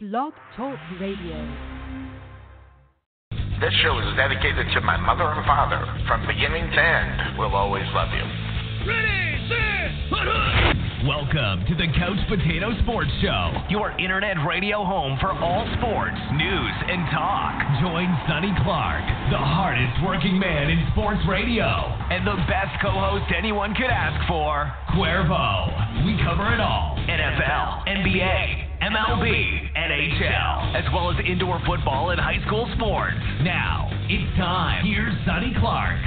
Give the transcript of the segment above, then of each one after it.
Blog Talk Radio. This show is dedicated to my mother and father. From beginning to end, we'll always love you. Ready, set, put hook! Welcome to the Couch Potato Sports Show, your internet radio home for all sports, news, and talk. Join Sonny Clark, the hardest working man in sports radio, and the best co host anyone could ask for, Cuervo. We cover it all NFL, NBA, MLB, NHL, as well as indoor football and high school sports. Now, it's time. Here's Sonny Clark.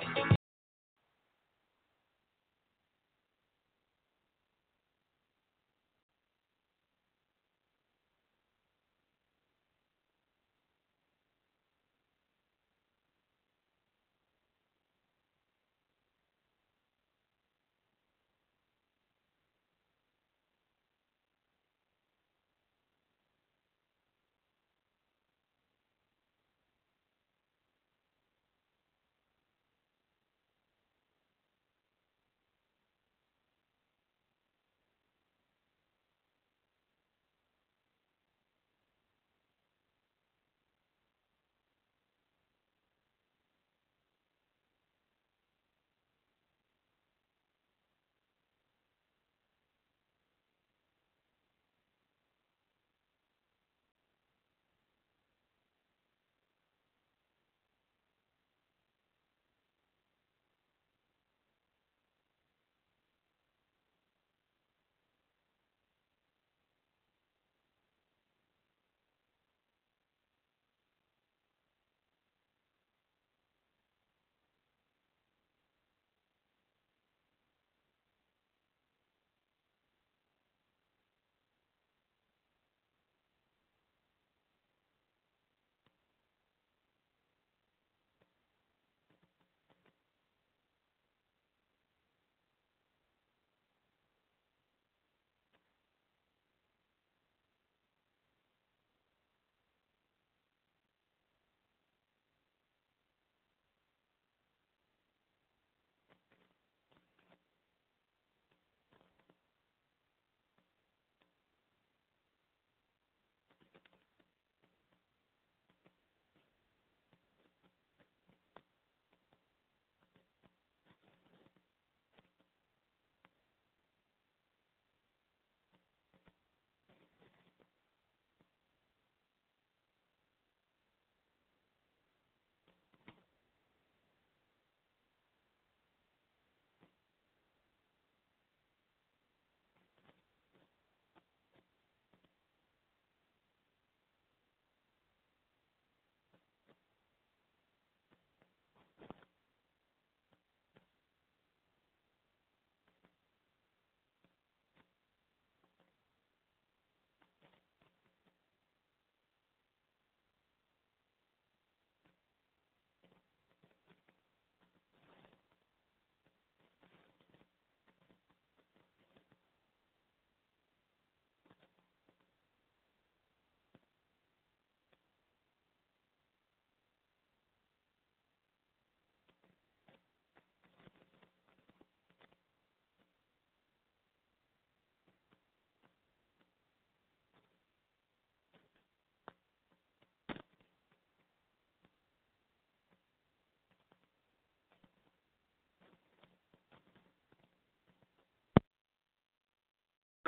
Thank you.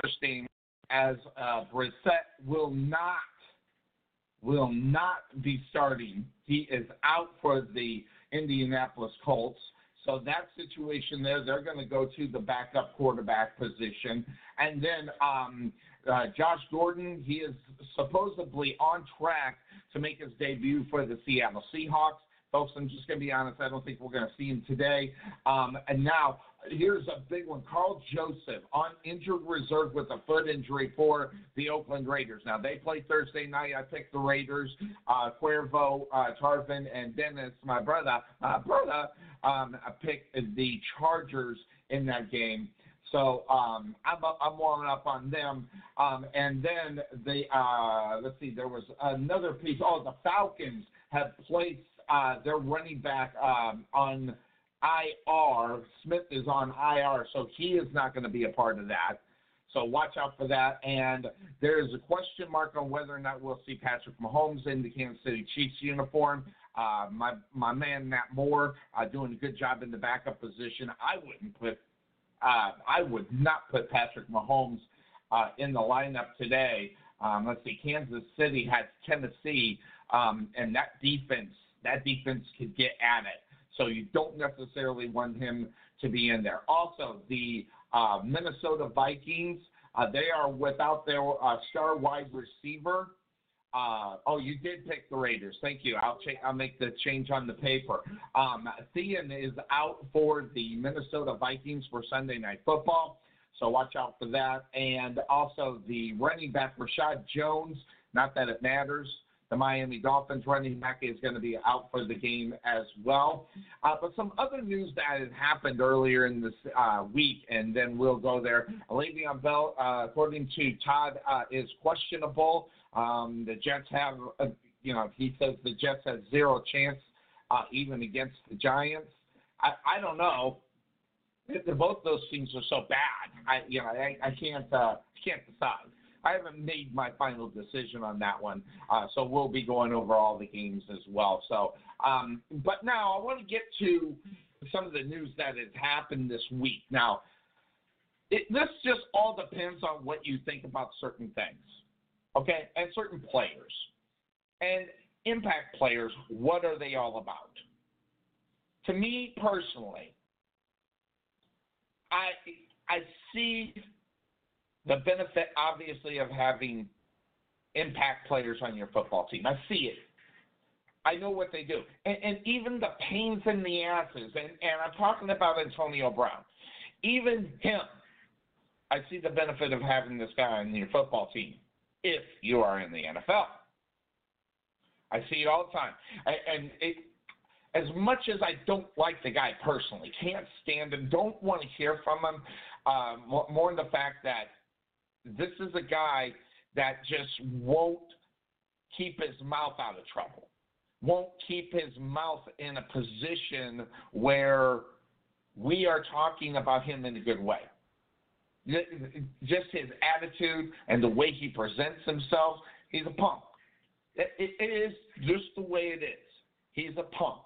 Interesting as uh, Brissett will not will not be starting. He is out for the Indianapolis Colts. So that situation there, they're going to go to the backup quarterback position. And then um, uh, Josh Gordon, he is supposedly on track to make his debut for the Seattle Seahawks. Folks, I'm just going to be honest. I don't think we're going to see him today. Um, and now, here's a big one. Karl Joseph on injured reserve with a foot injury for the Oakland Raiders. Now, they play Thursday night. I picked the Raiders. Uh, Cuervo, uh, Tarvin, and Dennis, my brother, uh, brother, um, I picked the Chargers in that game. So um, I'm I'm warming up on them. Um, and then the uh, let's see, there was another piece. Oh, the Falcons have placed uh, their running back um, on IR. Smith is on IR, so he is not going to be a part of that. So watch out for that. And there is a question mark on whether or not we'll see Patrick Mahomes in the Kansas City Chiefs uniform. Uh, my my man Matt Moore uh, doing a good job in the backup position. I wouldn't put uh, I would not put Patrick Mahomes uh, in the lineup today. Um, let's see, Kansas City has Tennessee, um, and that defense that defense could get at it. So you don't necessarily want him to be in there. Also, the uh, Minnesota Vikings, uh, they are without their uh, star wide receiver. Uh, oh, you did pick the Raiders. Thank you. I'll cha- I'll make the change on the paper. Um, Thielen is out for the Minnesota Vikings for Sunday Night Football, so watch out for that. And also the running back Reshad Jones. Not that it matters. The Miami Dolphins running back is going to be out for the game as well. Uh, but some other news that had happened earlier in this uh, week, and then we'll go there. Le'Veon Bell, uh, according to Todd, uh, is questionable. Um, the Jets have, uh, you know, he says the Jets have zero chance uh, even against the Giants. I, I don't know. Both those teams are so bad. I, you know, I, I can't, can't decide. I haven't made my final decision on that one, uh, so we'll be going over all the games as well. So, um, but now I want to get to some of the news that has happened this week. Now, it, this just all depends on what you think about certain things, okay, and certain players, and impact players. What are they all about? To me personally, I I see the benefit, obviously, of having impact players on your football team. I see it. I know what they do. And, and even the pains in the asses, and, and I'm talking about Antonio Brown, even him, I see the benefit of having this guy on your football team if you are in the NFL. I see it all the time. I, and it, as much as I don't like the guy personally, can't stand him, don't want to hear from him, uh, more, in the fact that this is a guy that just won't keep his mouth out of trouble, won't keep his mouth in a position where we are talking about him in a good way. Just his attitude and the way he presents himself, he's a punk. It, is just the way it is. He's a punk.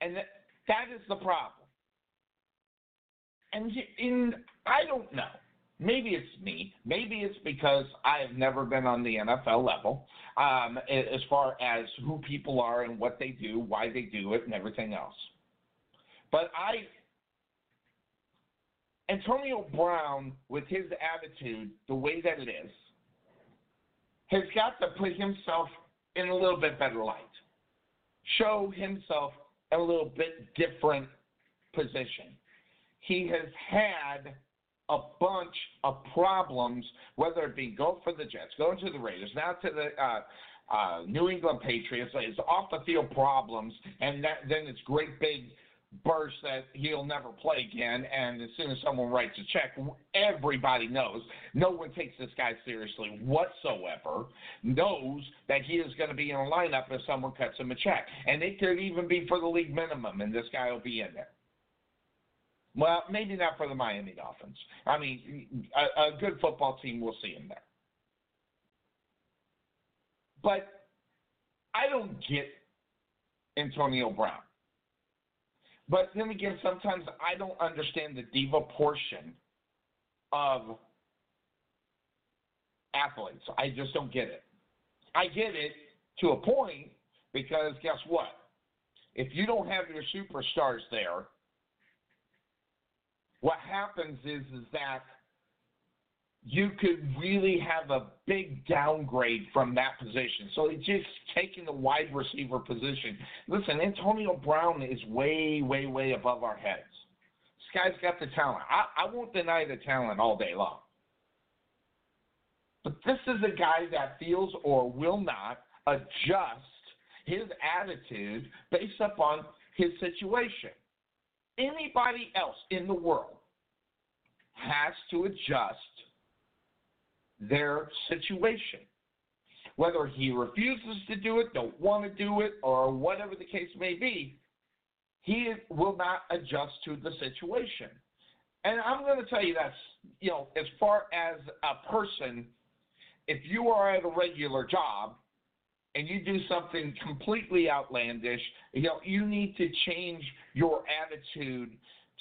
And that, is the problem. And in, I don't know. Maybe it's me. Maybe it's because I have never been on the NFL level um, as far as who people are and what they do, why they do it, and everything else. But I, Antonio Brown, with his attitude, the way that it is, has got to put himself in a little bit better light, show himself a little bit different position. He has had a bunch of problems, whether it be go for the Jets, going to the Raiders, now to the uh, uh, New England Patriots. It's off the field problems, and that, then it's great big burst that he'll never play again. And as soon as someone writes a check, everybody knows no one takes this guy seriously whatsoever. Knows that he is going to be in a lineup if someone cuts him a check, and it could even be for the league minimum, and this guy will be in there. Well, maybe not for the Miami Dolphins. I mean, a, a good football team will see him there. But I don't get Antonio Brown. But then again, sometimes I don't understand the diva portion of athletes. I just don't get it. I get it to a point because guess what? If you don't have your superstars there, what happens is is that you could really have a big downgrade from that position. So it's just taking the wide receiver position. Listen, Antonio Brown is way, way, way above our heads. This guy's got the talent. I, I won't deny the talent all day long. But this is a guy that feels or will not adjust his attitude based upon his situation. Anybody else in the world has to adjust their situation. Whether he refuses to do it, don't want to do it, or whatever the case may be, he will not adjust to the situation. And I'm going to tell you that's, you know, as far as a person, if you are at a regular job and you do something completely outlandish, you know, you need to change your attitude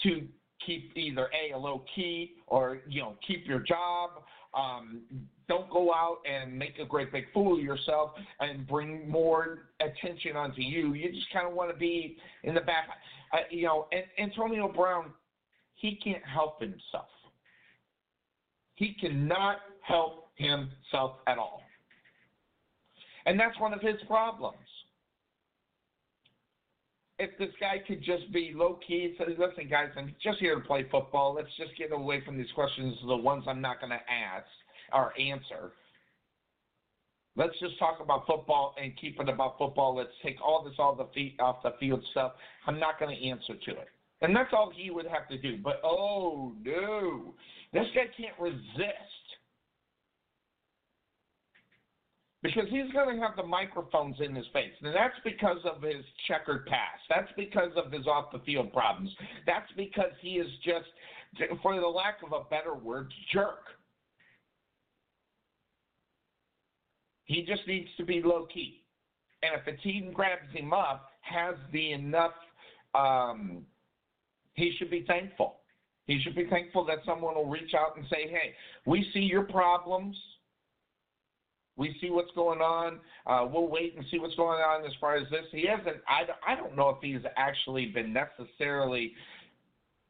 to keep either a, a low key or you know keep your job um, don't go out and make a great big fool of yourself and bring more attention onto you. You just kind of want to be in the back. Uh, you know, and Antonio Brown, he can't help himself. He cannot help himself at all. And that's one of his problems. If this guy could just be low key, say, listen, guys, I'm just here to play football. Let's just get away from these questions, the ones I'm not going to ask or answer. Let's just talk about football and keep it about football. Let's take all this all the feet off the field stuff. I'm not going to answer to it. And that's all he would have to do. But oh no, this guy can't resist. Because he's going to have the microphones in his face. And that's because of his checkered past. That's because of his off the field problems. That's because he is just, for the lack of a better word, jerk. He just needs to be low key. And if a team grabs him up, has the enough, um, he should be thankful. He should be thankful that someone will reach out and say, hey, we see your problems we see what's going on. Uh, we'll wait and see what's going on as far as this. He hasn't. I, I don't know if he's actually been necessarily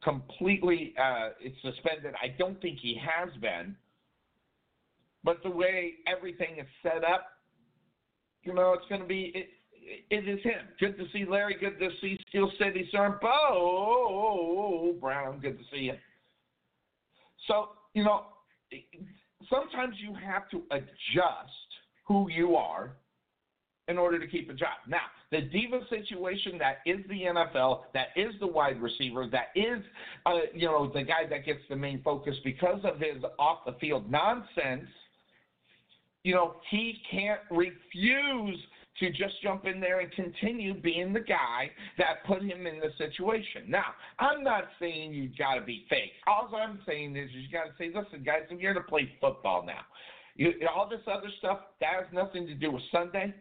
completely uh, suspended. I don't think he has been. But the way everything is set up, you know, it's going to be. It, it is him. Good to see Larry. Good to see Steel City Sir. Bo Brown. Good to see you. So you know sometimes you have to adjust who you are in order to keep a job. Now, the diva situation that is the NFL, that is the wide receiver, that is uh, you know the guy that gets the main focus because of his off the field nonsense. You know he can't refuse to just jump in there and continue being the guy that put him in the situation. Now, I'm not saying you got to be fake. All I'm saying is you got to say, listen, guys, I'm here to play football now. You, all this other stuff that has nothing to do with Sunday,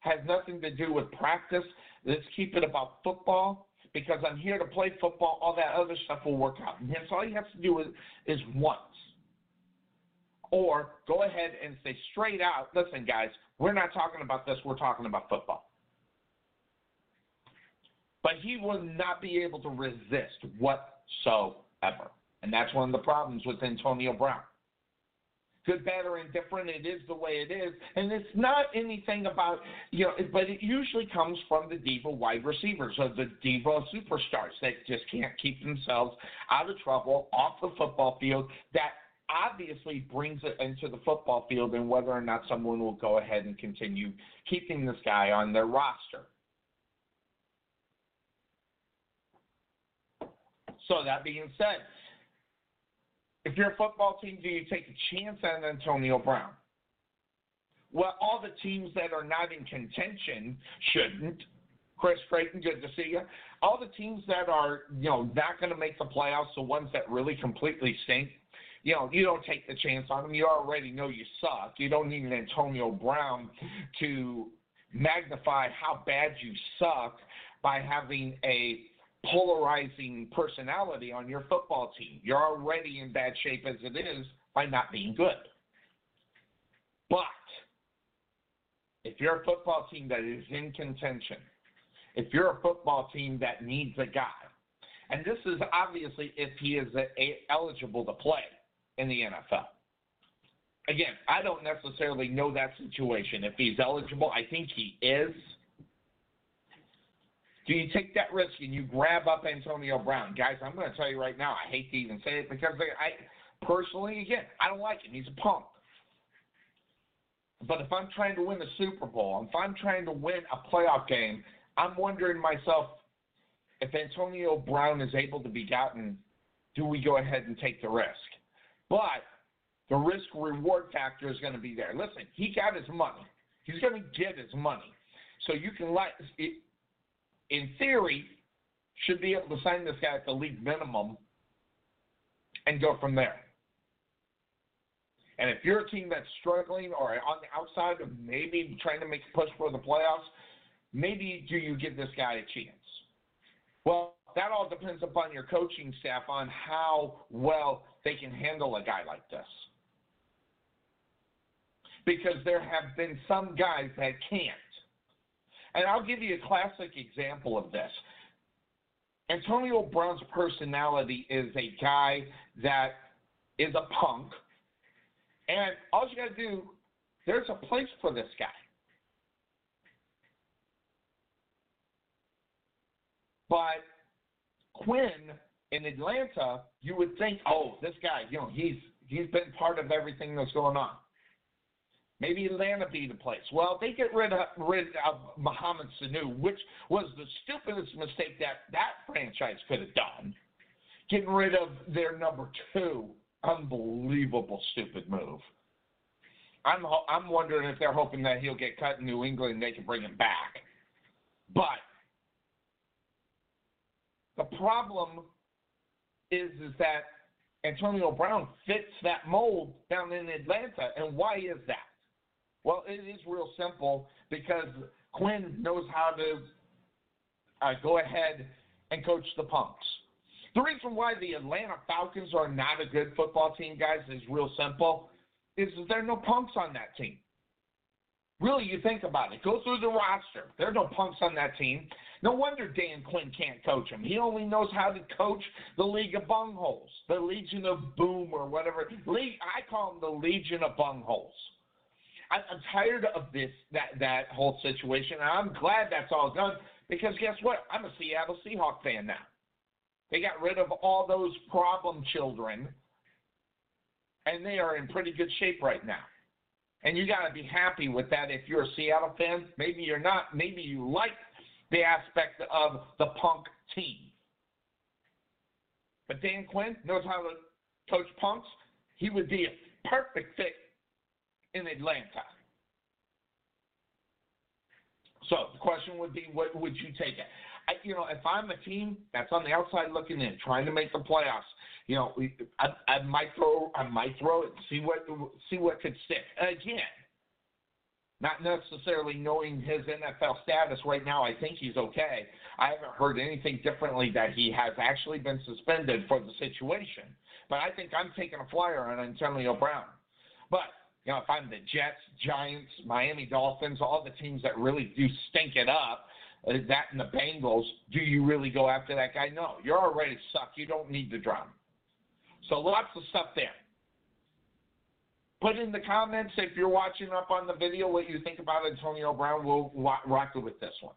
has nothing to do with practice. Let's keep it about football because I'm here to play football. All that other stuff will work out. And hence, all you have to do is, is once. Or go ahead and say straight out, listen, guys, we're not talking about this, we're talking about football. But he will not be able to resist whatsoever. And that's one of the problems with Antonio Brown. Good, bad, or indifferent, it is the way it is. And it's not anything about, you know, but it usually comes from the diva wide receivers or the diva superstars that just can't keep themselves out of trouble off the football field that obviously brings it into the football field and whether or not someone will go ahead and continue keeping this guy on their roster. So that being said, if you're a football team, do you take a chance on Antonio Brown? Well, all the teams that are not in contention shouldn't. Chris Creighton, good to see you. All the teams that are, you know, not going to make the playoffs, the ones that really completely stink, you know, you don't take the chance on him. You already know you suck. You don't need an Antonio Brown to magnify how bad you suck by having a polarizing personality on your football team. You're already in bad shape as it is by not being good. But if you're a football team that is in contention, if you're a football team that needs a guy, and this is obviously if he is eligible to play in the NFL. Again, I don't necessarily know that situation. If he's eligible, I think he is. Do you take that risk and you grab up Antonio Brown? Guys, I'm going to tell you right now, I hate to even say it because I personally, again, I don't like him. He's a punk. But if I'm trying to win the Super Bowl, if I'm trying to win a playoff game, I'm wondering myself if Antonio Brown is able to be gotten, do we go ahead and take the risk? But the risk reward factor is going to be there. Listen, he got his money. He's going to get his money. So you can let in theory, should be able to sign this guy at the league minimum and go from there. And if you're a team that's struggling or on the outside of maybe trying to make a push for the playoffs, maybe do you give this guy a chance? Well, that all depends upon your coaching staff on how well they can handle a guy like this. Because there have been some guys that can't. And I'll give you a classic example of this. Antonio Brown's personality is a guy that is a punk. And all you got to do, there's a place for this guy. But Quinn in Atlanta, you would think, oh, this guy, you know, he's he's been part of everything that's going on. Maybe Atlanta be the place. Well, they get rid of rid of Mohamed Sanu, which was the stupidest mistake that that franchise could have done. Getting rid of their number two, unbelievable stupid move. I'm I'm wondering if they're hoping that he'll get cut in New England and they can bring him back. But the problem is is that Antonio Brown fits that mold down in Atlanta, and why is that? Well, it is real simple because Quinn knows how to uh, go ahead and coach the punks. The reason why the Atlanta Falcons are not a good football team, guys, is real simple. Is there are no punks on that team. Really, you think about it. Go through the roster. There are no punks on that team. No wonder Dan Quinn can't coach him. He only knows how to coach the League of Bungholes, the Legion of Boom, or whatever. I call them the Legion of Bungholes. I'm tired of this that that whole situation. And I'm glad that's all done because guess what? I'm a Seattle Seahawk fan now. They got rid of all those problem children, and they are in pretty good shape right now. And you got to be happy with that if you're a Seattle fan. Maybe you're not. Maybe you like the aspect of the punk team. But Dan Quinn knows how to coach punks. He would be a perfect fit in Atlanta. So the question would be, what would you take it? I, you know, if I'm a team that's on the outside looking in, trying to make the playoffs, you know, I, I might throw, I might throw it, and see what, see what could stick. Again, not necessarily knowing his NFL status right now, I think he's okay. I haven't heard anything differently that he has actually been suspended for the situation. But I think I'm taking a flyer on Antonio Brown. But you know, if I'm the Jets, Giants, Miami Dolphins, all the teams that really do stink it up, uh, that and the Bengals, do you really go after that guy? No, you're already suck. You don't need the drum. So lots of stuff there. Put in the comments if you're watching up on the video what you think about Antonio Brown. We'll rock it with this one.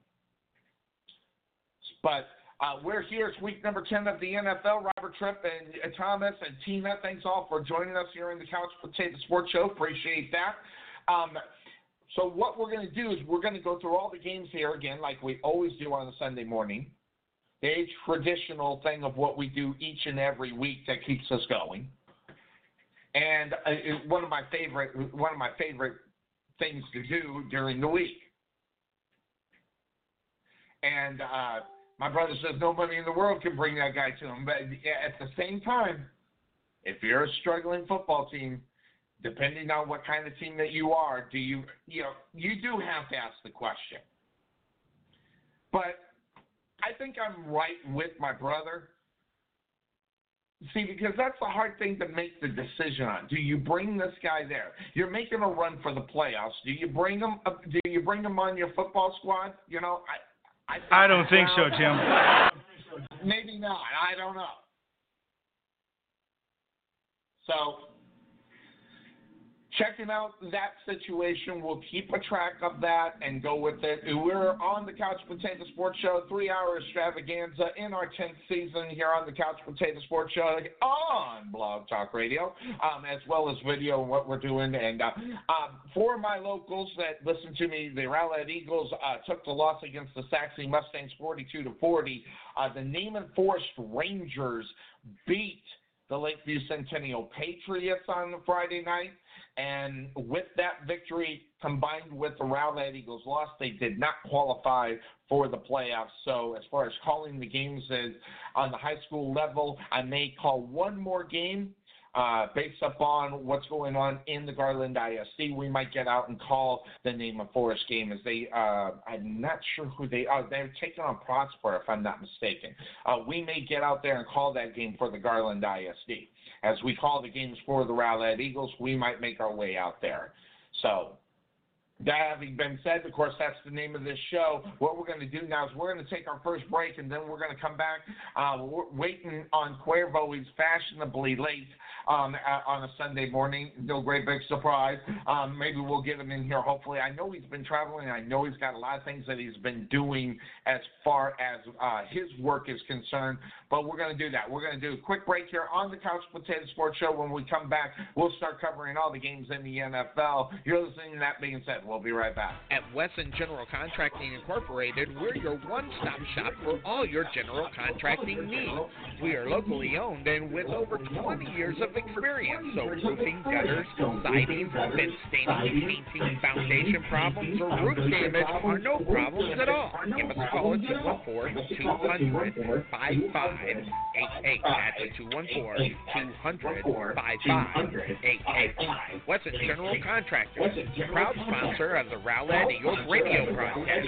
But uh, we're here. It's week number 10 of the NFL. Robert Tripp and uh, Thomas and Tina, thanks all for joining us here in the Couch Potato Sports Show. Appreciate that. Um, so, what we're going to do is we're going to go through all the games here again, like we always do on a Sunday morning. The traditional thing of what we do each and every week that keeps us going. And uh, one of my favorite one of my favorite things to do during the week. And uh, my brother says nobody in the world can bring that guy to him. But at the same time, if you're a struggling football team, depending on what kind of team that you are, do you you know you do have to ask the question. But I think I'm right with my brother. See, because that's the hard thing to make the decision on. Do you bring this guy there? You're making a run for the playoffs. Do you bring him? Uh, do you bring him on your football squad? You know, I. I, I don't think so, Jim. Maybe not. I don't know. So checking out that situation. We'll keep a track of that and go with it. We're on the Couch Potato Sports Show, three hour extravaganza in our 10th season here on the Couch Potato Sports Show on Blog Talk Radio, um, as well as video and what we're doing. And uh, um, for my locals that listen to me, the Rowlett Eagles uh, took the loss against the Sachse Mustangs 42 to 40. Uh, the Naaman Forest Rangers beat the Lakeview Centennial Patriots on Friday night. And with that victory combined with the Rowlett Eagles loss, they did not qualify for the playoffs. So as far as calling the games as on the high school level, I may call one more game uh, based upon what's going on in the Garland ISD, we might get out and call the Naaman Forest game as they, uh, I'm not sure who they are. They're taking on Prosper, if I'm not mistaken. Uh, we may get out there and call that game for the Garland ISD. As we call the games for the Rowlett Eagles, we might make our way out there. So that having been said, of course, that's the name of this show. What we're going to do now is we're going to take our first break, and then we're going to come back. Uh, we're waiting on Cuervo. He's fashionably late um, on a Sunday morning. No great big surprise. Um, maybe we'll get him in here. Hopefully, I know he's been traveling. I know he's got a lot of things that he's been doing as far as uh, his work is concerned. But we're going to do that. We're going to do a quick break here on the Couch Potato Sports Show. When we come back, we'll start covering all the games in the NFL. You're listening to that being said. We'll be right back. At Wesson General Contracting Incorporated, we're your one-stop shop for all your general contracting needs. We are locally owned and with over 20 years of experience. So roofing, gutters, siding, vent staining, painting, foundation problems, or roof damage are no problems at all. Give us a call at 214-200-5588. That's 214-200-5588. Wesson General Contractors, proud sponsor of the Rowlett Eagles radio broadcast.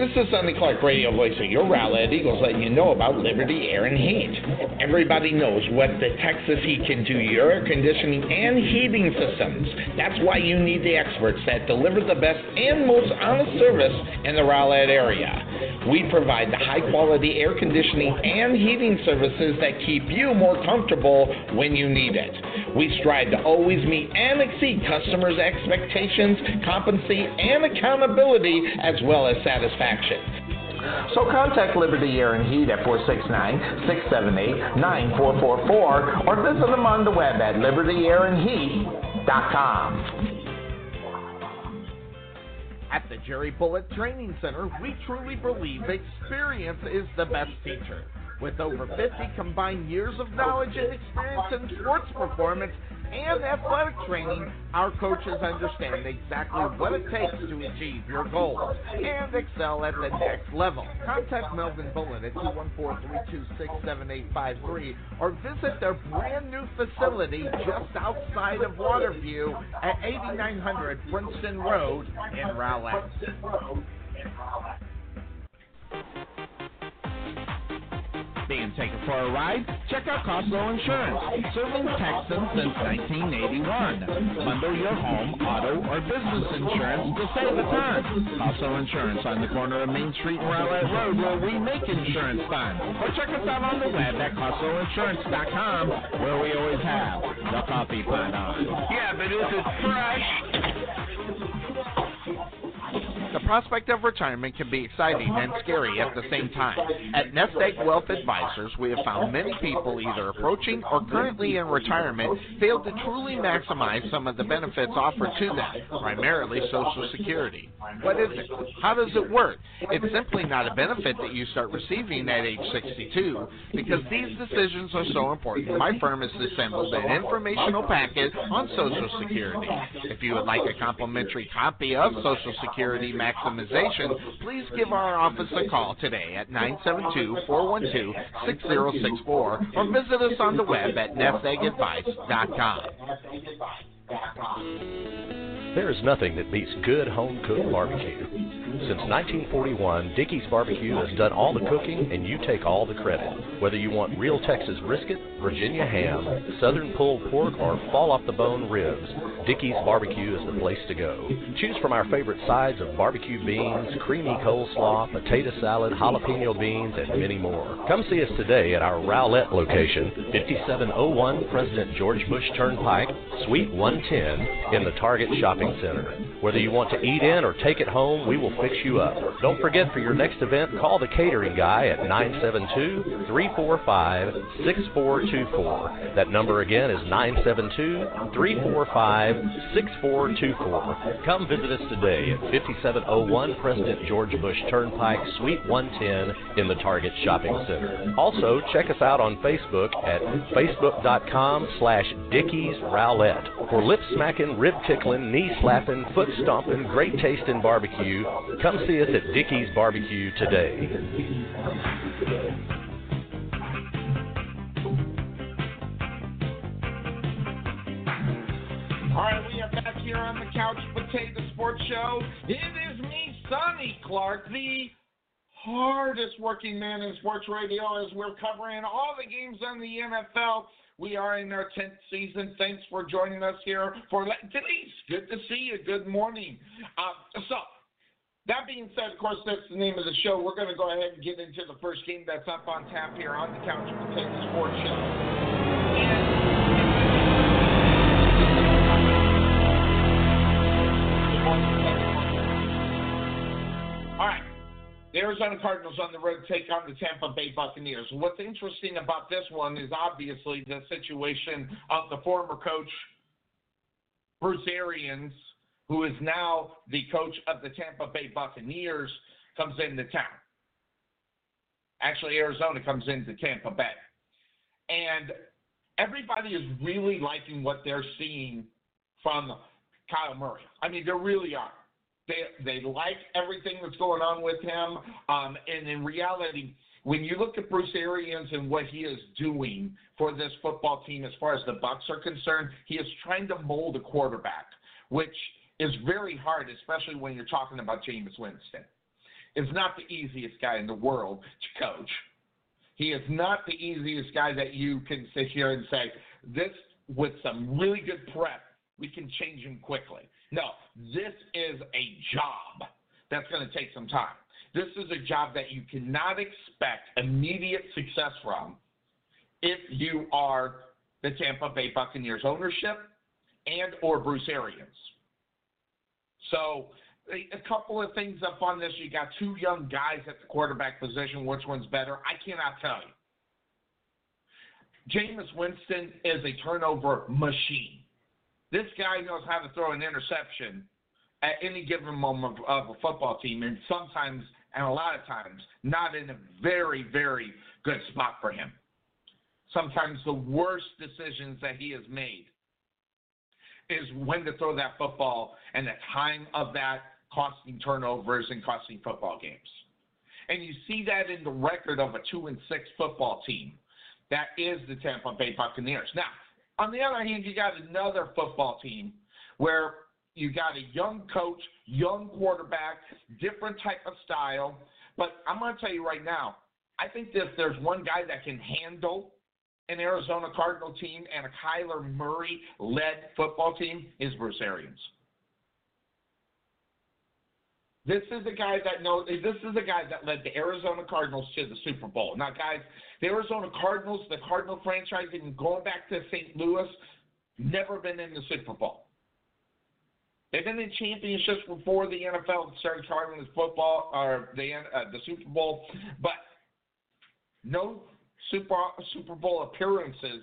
This is Sonny Clark, radio voice of your Rowlett Eagles, letting you know about Liberty Air and Heat. Everybody knows what the Texas Heat can do to your air conditioning and heating systems. That's why you need the experts that deliver the best and most honest service in the Rowlett area. We provide the high quality air conditioning and heating services that keep you more comfortable when you need it. We strive to always meet and exceed customers' expectations, competency, and accountability, as well as satisfaction action. So contact Liberty Air and Heat at 469-678-9444 or visit them on the web at libertyairandheat.com. At the Jerry Bullet Training Center, we truly believe experience is the best teacher. With over 50 combined years of knowledge and experience in sports performance, and athletic training, our coaches understand exactly what it takes to achieve your goals and excel at the next level. Contact Melvin Bullen at 214-326-7853 or visit their brand new facility just outside of Waterview at 8900 Princeton Road in Rowlett. Being taken for a ride? Check out Costco Insurance, serving Texans since 1981. Bundle your home, auto, or business insurance to save a ton. Costco Insurance on the corner of Main Street and Rowlett Road where we make insurance fun. Or check us out on the web at CostcoInsurance.com where we always have the coffee pot on. Yeah, but is it fresh? The prospect of retirement can be exciting and scary at the same time. At Nest Egg Wealth Advisors, we have found many people either approaching or currently in retirement fail to truly maximize some of the benefits offered to them, primarily Social Security. What is it? How does it work? It's simply not a benefit that you start receiving at age 62 because these decisions are so important. My firm has assembled an informational packet on Social Security. If you would like a complimentary copy of Social Security maximization, please give our office a call today at 972-412-6064 or visit us on the web at nesteggadvice.com. There is nothing that beats good home cooked barbecue. Since 1941, Dickey's Barbecue has done all the cooking and you take all the credit. Whether you want real Texas brisket, Virginia ham, southern pulled pork, or fall off the bone ribs, Dickey's Barbecue is the place to go. Choose from our favorite sides of barbecue beans, creamy coleslaw, potato salad, jalapeno beans, and many more. Come see us today at our Rowlett location, 5701 President George Bush Turnpike, Suite 110 in the Target Shopping Center. Whether you want to eat in or take it home, we will fix you up. Don't forget for your next event, call the catering guy at 972 345 6424. That number again is 972 345 6424. Come visit us today at 5701 President George Bush Turnpike, Suite 110 in the Target Shopping Center. Also, check us out on Facebook at facebook.com slash Dickeys Rowlett. For lip smacking, rib tickling, knee slapping, foot stomping, great taste in barbecue, come see us at Dickey's Barbecue today. All right, we are back here on the Couch Potato Sports Show. It is me, Sonny Clark, the hardest working man in sports radio, as we're covering all the games on the NFL. We are in our 10th season. Thanks for joining us here for Denise. Good to see you. Good morning. Uh, so, that being said, of course, that's the name of the show. We're going to go ahead and get into the first game that's up on tap here on the Couch Potato Sports Show. All The Arizona Cardinals on the road take on the Tampa Bay Buccaneers. What's interesting about this one is obviously the situation of the former coach, Bruce Arians, who is now the coach of the Tampa Bay Buccaneers, comes into town. Actually, Arizona comes into Tampa Bay. And everybody is really liking what they're seeing from Kyler Murray. I mean, they really are. They they like everything that's going on with him. Um, and in reality, when you look at Bruce Arians and what he is doing for this football team, as far as the Bucks are concerned, he is trying to mold a quarterback, which is very hard, especially when you're talking about Jameis Winston. Is not the easiest guy in the world to coach. He is not the easiest guy that you can sit here and say, this, with some really good prep, we can change him quickly. No, this is a job that's going to take some time. This is a job that you cannot expect immediate success from if you are the Tampa Bay Buccaneers ownership and or Bruce Arians. So a couple of things up on this. You got two young guys at the quarterback position. Which one's better? I cannot tell you. Jameis Winston is a turnover machine. This guy knows how to throw an interception at any given moment of, a football team, and sometimes, and a lot of times, not in a very, very good spot for him. Sometimes the worst decisions that he has made is when to throw that football and the time of that costing turnovers and costing football games. And you see that in the record of a two and six football team. That is the Tampa Bay Buccaneers. Now, on the other hand, you got another football team where you got a young coach, young quarterback, different type of style. But I'm going to tell you right now, I think that if there's one guy that can handle an Arizona Cardinal team and a Kyler Murray led football team is Bruce Arians. This is a guy that knows. This is a guy that led the Arizona Cardinals to the Super Bowl. Now, guys, the Arizona Cardinals, the Cardinal franchise, even going back to St. Louis, never been in the Super Bowl. They've been in championships before the NFL started calling this football or the uh, the Super Bowl, but no Super Super Bowl appearances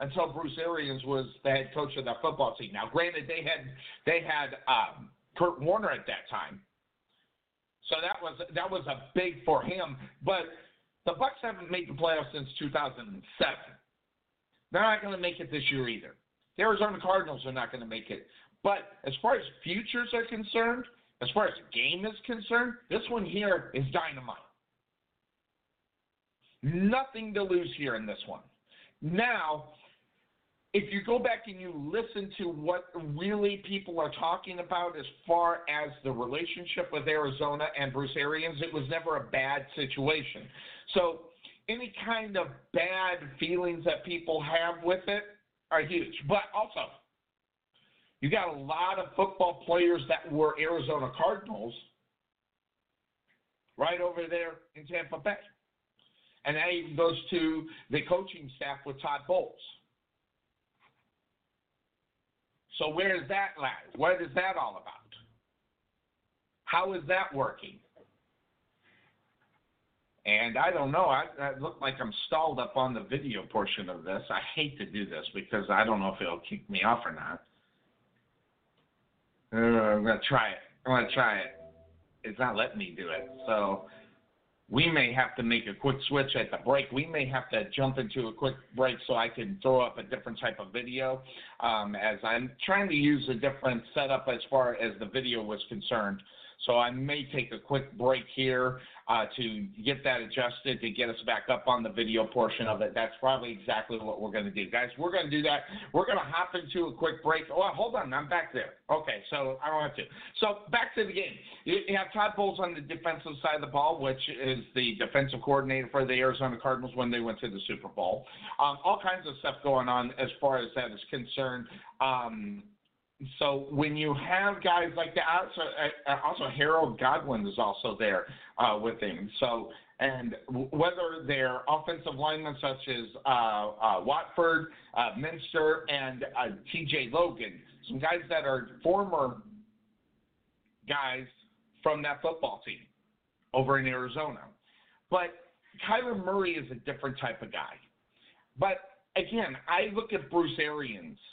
until Bruce Arians was the head coach of that football team. Now, granted, they had they had um, Kurt Warner at that time, so that was that was a big for him. But the Bucs haven't made the playoffs since 2007. They're not going to make it this year either. The Arizona Cardinals are not going to make it. But as far as futures are concerned, as far as the game is concerned, this one here is dynamite. Nothing to lose here in this one. Now, if you go back and you listen to what really people are talking about as far as the relationship with Arizona and Bruce Arians, it was never a bad situation. So any kind of bad feelings that people have with it are huge. But also, you got a lot of football players that were Arizona Cardinals right over there in Tampa Bay. And that even goes to the coaching staff with Todd Bowles. So where does that lie? What is that all about? How is that working? And I don't know. I, I look like I'm stalled up on the video portion of this. I hate to do this because I don't know if it'll kick me off or not. Uh, I'm gonna try it. I'm gonna try it. It's not letting me do it. So we may have to make a quick switch at the break. We may have to jump into a quick break so I can throw up a different type of video, um, as I'm trying to use a different setup as far as the video was concerned. So I may take a quick break here uh, to get that adjusted to get us back up on the video portion of it. That's probably exactly what we're going to do, guys. We're going to do that. We're going to hop into a quick break. Oh, hold on, I'm back there. Okay, so I don't have to. So back to the game. You have Todd Bowles on the defensive side of the ball, which is the defensive coordinator for the Arizona Cardinals when they went to the Super Bowl. Um, all kinds of stuff going on as far as that is concerned. Um, so when you have guys like that, also, uh, also Harold Goodwin is also there uh, with him. So and whether they're offensive linemen such as uh, uh, Watford, uh, Minster, and uh, T.J. Logan, some guys that are former guys from that football team over in Arizona. But Kyler Murray is a different type of guy. But again, I look at Bruce Arians –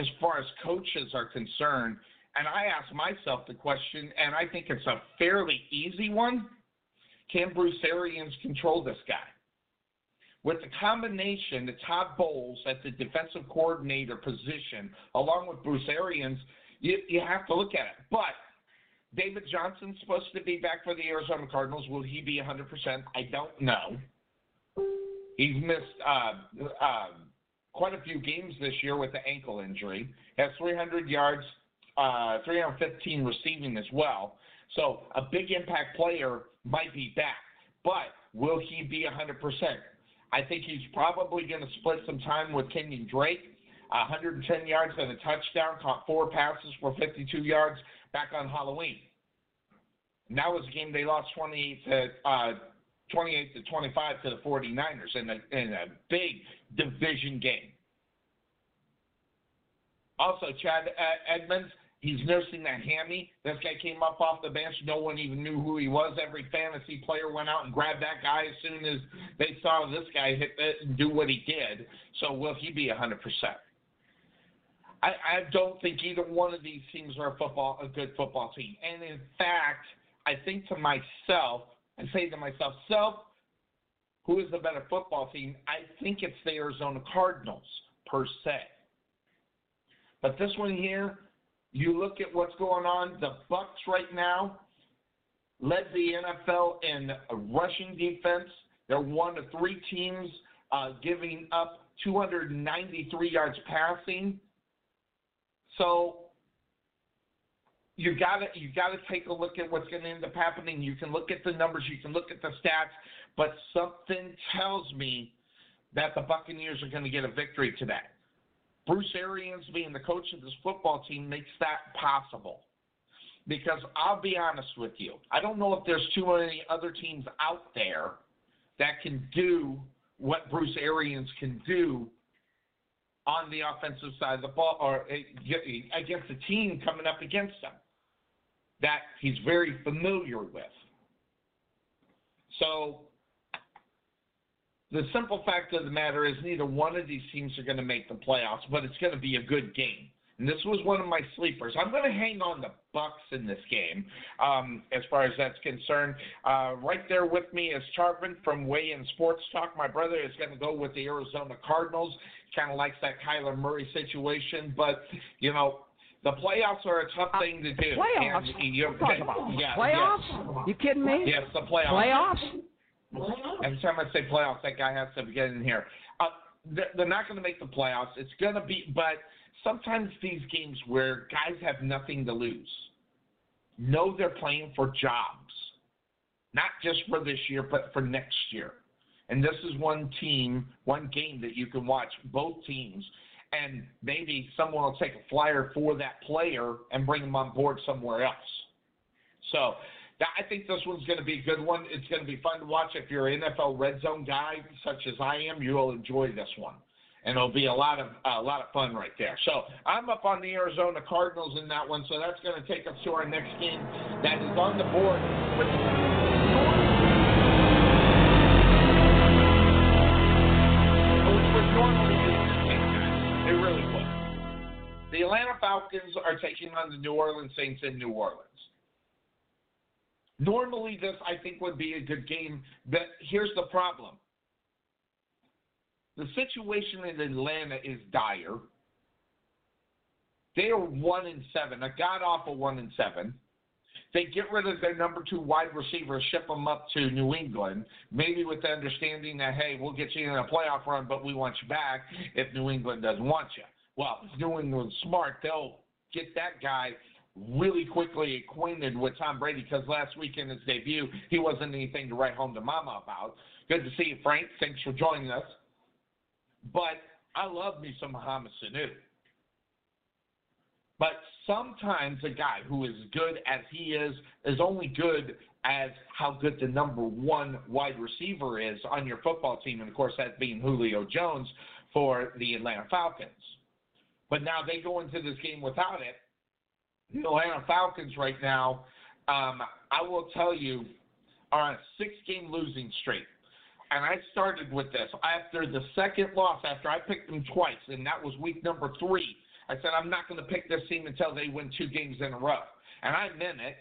as far as coaches are concerned. And I ask myself the question, and I think it's a fairly easy one can Bruce Arians control this guy? With the combination, the Todd Bowles at the defensive coordinator position, along with Bruce Arians, you, you have to look at it. But David Johnson's supposed to be back for the Arizona Cardinals. Will he be 100%? I don't know. He's missed uh, uh, quite a few games this year with the ankle injury. Has 300 yards, uh, 315 receiving as well. So a big impact player might be back, but will he be 100%? I think he's probably going to split some time with Kenyan Drake. 110 yards and a touchdown, caught four passes for 52 yards back on Halloween. And that was a game they lost 28 to uh, 28 to 25 to the 49ers in a, in a big division game. Also, Chase Edmonds, he's nursing that hammy. This guy came up off the bench. No one even knew who he was. Every fantasy player went out and grabbed that guy as soon as they saw this guy hit it and do what he did. So will he be 100%? I, I don't think either one of these teams are a football a good football team. And in fact, I think to myself, I say to myself, self, who is the better football team? I think it's the Arizona Cardinals per se. But this one here, you look at what's going on. The Bucs right now led the NFL in rushing defense. They're one of three teams uh, giving up 293 yards passing. So you got to you got to take a look at what's to end up happening. You can look at the numbers, you can look at the stats, but something tells me that the Buccaneers are to get a victory today. Bruce Arians being the coach of this football team makes that possible. Because I'll be honest with you, I don't know if there's too many other teams out there that can do what Bruce Arians can do on the offensive side of the ball or uh, against a team coming up against him that he's very familiar with. So the simple fact of the matter is neither one of these teams are going to make the playoffs, but it's going to be a good game. And this was one of my sleepers. I'm going to hang on the Bucs in this game, um, as far as that's concerned. Uh, right there with me is Charvin from Way in Sports Talk. My brother is going to go with the Arizona Cardinals. Kind of likes that Kyler Murray situation, but you know the playoffs are a tough thing to do. Playoffs? And you, talking about? Yeah, playoffs? Yes. You kidding me? Yes, the playoffs. Playoffs? Every time I say playoffs, that guy has to get in here. Uh, they're not going to make the playoffs. It's going to be, but sometimes these games where guys have nothing to lose know they're playing for jobs, not just for this year, but for next year. And this is one team, one game that you can watch both teams, and maybe someone will take a flyer for that player and bring them on board somewhere else. So I think this one's going to be a good one. It's going to be fun to watch. If you're an NFL red zone guy, such as I am, you will enjoy this one and it'll be a lot of a lot of fun right there. So I'm up on the Arizona Cardinals in that one, so that's going to take us to our next game that is on the board with. Atlanta Falcons are taking on the New Orleans Saints in New Orleans. Normally, this I think would be a good game, but here's the problem the situation in Atlanta is dire. They are one in seven, a god awful one in seven. They get rid of their number two wide receiver, ship them up to New England, maybe with the understanding that hey, we'll get you in a playoff run, but we want you back if New England doesn't want you. Well, England's smart, they'll get that guy really quickly acquainted with Tom Brady because last week in his debut, he wasn't anything to write home to mama about. Good to see you, Frank. Thanks for joining us. But I love me some Mohamed Sanu. But sometimes a guy who is good as he is is only good as how good the number one wide receiver is on your football team. And of course, that being Julio Jones for the Atlanta Falcons. But now they go into this game without it. The Atlanta Falcons right now, um, I will tell you, are on a six game losing streak and I started with this after the second loss, after I picked them twice, and that was week number three. I said I'm not going to pick this team until they win two games in a row, and I meant it.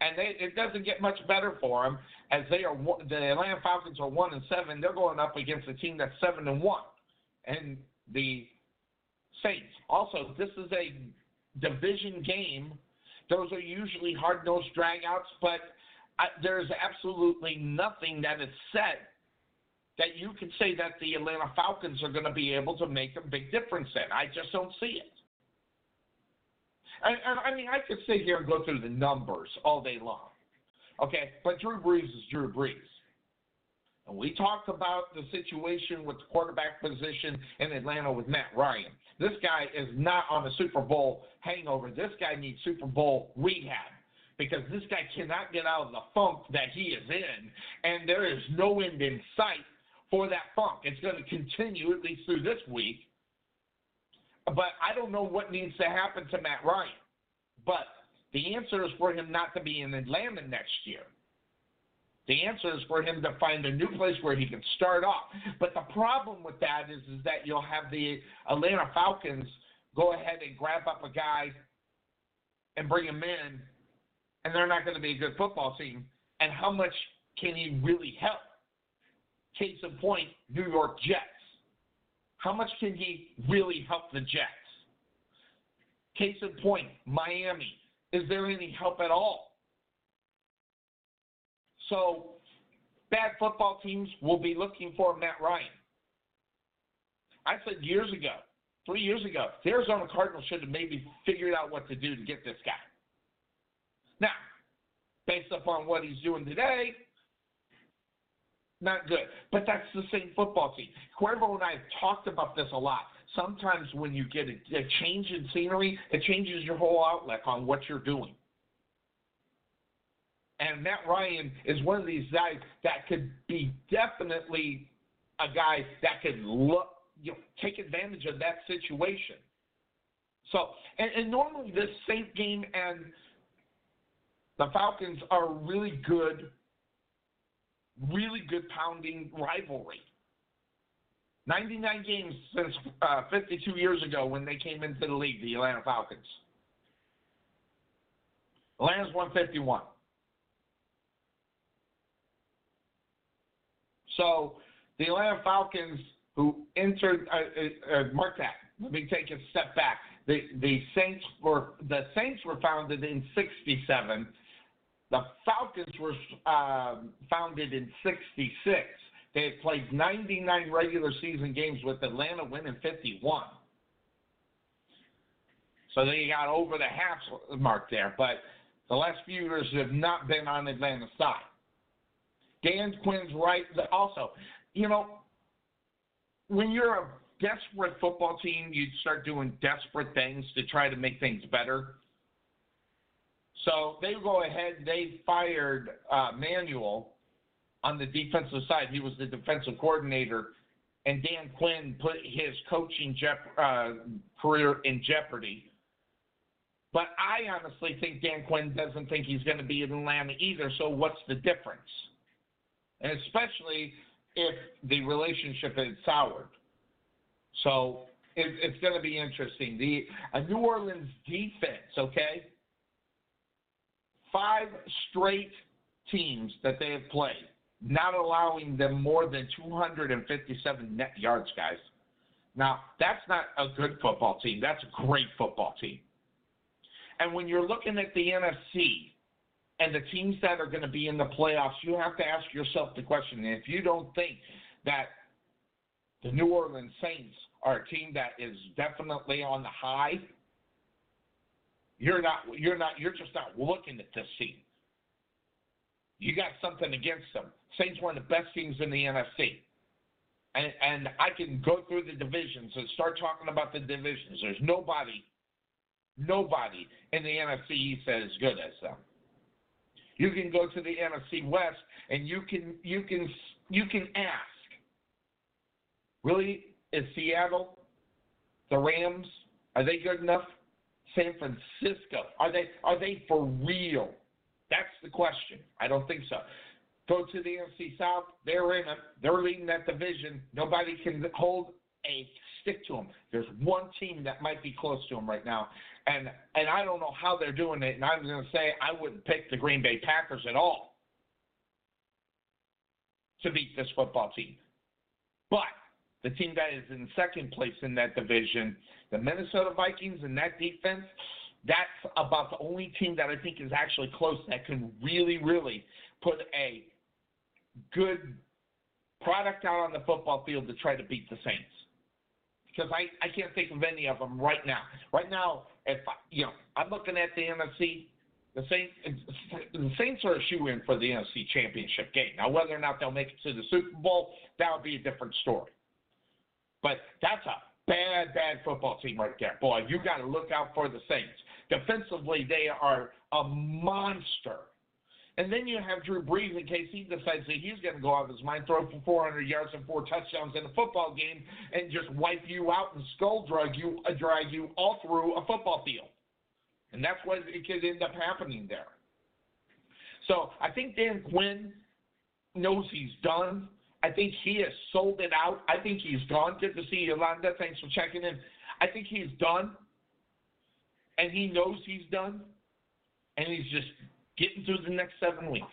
And they, it doesn't get much better for them as they are the Atlanta Falcons are one and seven. They're going up against a team that's seven and one, and the Saints. Also, this is a division game. Those are usually hard-nosed dragouts, but I, there's absolutely nothing that is set that you could say that the Atlanta Falcons are going to be able to make a big difference in. I just don't see it. And I mean, I could sit here and go through the numbers all day long. Okay, but Drew Brees is Drew Brees. And we talked about the situation with the quarterback position in Atlanta with Matt Ryan. This guy is not on a Super Bowl hangover. This guy needs Super Bowl rehab because this guy cannot get out of the funk that he is in, and there is no end in sight for that funk. It's going to continue at least through this week. But I don't know what needs to happen to Matt Ryan. But the answer is for him not to be in Atlanta next year. The answer is for him to find a new place where he can start off. But the problem with that is, is that you'll have the Atlanta Falcons go ahead and grab up a guy and bring him in, and they're not going to be a good football team. And how much can he really help? Case in point, New York Jets. How much can he really help the Jets? Case in point, Miami. Is there any help at all? So, bad football teams will be looking for Matt Ryan. I said years ago, three years ago, the Arizona Cardinals should have maybe figured out what to do to get this guy. Now, based upon what he's doing today, not good. But that's the same football team. Cuervo and I have talked about this a lot. Sometimes when you get a, a change in scenery, it changes your whole outlook on what you're doing. And Matt Ryan is one of these guys that could be definitely a guy that could look you know, take advantage of that situation. So, and, and normally this Saint game and the Falcons are really good, really good pounding rivalry. 99 games since uh, 52 years ago when they came into the league, the Atlanta Falcons. Atlanta's 151. So the Atlanta Falcons, who entered, uh, uh, uh, mark that. Let me take a step back. The the Saints were the Saints were founded in '67. The Falcons were um, founded in '66. They had played 99 regular season games with Atlanta winning 51. So they got over the half mark there. But the last few years have not been on Atlanta's side. Dan Quinn's right. Also, you know, when you're a desperate football team, you start doing desperate things to try to make things better. So they go ahead. They fired uh, Manuel on the defensive side. He was the defensive coordinator, and Dan Quinn put his coaching jep- uh, career in jeopardy. But I honestly think Dan Quinn doesn't think he's going to be in Atlanta either. So what's the difference? Especially if the relationship is soured. So it, it's going to be interesting. The a New Orleans defense, okay, five straight teams that they have played, not allowing them more than 257 net yards, guys. Now that's not a good football team. That's a great football team. And when you're looking at the NFC, and the teams that are going to be in the playoffs, you have to ask yourself the question. If you don't think that the New Orleans Saints are a team that is definitely on the high, you're not you're not you're just not looking at this team. You got something against them. Saints one of the best teams in the NFC. And and I can go through the divisions and start talking about the divisions. There's nobody nobody in the NFC East that is good as them. You can go to the NFC West and you can you can you can ask. Really, is Seattle, the Rams, are they good enough? San Francisco, are they are they for real? That's the question. I don't think so. Go to the NFC South. They're in it. They're leading that division. Nobody can hold a stick to them. There's one team that might be close to them right now, and and I don't know how they're doing it. And I'm going to say I wouldn't pick the Green Bay Packers at all to beat this football team. But the team that is in second place in that division, the Minnesota Vikings and that defense, that's about the only team that I think is actually close that can really, really put a good product out on the football field to try to beat the Saints because I, I can't think of any of them right now. Right now, if I, you know, I'm looking at the NFC. The Saints, the Saints are a shoe in for the NFC Championship game. Now, whether or not they'll make it to the Super Bowl, that would be a different story. But that's a bad, bad football team right there. Boy, you got to look out for the Saints. Defensively, they are a monster. And then you have Drew Brees in case he decides that he's going to go off his mind, throw for 400 yards and four touchdowns in a football game, and just wipe you out and skull drag you, uh, drag you all through a football field. And that's what it could end up happening there. So I think Dan Quinn knows he's done. I think he has sold it out. I think he's gone. Good to see you, Yolanda. Thanks for checking in. I think he's done, and he knows he's done, and he's just getting through the next seven weeks.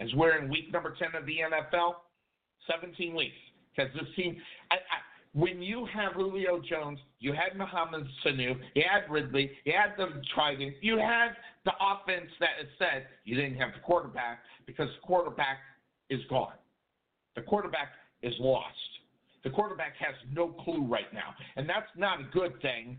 As we're in week number 10 of the NFL, 17 weeks. Because this team, I, I, when you have Julio Jones, you had Mohamed Sanu, you had Ridley, you had the Trident, you had the offense that is said, you didn't have the quarterback because the quarterback is gone. The quarterback is lost. The quarterback has no clue right now. And that's not a good thing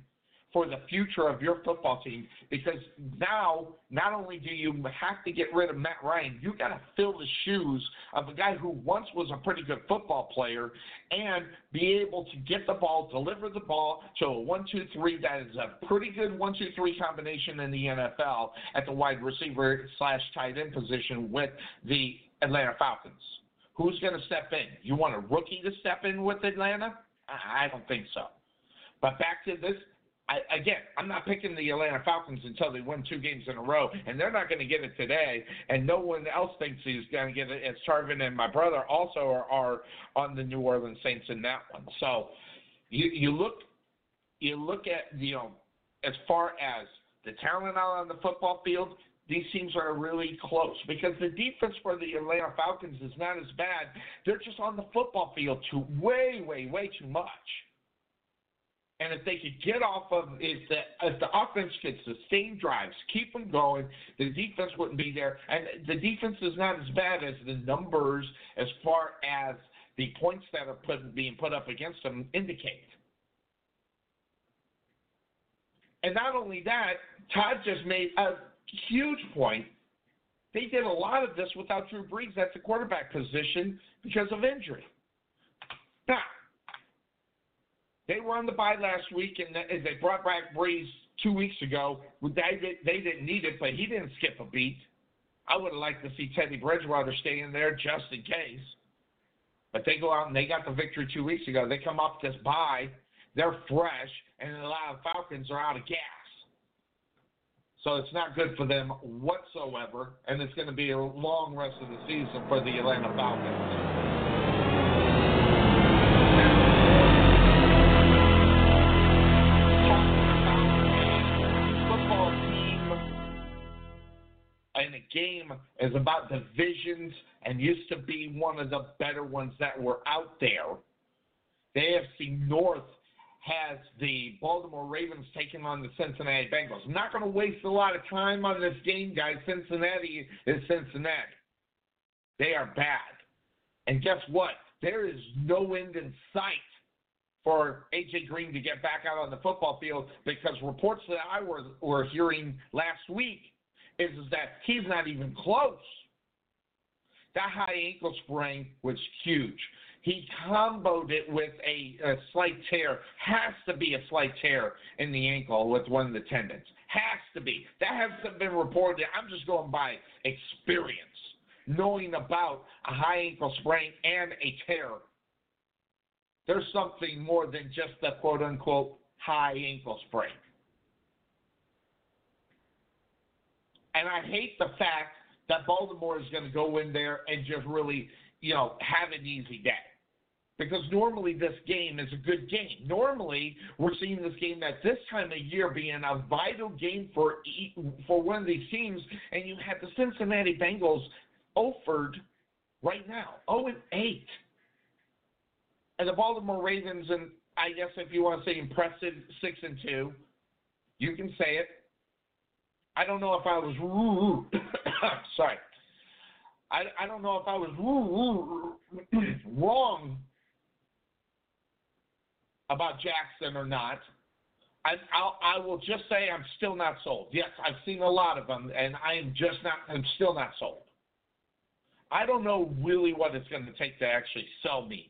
for the future of your football team because now not only do you have to get rid of Matt Ryan, you got to fill the shoes of a guy who once was a pretty good football player and be able to get the ball, deliver the ball to a one-two-three that is a pretty good one-two-three combination in the NFL at the wide receiver slash tight end position with the Atlanta Falcons. Who's going to step in? You want a rookie to step in with Atlanta? I, I don't think so. But back to this, I, again, I'm not picking the Atlanta Falcons until they win two games in a row, and they're not going to get it today. And no one else thinks he's going to get it. As Tarvin and my brother also are, are on the New Orleans Saints in that one. So you you look you look at you know as far as the talent out on the football field, these teams are really close because the defense for the Atlanta Falcons is not as bad. They're just on the football field too way, way, way too much. And if they could get off of if the if the offense could sustain drives, keep them going, the defense wouldn't be there. And the defense is not as bad as the numbers as far as the points that are put, being put up against them indicate. And not only that, Todd just made a huge point. They did a lot of this without Drew Brees at the quarterback position because of injury. Now, they were on the bye last week, and they brought back Brees two weeks ago. They, they didn't need it, but he didn't skip a beat. I would have liked to see Teddy Bridgewater stay in there just in case. But they go out and they got the victory two weeks ago. They come off this bye, they're fresh, and a lot of Falcons are out of gas. So it's not good for them whatsoever, and it's going to be a long rest of the season for the Atlanta Falcons. And a game is about divisions and used to be one of the better ones that were out there. The AFC North has the Baltimore Ravens taking on the Cincinnati Bengals. I'm not going to waste a lot of time on this game, guys. Cincinnati is Cincinnati. They are bad. And guess what? There is no end in sight for AJ Green to get back out on the football field because reports that I were, were hearing last week is, is that he's not even close. That high ankle sprain was huge. He comboed it with a, a slight tear. Has to be a slight tear in the ankle with one of the tendons. Has to be. That hasn't been reported. I'm just going by experience, knowing about a high ankle sprain and a tear. There's something more than just the quote unquote high ankle sprain. And I hate the fact that Baltimore is going to go in there and just really, you know, have an easy day. Because normally this game is a good game. Normally we're seeing this game at this time of year being a vital game for for one of these teams, and you have the Cincinnati Bengals offered right now, 0 and 8, and the Baltimore Ravens, and I guess if you want to say impressive, six and two, you can say it. I don't know if I was sorry. I, I don't know if I was wrong about Jackson or not. I I'll, I will just say I'm still not sold. Yes, I've seen a lot of them, and I am just not. I'm still not sold. I don't know really what it's going to take to actually sell me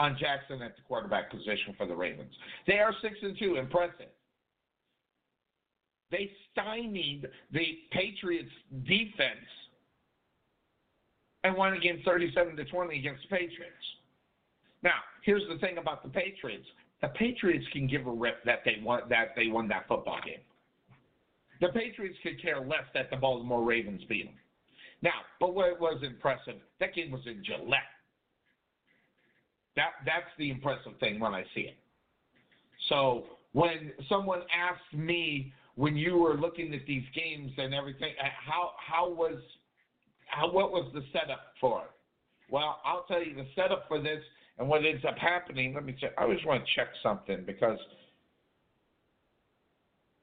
on Jackson at the quarterback position for the Ravens. They are six and two, impressive. They stymied the Patriots defense and won a game 37 to 20 against the Patriots. Now, here's the thing about the Patriots: the Patriots can give a rip that they won that they won that football game. The Patriots could care less that the Baltimore Ravens beat them. Now, but what was impressive, that game was in Gillette. That that's the impressive thing when I see it. So when someone asked me when you were looking at these games and everything, uh, how how was how what was the setup for it? Well, I'll tell you the setup for this and what ends up happening. Let me check. I always want to check something because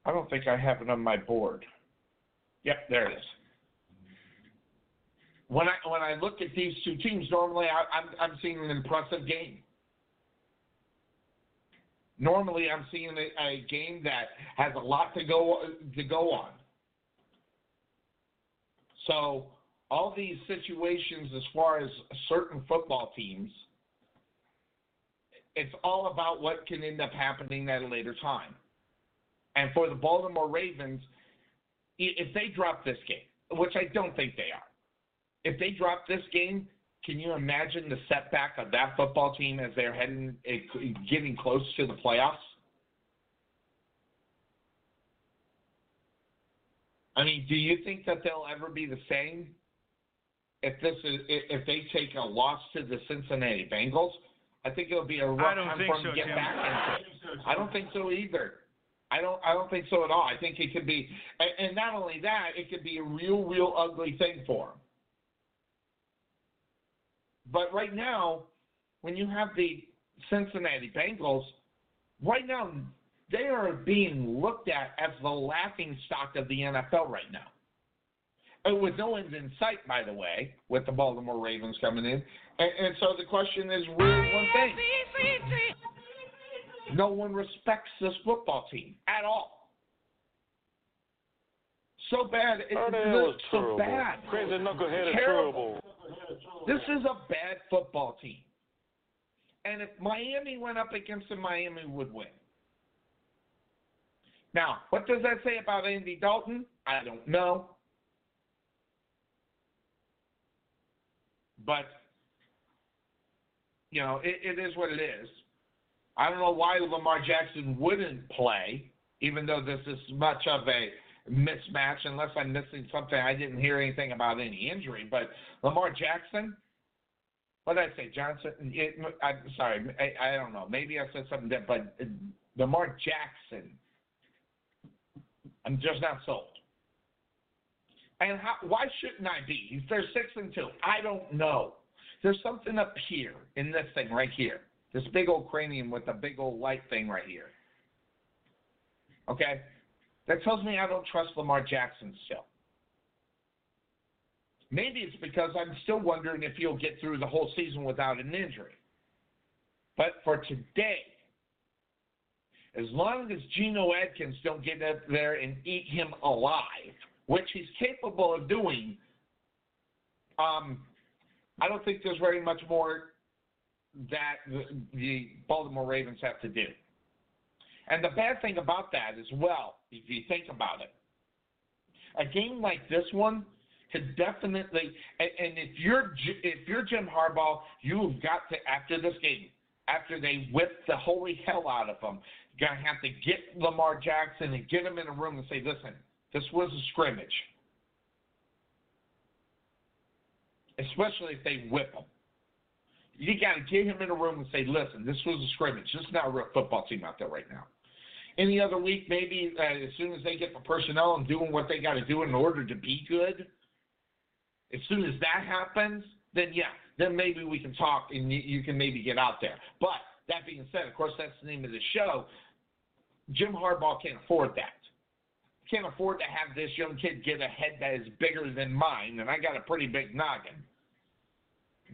I don't think I have it on my board. Yep, there it is. When I when I look at these two teams, normally I, I'm I'm seeing an impressive game. Normally, I'm seeing a, a game that has a lot to go to go on. So all these situations, as far as certain football teams, it's all about what can end up happening at a later time. And for the Baltimore Ravens, if they drop this game, which I don't think they are, if they drop this game, Can you imagine the setback of that football team as they're heading, getting close to the playoffs? I mean, do you think that they'll ever be the same if this is if they take a loss to the Cincinnati Bengals? I think it'll be a rough time for them so, to get Jim. back into it. I don't think so either. I don't. I don't think so at all. I think it could be, and, and not only that, it could be a real, real ugly thing for them. But right now, when you have the Cincinnati Bengals, right now they are being looked at as the laughing stock of the NFL right now. And with no end in sight, by the way, with the Baltimore Ravens coming in. And, and so the question is really one thing. No one respects this football team at all. So bad. It's so terrible. bad. Crazy knucklehead is Terrible. This is a bad football team. And if Miami went up against them, Miami would win. Now, what does that say about Andy Dalton? I don't know. But, you know, it, it is what it is. I don't know why Lamar Jackson wouldn't play, even though this is much of a mismatch, unless I'm missing something. I didn't hear anything about any injury. But Lamar Jackson, what did I say? Johnson? It, I'm sorry. I, I don't know. Maybe I said something different. But Lamar Jackson, I'm just not sold. And how, why shouldn't I be? They're six and two. I don't know. There's something up here in this thing right here. This big old cranium with the big old light thing right here. Okay? That tells me I don't trust Lamar Jackson still. Maybe it's because I'm still wondering if he'll get through the whole season without an injury. But for today, as long as Geno Atkins don't get up there and eat him alive, which he's capable of doing, um, I don't think there's very much more that the, Baltimore Ravens have to do. And the bad thing about that as well, if you think about it, a game like this one could definitely. And, and if you're if you're Jim Harbaugh, you've got to after this game, after they whip the holy hell out of them, you're gonna have to get Lamar Jackson and get him in a room and say, listen, this was a scrimmage. Especially if they whip him. You got to get him in a room and say, listen, this was a scrimmage. This is not a real football team out there right now. Any other week, maybe uh, as soon as they get the personnel and doing what they got to do in order to be good, as soon as that happens, then yeah, then maybe we can talk and you, you can maybe get out there. But that being said, of course, that's the name of the show. Jim Harbaugh can't afford that. Can't afford to have this young kid get a head that is bigger than mine, and I got a pretty big noggin.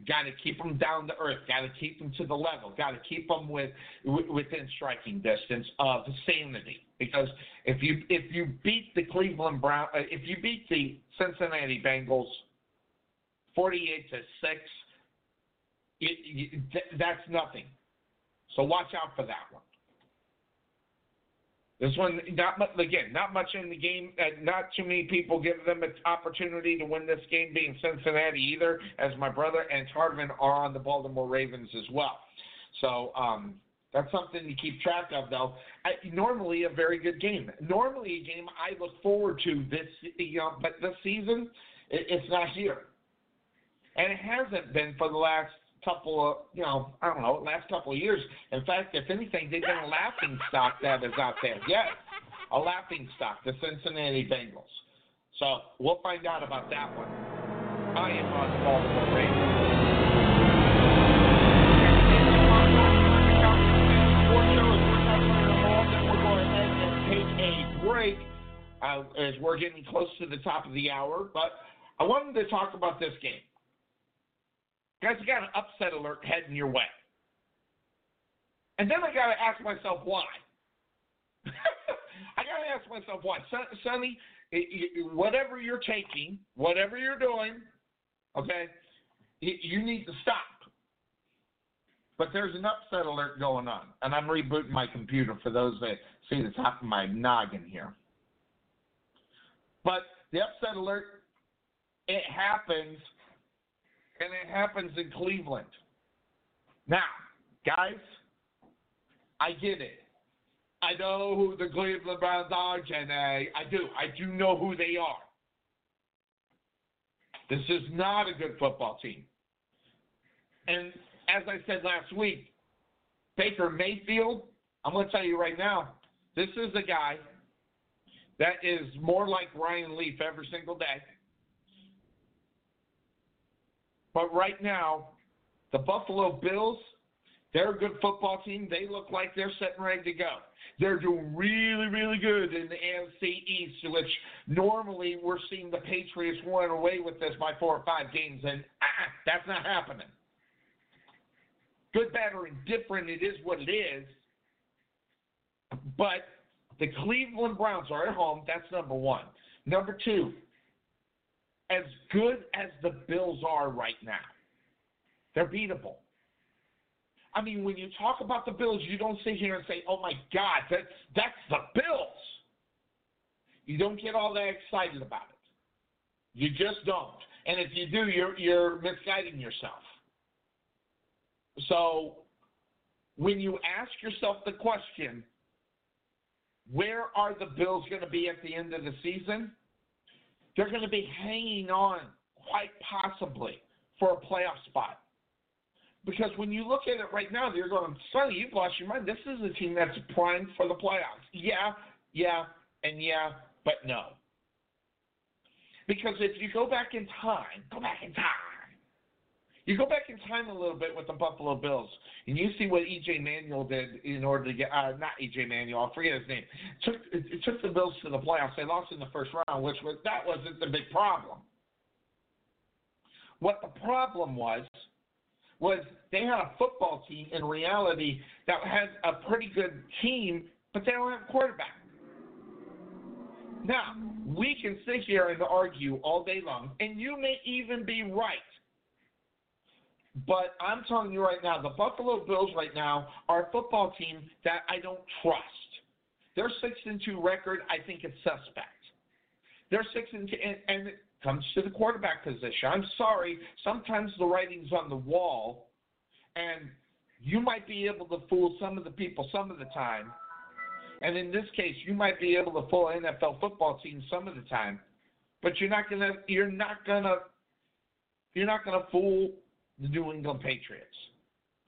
Got to keep them down to earth. Got to keep them to the level. Got to keep them with, with within striking distance of sanity. Because if you if you beat the Cleveland Brown, uh, if you beat the Cincinnati Bengals, forty-eight to six, it, th- that's nothing. So watch out for that one. This one, not much, again, not much in the game. Uh, not too many people give them an opportunity to win this game, being Cincinnati either, as my brother and Tarvin are on the Baltimore Ravens as well. So um, that's something to keep track of, though. I, normally, a very good game. Normally, a game I look forward to this, you know, but this season, it, it's not here, and it hasn't been for the last couple of, you know, I don't know, last couple of years. In fact, if anything, they've been a laughing stock that is out there. Yes, a laughing stock, the Cincinnati Bengals. So we'll find out about that one. I am on Baltimore Ravens. Break uh, as we're getting close to the top of the hour, but I wanted to talk about this game. Guys, you got an upset alert heading your way. And then I got to ask myself why. I got to ask myself why. Sonny, whatever you're taking, whatever you're doing, okay, you need to stop. But there's an upset alert going on, and I'm rebooting my computer for those that see the top of my noggin here. But the upset alert, it happens and it happens in Cleveland. Now, guys, I get it. I know who the Cleveland Browns are, Jenny. I do. I do know who they are. This is not a good football team. And as I said last week, Baker Mayfield, I'm going to tell you right now, this is a guy that is more like Ryan Leaf every single day. But right now, the Buffalo Bills, they're a good football team. They look like they're setting ready to go. They're doing really, really good in the AFC East, which normally we're seeing the Patriots run away with this by four or five games, and ah, that's not happening. Good, bad, or indifferent, it is what it is. But the Cleveland Browns are at home. That's number one. Number two, as good as the Bills are right now, they're beatable. I mean, when you talk about the Bills, you don't sit here and say, "Oh my God, that's that's the Bills." You don't get all that excited about it. You just don't. And if you do, you're you're misguiding yourself. So, when you ask yourself the question, where are the Bills going to be at the end of the season? They're going to be hanging on quite possibly for a playoff spot. Because when you look at it right now, you're going, Sonny, you've lost your mind. This is a team that's primed for the playoffs. Yeah, yeah, and yeah, but no. Because if you go back in time, go back in time. You go back in time a little bit with the Buffalo Bills, and you see what EJ Manuel did in order to get uh, not EJ Manuel, I forget his name. Took it, it took the Bills to the playoffs. They lost in the first round, which was that wasn't the big problem. What the problem was was they had a football team in reality that had a pretty good team, but they don't have a quarterback. Now, we can sit here and argue all day long, and you may even be right. But I'm telling you right now, the Buffalo Bills right now are a football team that I don't trust. Their six and two record, I think it's suspect. They're six and two, and, and comes to the quarterback position. I'm sorry, sometimes the writing's on the wall, and you might be able to fool some of the people some of the time. And in this case, you might be able to fool NFL football teams some of the time, but you're not gonna you're not gonna you're not gonna fool the New England Patriots.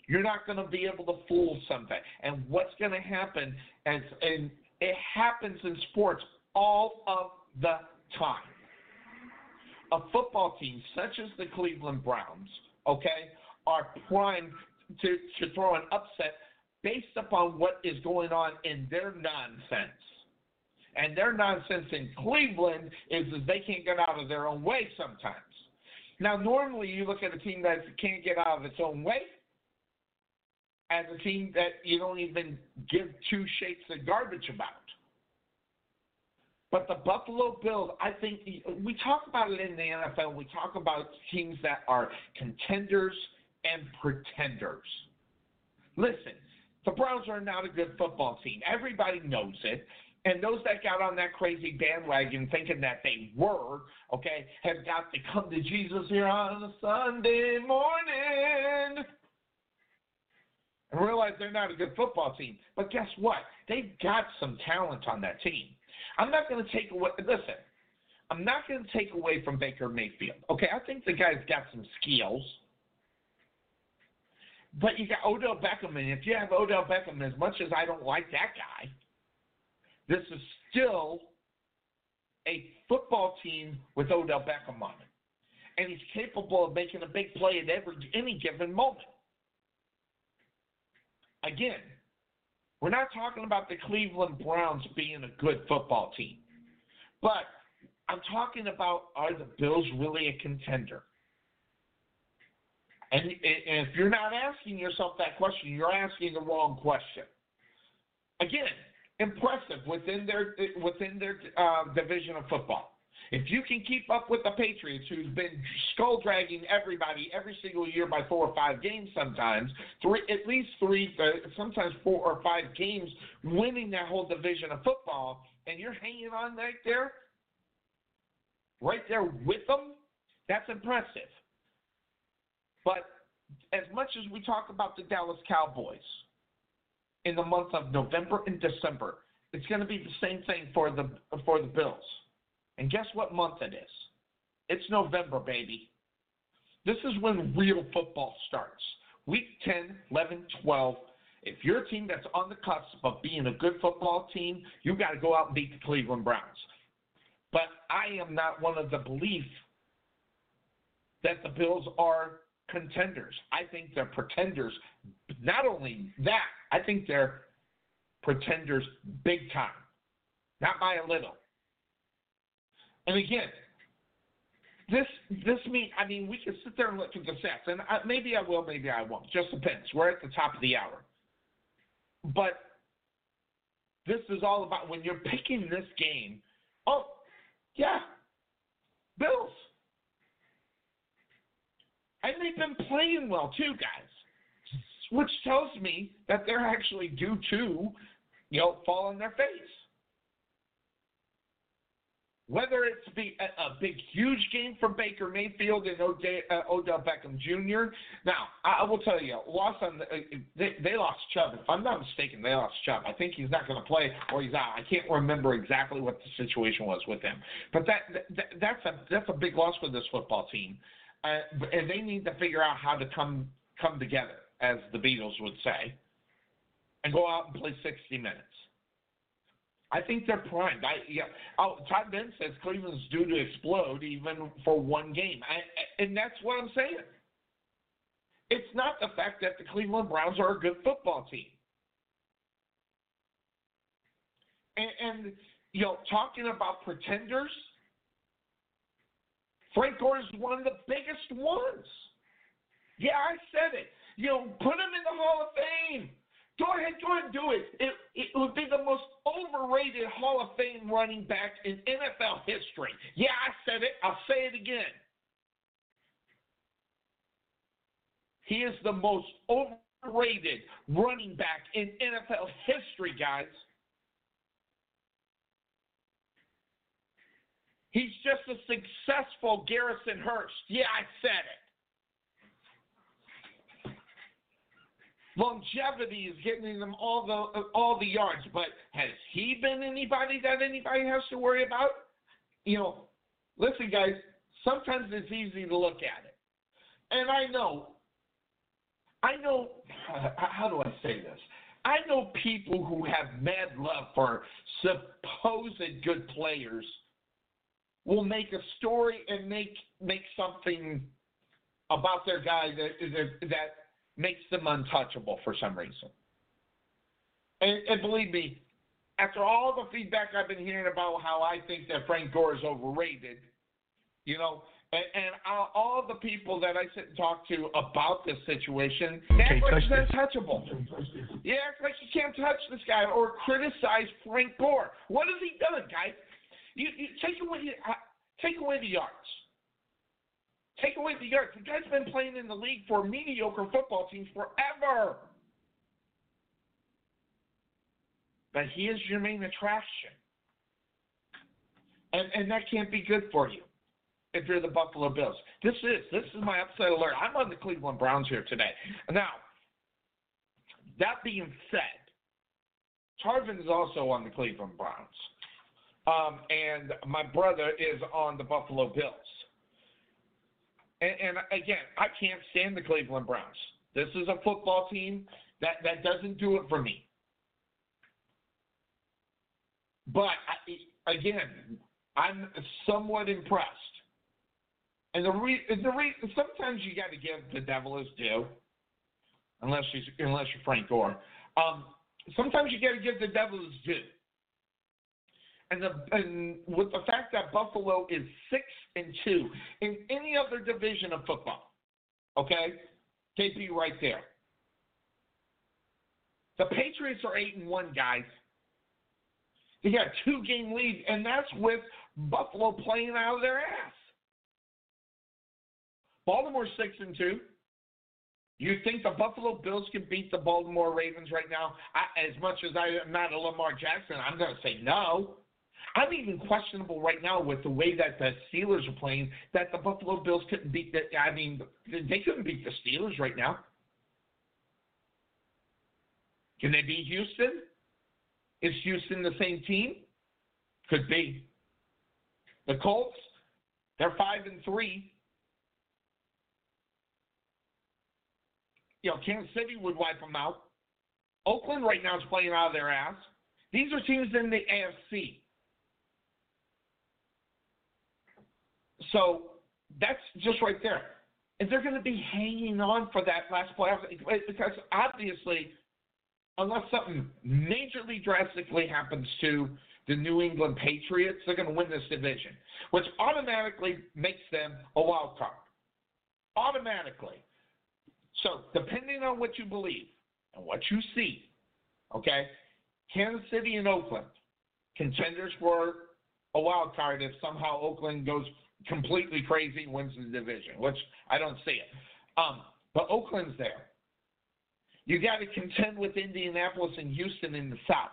You're not going to be able to fool something. And what's going to happen, and, and it happens in sports all of the time a football team such as the Cleveland Browns, okay, are primed to, to throw an upset based upon what is going on in their nonsense. And their nonsense in Cleveland is that they can't get out of their own way sometimes. Now, normally you look at a team that can't get out of its own way as a team that you don't even give two shapes of garbage about. But the Buffalo Bills, I think we talk about it in the NFL. We talk about teams that are contenders and pretenders. Listen, the Browns are not a good football team. Everybody knows it. And those that got on that crazy bandwagon thinking that they were, okay, have got to come to Jesus here on a Sunday morning and realize they're not a good football team. But guess what? They've got some talent on that team. I'm not going to take away. Listen, I'm not going to take away from Baker Mayfield. Okay, I think the guy's got some skills. But you got Odell Beckham, and if you have Odell Beckham, as much as I don't like that guy, this is still a football team with Odell Beckham on it. And he's capable of making a big play at every any given moment. Again, we're not talking about the Cleveland Browns being a good football team. But I'm talking about are the Bills really a contender? And, and if you're not asking yourself that question, you're asking the wrong question. Again, impressive within their within their uh, division of football. If you can keep up with the Patriots, who's been skull dragging everybody every single year by four or five games, sometimes three, at least three, uh, sometimes four or five games, winning that whole division of football, and you're hanging on right there, right there with them, that's impressive. But as much as we talk about the Dallas Cowboys in the month of November and December, it's going to be the same thing for the for the Bills. And guess what month it is? It's November, baby. This is when real football starts. Week 10, 11, 12. If you're a team that's on the cusp of being a good football team, you got to go out and beat the Cleveland Browns. But I am not one of the belief that the Bills are contenders. I think they're pretenders. Not only that, I think they're pretenders big time, not by a little. And again, this this mean I mean we can sit there and look at the stats, and I, maybe I will, maybe I won't. Just depends. We're at the top of the hour, but this is all about when you're picking this game. Oh, yeah, Bills, and they've been playing well too, guys, which tells me that they're actually due to, you know, fall on their face. Whether it's be a, a big, huge game for Baker Mayfield and Ode, uh, Odell Beckham Jr. Now, I, will tell you, lost on the, uh, they, they lost Chubb. If I'm not mistaken, they lost Chubb. I think he's not going to play or he's out. I can't remember exactly what the situation was with him. But that, that that's a that's a big loss for this football team, uh, and they need to figure out how to come come together, as the Beatles would say, and go out and play 60 minutes. I think they're primed. I yeah. Oh, Todd Ben says Cleveland's due to explode even for one game, I, and that's what I'm saying. It's not the fact that the Cleveland Browns are a good football team, and, and you know, talking about pretenders, Frank Gore is one of the biggest ones. Yeah, I said it. You know, put him in the Hall of Fame. Go ahead, go ahead do it. It, it would be the most overrated Hall of Fame running back in NFL history. Yeah, I said it. I'll say it again. He is the most overrated running back in NFL history, guys. He's just a successful Garrison Hearst. Yeah, I said it. Longevity is getting them all the all the yards, but has he been anybody that anybody has to worry about? You know, listen, guys. Sometimes it's easy to look at it, and I know, I know. How do I say this? I know people who have mad love for supposed good players will make a story and make make something about their guy that that, that makes them untouchable for some reason. And, and believe me, after all the feedback I've been hearing about how I think that Frank Gore is overrated, you know, and, and all the people that I sit and talk to about this situation, act like he's untouchable. Yeah, act like you can't touch this guy or criticize Frank Gore. What has he done, guys? You, you take away take away the yards. Take away the yards. The guy's been playing in the league for mediocre football teams forever. But he is your main attraction. And, and that can't be good for you if you're the Buffalo Bills. This is this is my upset alert. I'm on the Cleveland Browns here today. Now, that being said, Tarvin is also on the Cleveland Browns. Um, and my brother is on the Buffalo Bills. And, and again, I can't stand the Cleveland Browns. This is a football team that, that doesn't do it for me. But I, again, I'm somewhat impressed. And the re, the re, sometimes you got to give the devil his due, unless you unless you're Frank Gore. Um, sometimes you got to give the devil his due. And, the, and with the fact that Buffalo is six and two in any other division of football, okay, KP right there. The Patriots are eight and one, guys. They got two game lead, and that's with Buffalo playing out of their ass. Baltimore six and two. You think the Buffalo Bills can beat the Baltimore Ravens right now? I, as much as I am not a Lamar Jackson, I'm going to say no. I'm even questionable right now with the way that the Steelers are playing that the Buffalo Bills couldn't beat the. I mean, they couldn't beat the Steelers right now. Can they beat Houston? Is Houston the same team? Could be. The Colts, they're five and three. You know, Kansas City would wipe them out. Oakland right now is playing out of their ass. These are teams in the AFC. So that's just right there. And they're going to be hanging on for that last playoff because obviously, unless something majorly drastically happens to the New England Patriots, they're going to win this division, which automatically makes them a wild card. Automatically. So, depending on what you believe and what you see, okay, Kansas City and Oakland, contenders for a wild card if somehow Oakland goes completely crazy wins the division, which I don't see it. Um, but Oakland's there. You got to contend with Indianapolis and Houston in the South.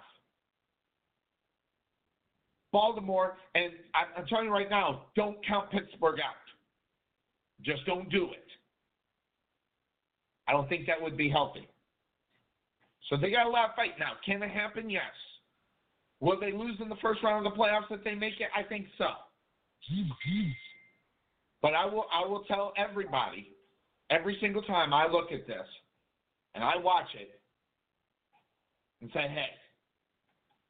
Baltimore, and I'm telling you right now, don't count Pittsburgh out. Just don't do it. I don't think that would be healthy. So they got a lot of fight now. Can it happen? Yes. Will they lose in the first round of the playoffs if they make it? I think so. But I will I will tell everybody every single time I look at this and I watch it and say, hey,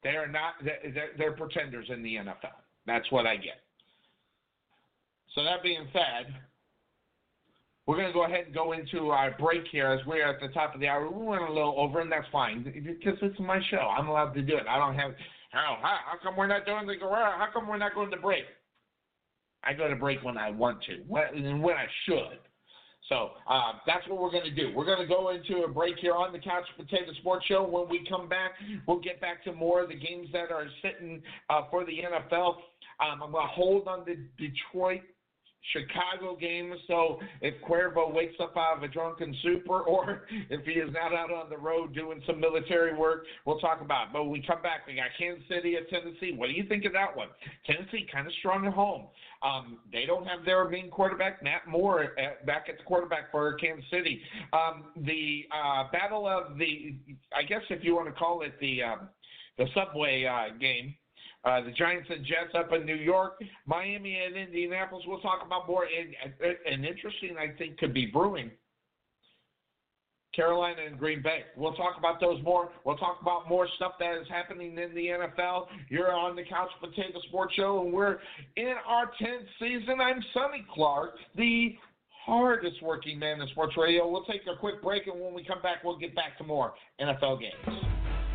they are not they're, they're pretenders in the NFL. That's what I get. So that being said, we're going to go ahead and go into our break here as we're at the top of the hour. We went a little over, and that's fine because it's my show. I'm allowed to do it. I don't have. How, how come we're not doing the How come we're not going to break? I go to break when I want to, when, when I should. So uh, that's what we're going to do. We're going to go into a break here on the Couch Potato Sports Show. When we come back, we'll get back to more of the games that are sitting uh, for the NFL. Um, I'm going to hold on the Detroit Chicago game. So if Cuervo wakes up out of a drunken stupor, or if he is not out on the road doing some military work, we'll talk about. It. But when we come back, we got Kansas City at Tennessee. What do you think of that one? Tennessee kind of strong at home. Um, they don't have their main quarterback, Matt Moore, at, back at the quarterback for Kansas City. Um, the uh, battle of the, I guess if you want to call it the um, the subway uh, game. Uh, the Giants and Jets up in New York, Miami and Indianapolis. We'll talk about more. And, and interesting, I think, could be brewing. Carolina and Green Bay. We'll talk about those more. We'll talk about more stuff that is happening in the NFL. You're on the Couch Potato Sports Show, and we're in our 10th season. I'm Sonny Clark, the hardest working man in sports radio. We'll take a quick break, and when we come back, we'll get back to more NFL games.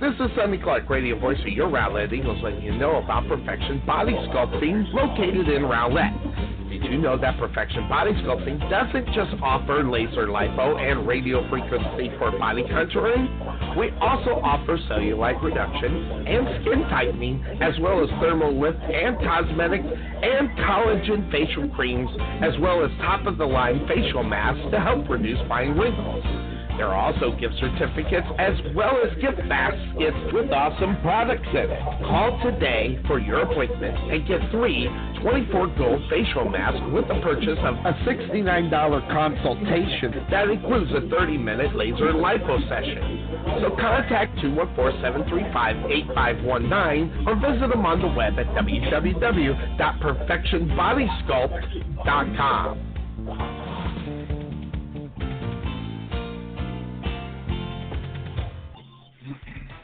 This is Sonny Clark, radio voice of your Rowlett Eagles, letting you know about Perfection Body Sculpting located in Rowlett. Did you know that Perfection Body Sculpting doesn't just offer laser lipo and radio frequency for body contouring? We also offer cellulite reduction and skin tightening, as well as thermal lift and cosmetics and collagen facial creams, as well as top of the line facial masks to help reduce fine wrinkles. There are also gift certificates as well as gift baskets with awesome products in it. Call today for your appointment and get three 24 gold facial masks with the purchase of a $69 consultation that includes a 30 minute laser lipo session. So contact 214 735 8519 or visit them on the web at www.perfectionbodysculpt.com.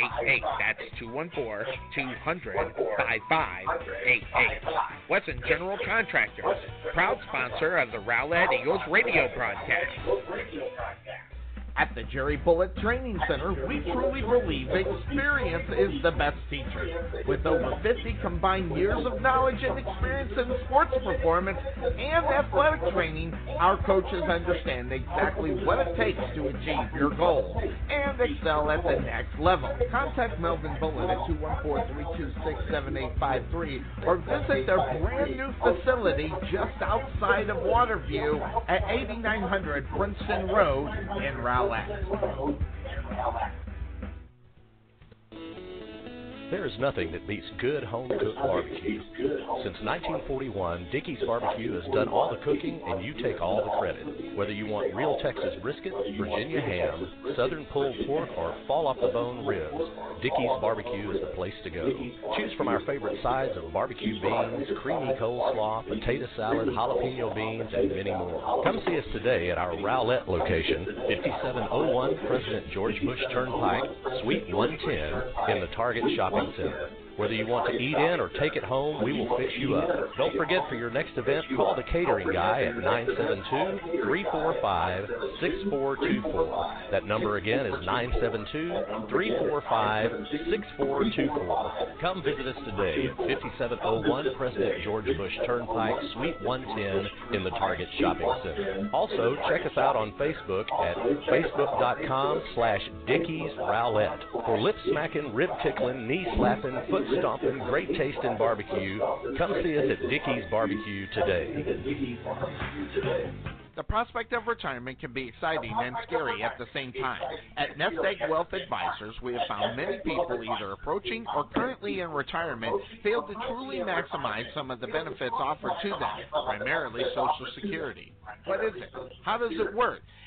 5588. That's 214 200 5588. Wesson General Contractors, proud sponsor of the Rowlett Eagles radio broadcast. At the Jerry Bullet Training Center, we truly believe experience is the best teacher. With over 50 combined years of knowledge and experience in sports performance and athletic training, our coaches understand exactly what it takes to achieve your goals and excel at the next level. Contact Melvin Bullet at 214-326-7853 or visit their brand new facility just outside of Waterview at 8900 Princeton Road in Rowlett. There is nothing that beats good home cooked barbecue. Since 1941, Dickey's Barbecue has done all the cooking and you take all the credit. Whether you want real Texas brisket, Virginia ham, southern pulled pork, or fall off the bone ribs, Dickey's Barbecue is the place to go. Choose from our favorite sides of barbecue beans, creamy coleslaw, potato salad, jalapeno beans, and many more. Come see us today at our Rowlett location, 5701 President George Bush Turnpike, Suite 110 in the Target Shopping Center. Whether you want to eat in or take it home, we will fix you up. Don't forget for your next event, call the catering guy at 972 345 6424. That number again is 972 345 6424. Come visit us today at 5701 President George Bush Turnpike, Suite 110 in the Target Shopping Center. Also, check us out on Facebook at facebook.com slash Dickeys Rowlett. For lip smacking, rib tickling, knee slapping, foot stomping, great taste in barbecue, come see us at Dickey's Barbecue today. The prospect of retirement can be exciting and scary at the same time. At Nest Egg Wealth Advisors, we have found many people either approaching or currently in retirement fail to truly maximize some of the benefits offered to them, primarily Social Security. What is it? How does it work?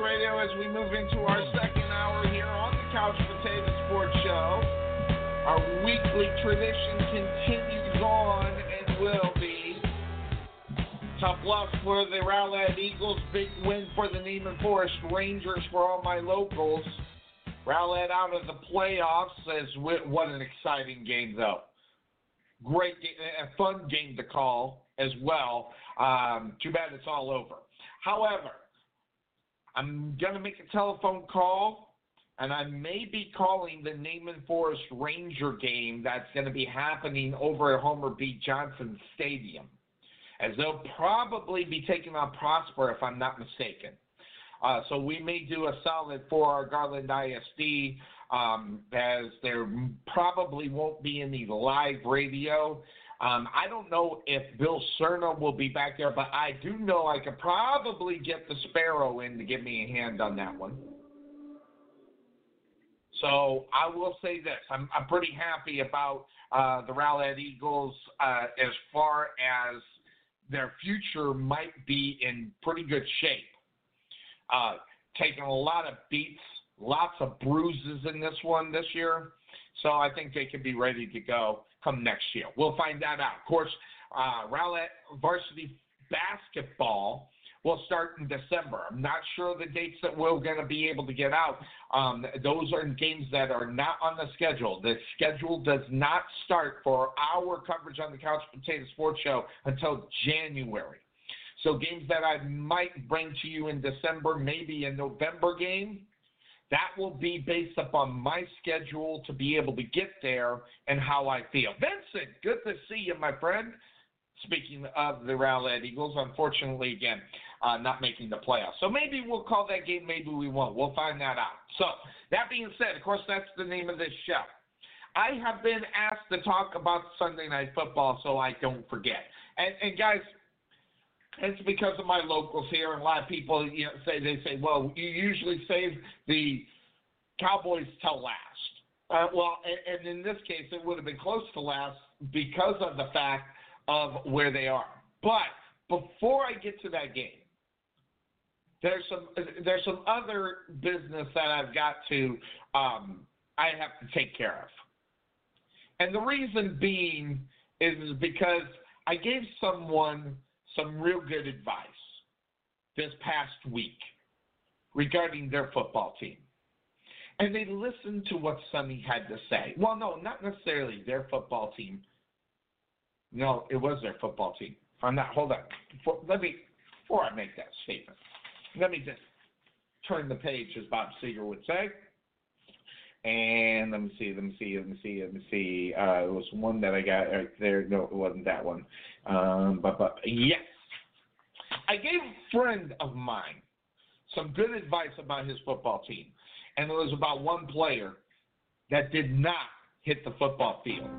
radio as we move into our second hour here on the Couch Potato Sports Show. Our weekly tradition continues on and will be. Tough luck for the Rowlett Eagles. Big win for the Naaman Forest Rangers for all my locals. Rowlett out of the playoffs. As what an exciting game, though. Great, game, a fun game to call as well. Um, too bad it's all over. However, I'm gonna make a telephone call, and I may be calling the Naaman Forest Ranger game that's going to be happening over at Homer B. Johnson Stadium, as they'll probably be taking on Prosper if I'm not mistaken. Uh, so we may do a solid for our Garland ISD, um, as there probably won't be any live radio. Um, I don't know if Bill Cerna will be back there, but I do know I could probably get the Sparrow in to give me a hand on that one. So I will say this: I'm I'm pretty happy about uh, the Rowlett Eagles uh, as far as their future might be in pretty good shape. Uh, taking a lot of beats, lots of bruises in this one this year, so I think they can be ready to go come next year. We'll find that out. Of course, Uh, Rowlett varsity basketball will start in December. I'm not sure the dates that we're going to be able to get out. Um, those are games that are not on the schedule. The schedule does not start for our coverage on the Couch Potato Sports Show until January. So games that I might bring to you in December, maybe a November game, that will be based upon my schedule to be able to get there and how I feel. Vincent, good to see you, my friend. Speaking of the Rowlett Eagles, unfortunately, again, uh, not making the playoffs. So maybe we'll call that game, maybe we won't. We'll find that out. So, that being said, of course, that's the name of this show. I have been asked to talk about Sunday Night Football so I don't forget. And, and guys, it's because of my locals here, and a lot of people you know, say they say, well, you usually save the Cowboys till last. Uh, well, and, and in this case, it would have been close to last because of the fact of where they are. But before I get to that game, there's some there's some other business that I've got to um, I have to take care of, and the reason being is because I gave someone some real good advice this past week regarding their football team. And they listened to what Sonny had to say. Well, no, not necessarily their football team. No, it was their football team. I'm not. Hold on. Before, let me. Before I make that statement, let me just turn the page, as Bob Seger would say. And let me see. Let me see. Let me see. Let me see. Uh, it was one that I got right there. No, it wasn't that one. Um, but but yes, I gave a friend of mine some good advice about his football team, and it was about one player that did not hit the football field.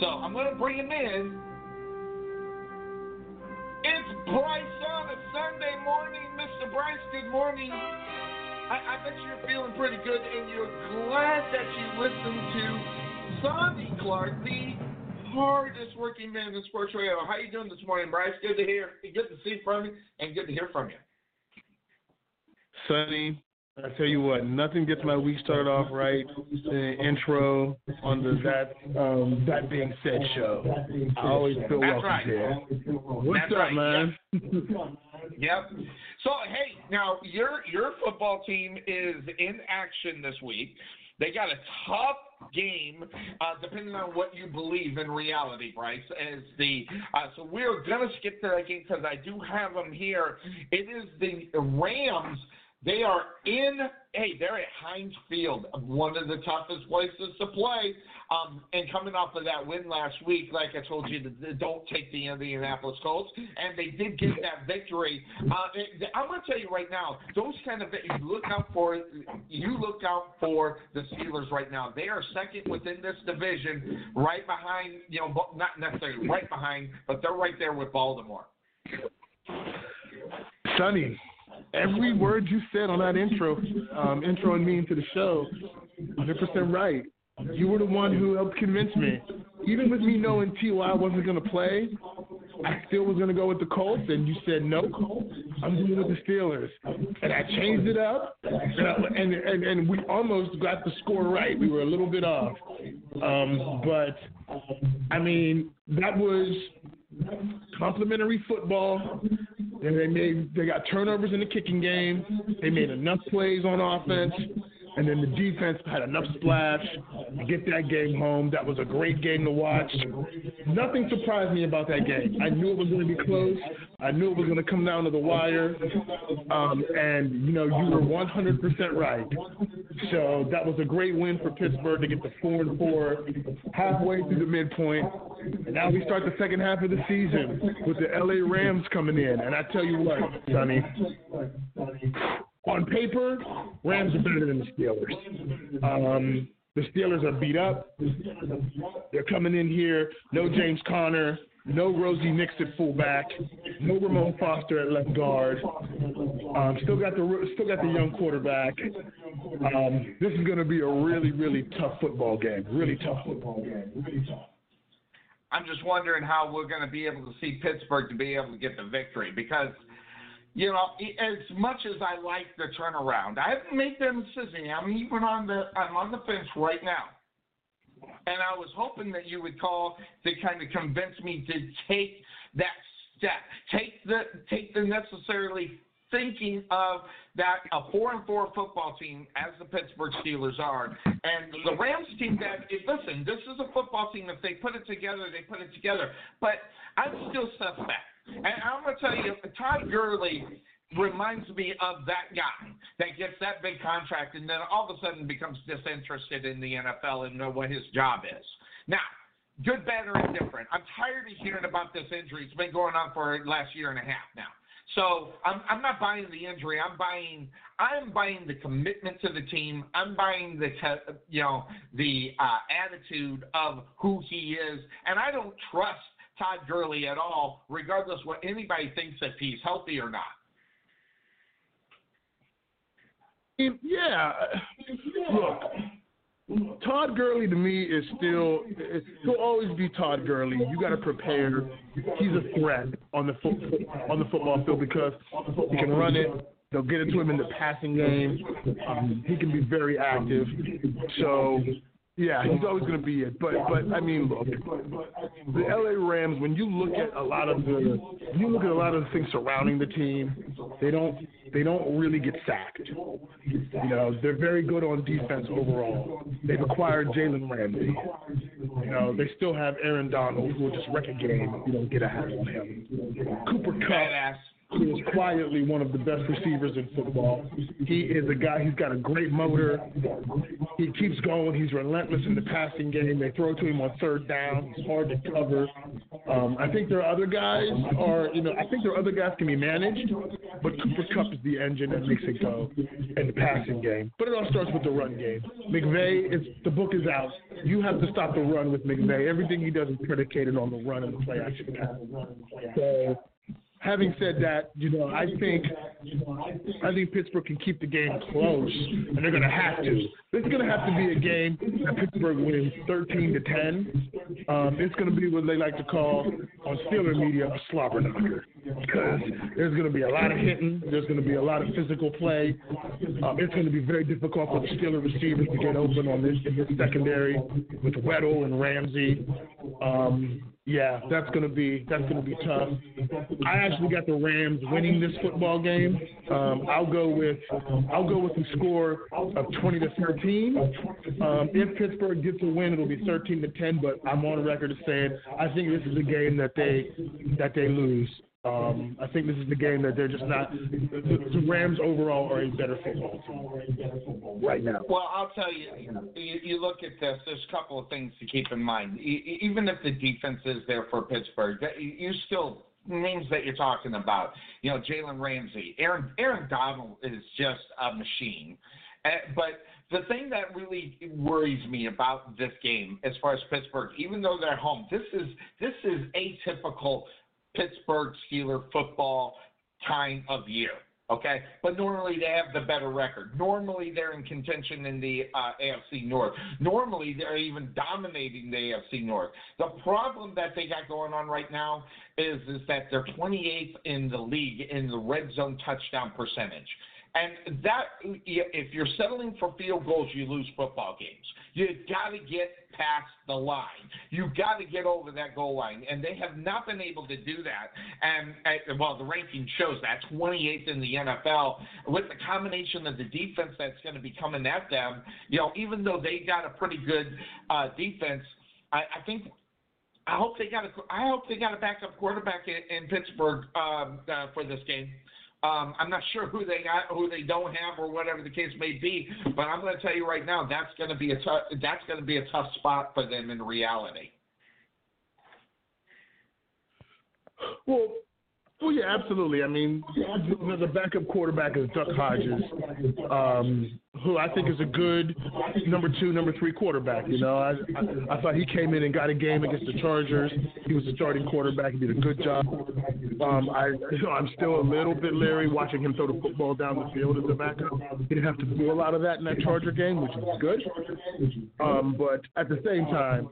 So I'm going to bring him in. It's Bryce on a Sunday morning. Mr. Bryce, good morning. I, I bet you're feeling pretty good, and you're glad that you listened to Sonny Clark, the hardest working man in sports radio. How you doing this morning, Bryce? Good to hear. Good to see from you, and good to hear from you. Sonny, I tell you what, nothing gets my week started off right. The intro on the that um, that being said show. I always feel That's welcome right. there. What's That's up, right, man? Yep. So hey, now your your football team is in action this week. They got a tough game, uh, depending on what you believe in reality, Bryce. As the uh, so we're gonna skip to that game because I do have them here. It is the Rams. They are in. Hey, they're at Heinz Field, one of the toughest places to play. Um, and coming off of that win last week, like I told you, don't take the Indianapolis Colts, and they did get that victory. Uh, I'm going to tell you right now, those kind of you look out for. You look out for the Steelers right now. They are second within this division, right behind. You know, not necessarily right behind, but they're right there with Baltimore. Sonny, every word you said on that intro, um, and me into the show, 100% right. You were the one who helped convince me. Even with me knowing T.Y. wasn't going to play, I still was going to go with the Colts, and you said, no, Colts, I'm going with the Steelers. And I changed it up, and, I- and, and, and we almost got the score right. We were a little bit off. Um, but, I mean, that was complimentary football. And they made they got turnovers in the kicking game. They made enough plays on offense, and then the defense had enough splash to get that game home. That was a great game to watch. Nothing surprised me about that game. I knew it was going to be close. I knew it was going to come down to the wire. Um, and you know you were 100% right. So that was a great win for Pittsburgh to get to four and four, halfway through the midpoint. And now we start the second half of the season with the LA Rams coming in. And I tell you what, Sonny, on paper, Rams are better than the Steelers. Um, the Steelers are beat up. They're coming in here. No James Conner. No Rosie Nix at fullback. No Ramon Foster at left guard. Um, still got the still got the young quarterback. Um, this is going to be a really really tough football game. Really tough football game. Really tough. I'm just wondering how we're going to be able to see Pittsburgh to be able to get the victory because, you know, as much as I like the turnaround, I haven't made that decision. I'm even on the I'm on the fence right now. and I was hoping that you would call to kind of convince me to take that step, take the take the necessarily thinking of that a four and four football team as the Pittsburgh Steelers are, and the Rams team that listen, this is a football team. If they put it together, they put it together. But I'm still suspect, and I'm gonna tell you, Todd Gurley reminds me of that guy that gets that big contract and then all of a sudden becomes disinterested in the NFL and know what his job is. Now, good, bad, or indifferent. I'm tired of hearing about this injury. It's been going on for the last year and a half now. So I'm I'm not buying the injury. I'm buying I'm buying the commitment to the team. I'm buying the you know the uh, attitude of who he is, and I don't trust Todd Gurley at all, regardless what anybody thinks if he's healthy or not. Yeah, look, Todd Gurley to me is still he'll always be Todd Gurley. You got to prepare. He's a threat on the on the football field because he can run it. They'll get it to him in the passing game. Um, he can be very active. So yeah, he's always going to be it. But but I mean, look, the LA Rams. When you look at a lot of the, you look at a lot of the things surrounding the team, they don't they don't really get sacked. You know, they're very good on defense overall. They've acquired Jalen Ramsey. You know, they still have Aaron Donald, who will just wreck a game if you don't get a handle on him. Cooper Kupp who is quietly one of the best receivers in football. He is a guy, he's got a great motor. He keeps going. He's relentless in the passing game. They throw to him on third down. He's hard to cover. Um, I think there are other guys, or, you know, I think there are other guys can be managed, but Cooper Kupp is the engine that makes it go in the passing game. But it all starts with the run game. McVay, is, the book is out. You have to stop the run with McVay. Everything he does is predicated on the run and the play action. So, having said that, you know, I think I think Pittsburgh can keep the game close, and they're going to have to. This is going to have to be a game that Pittsburgh wins 13 to 10. Um, it's going to be what they like to call on Steeler media a slobber knocker because there's going to be a lot of hitting, there's going to be a lot of physical play. Um, it's going to be very difficult for the Steeler receivers to get open on this this secondary with Weddle and Ramsey. Um, yeah, that's gonna be that's gonna be tough. I actually got the Rams winning this football game. Um, I'll go with I'll go with the score of 20 to 13. Um, if Pittsburgh gets a win, it'll be 13 to 10. But I'm on record as saying I think this is a game that they that they lose. Um, I think this is the game that they're just not. The, Rams overall are a better football team right now. Well, I'll tell you, you, you look at this, there's a couple of things to keep in mind. Even if the defense is there for Pittsburgh, you still names that you're talking about. You know, Jalen Ramsey, Aaron Aaron Donald is just a machine. Uh, but the thing that really worries me about this game, as far as Pittsburgh, even though they're home, this is this is atypical Pittsburgh Steeler football time of year. Okay, but normally they have the better record. Normally they're in contention in the uh, AFC North. Normally they're even dominating the AFC North. The problem that they got going on right now is is that they're 28th in the league in the red zone touchdown percentage. And that, if you're settling for field goals, you lose football games. You got to get past the line. You got to get over that goal line, and they have not been able to do that. And uh, well, the ranking shows that 28th in the NFL with the combination of the defense that's going to be coming at them. You know, even though they got a pretty good uh, defense, I, I think I hope they got a I hope they got a backup quarterback in, in Pittsburgh um, uh, for this game. Um, I'm not sure who they got, who they don't have, or whatever the case may be. But I'm going to tell you right now, that's going to be a tough. That's going to be a tough spot for them in reality. Well, well, yeah, absolutely. I mean, the backup quarterback is Duck Hodges, um, who I think is a good number two, number three quarterback. You know, I, I I thought he came in and got a game against the Chargers. He was the starting quarterback. He did a good job. Um, I you know, I'm still a little bit leery watching him throw the football down the field as a backup. He didn't have to do a lot of that in that Charger game, which is good. Um, but at the same time,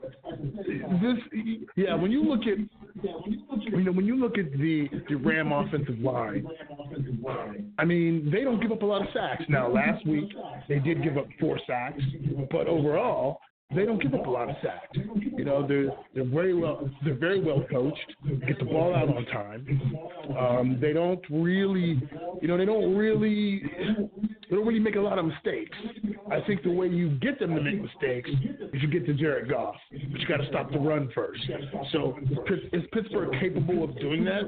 this yeah, when you look at you know when you look at the the Ram offensive line, I mean they don't give up a lot of sacks. Now last week they did give up four sacks, but overall they don't give up a lot of sacks. You know, they're they're very well they're very well coached. Get the ball out on time. Um, they don't really, you know, they don't really they don't really make a lot of mistakes. I think the way you get them to make mistakes is you get to Jared Goff, but you got to stop the run first. So is Pittsburgh capable of doing that?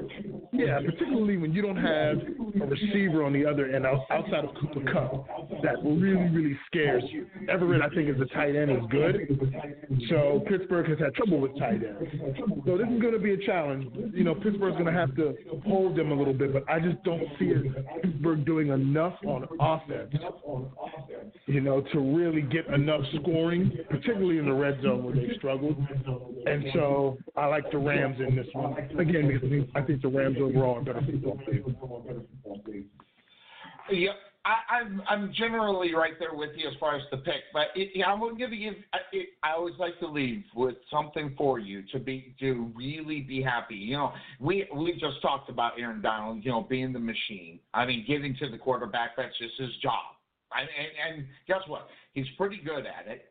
Yeah, particularly when you don't have a receiver on the other end outside of Cooper Kupp that really really scares you. Everett, I think, is a tight end is good. So Pittsburgh has had trouble with tight ends. So this is going to be a challenge. You know, Pittsburgh's going to have to hold them a little bit, but I just don't see it, Pittsburgh doing enough on offense. You know, to really get enough scoring, particularly in the red zone where they've struggled. And so I like the Rams in this one again because I think- the Rams overall are better football team. Yeah, I, I'm I'm generally right there with you as far as the pick, but it, yeah, I'm to give. I, it, I always like to leave with something for you to be to really be happy. You know, we we just talked about Aaron Donald. You know, being the machine. I mean, getting to the quarterback. That's just his job. I, and, and guess what? He's pretty good at it.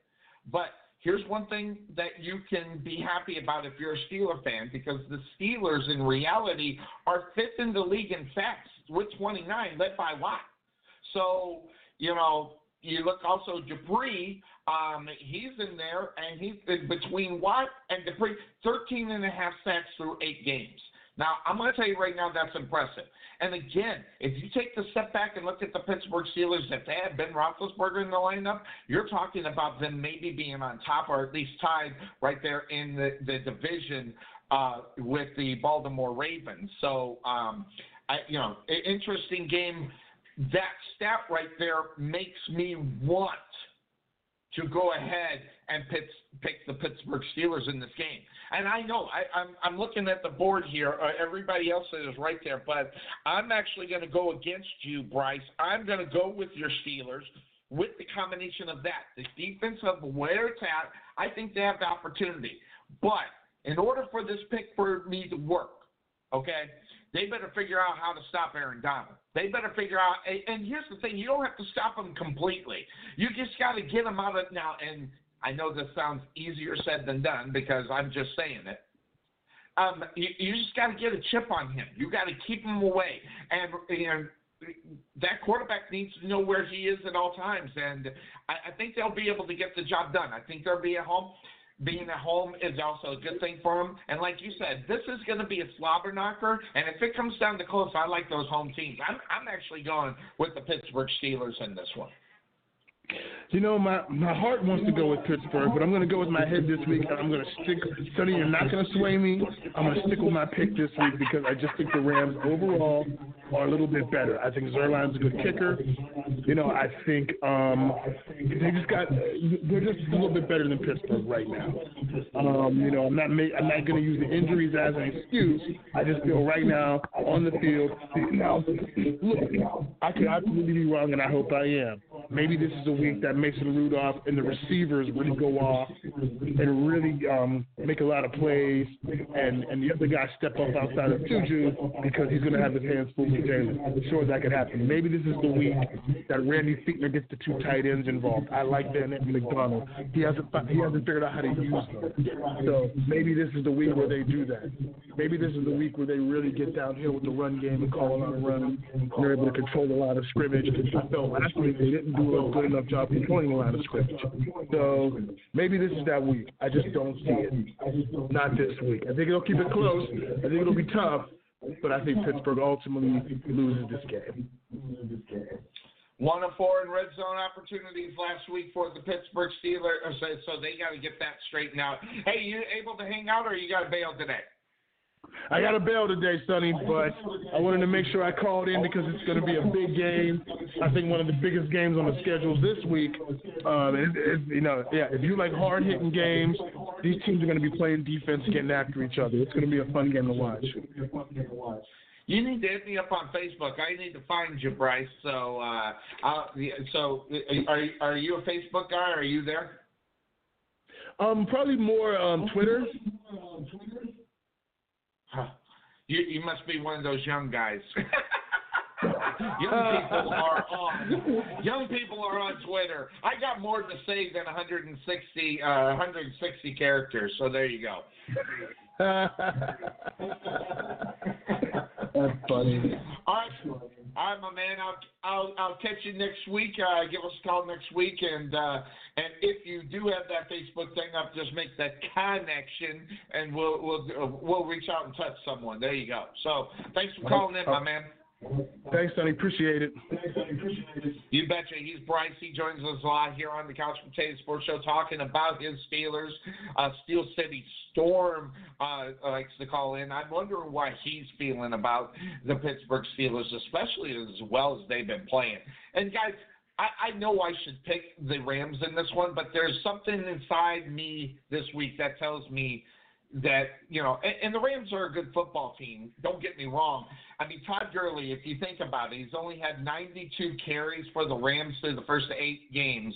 But here's one thing that you can be happy about if you're a Steeler fan, because the Steelers in reality are fifth in the league in sacks with 29, led by Watt. So, you know, you look also Dupree, um, he's in there, and he's between Watt and Dupree, 13 and a half sacks through eight games. Now, I'm going to tell you right now that's impressive. And again, if you take the step back and look at the Pittsburgh Steelers, if they had Ben Roethlisberger in the lineup, you're talking about them maybe being on top or at least tied right there in the, the division uh, with the Baltimore Ravens. So, um, I, you know, interesting game. That stat right there makes me want to go ahead and pick, pick the Pittsburgh Steelers in this game. And I know I, I'm I'm looking at the board here. Uh, everybody else is right there, but I'm actually going to go against you, Bryce. I'm going to go with your Steelers with the combination of that, the defense of where it's at. I think they have the opportunity, but in order for this pick for me to work, okay, they better figure out how to stop Aaron Donald. They better figure out. And here's the thing: you don't have to stop him completely. You just got to get him out of now. And I know this sounds easier said than done because I'm just saying it. Um, you, you just got to get a chip on him. You got to keep him away, and and that quarterback needs to know where he is at all times. And I, I think they'll be able to get the job done. I think they'll be at home. Being at home is also a good thing for them. And like you said, this is going to be a slobber knocker. And if it comes down to close, I like those home teams. I'm I'm actually going with the Pittsburgh Steelers in this one. You know, my my heart wants to go with Pittsburgh, but I'm going to go with my head this week. I'm going to stick. Sonny, you're not going to sway me. I'm going to stick with my pick this week because I just think the Rams overall are a little bit better. I think Zuerlein's a good kicker. You know, I think um, they just got they're just a little bit better than Pittsburgh right now. Um, you know, I'm not ma- I'm not going to use the injuries as an excuse. I just feel right now on the field. Now, look, I could absolutely be wrong, and I hope I am. Maybe this is a week that Mason Rudolph and the receivers really go off and really um, make a lot of plays, and and the other guys step up outside of Juju because he's going to have his hands full Jalen. I'm sure that could happen. Maybe this is the week that Randy Fichtner gets the two tight ends involved. I like and McDonald. He hasn't he hasn't figured out how to use them. So maybe this is the week where they do that. Maybe this is the week where they really get downhill with the run game and call a lot of runs. They're able to control a lot of scrimmage. I felt last week they didn't do a good enough job controlling a lot of scrimmage. So maybe this is that week. I just don't see it. Not this week. I think it'll keep it close. I think it'll be tough. But I think Pittsburgh ultimately loses this game. One of four in red zone opportunities last week for the Pittsburgh Steelers, so they got to get that straightened out. Hey, you able to hang out, or you got to bail today? I got a bail today, Sonny, but I wanted to make sure I called in because it's going to be a big game. I think one of the biggest games on the schedule this week. Um, it, it, you know, yeah, if you like hard hitting games, these teams are going to be playing defense, getting after each other. It's going to be a fun game to watch. You need to hit me up on Facebook. I need to find you, Bryce. So, uh, I'll, so uh, are are you a Facebook guy? Are you there? Um, probably more um, Twitter. Huh. You you must be one of those young guys. young people are on. Young people are on Twitter. I got more to say than 160, uh, 160 characters. So there you go. That's funny. All right, all right, my man. I'll I'll, I'll catch you next week. Uh, give us a call next week, and uh, and if you do have that Facebook thing up, just make that connection, and we'll we'll uh, we'll reach out and touch someone. There you go. So thanks for calling in, my man. Thanks, Sonny. Appreciate it. You betcha. He's Bryce. He joins us live here on the Couch Potato Sports Show talking about his Steelers. Uh, Steel City Storm uh, likes to call in. I'm wondering why he's feeling about the Pittsburgh Steelers, especially as well as they've been playing. And, guys, I, I know I should pick the Rams in this one, but there's something inside me this week that tells me that you know, and, and the Rams are a good football team. Don't get me wrong. I mean, Todd Gurley, if you think about it, he's only had 92 carries for the Rams through the first eight games.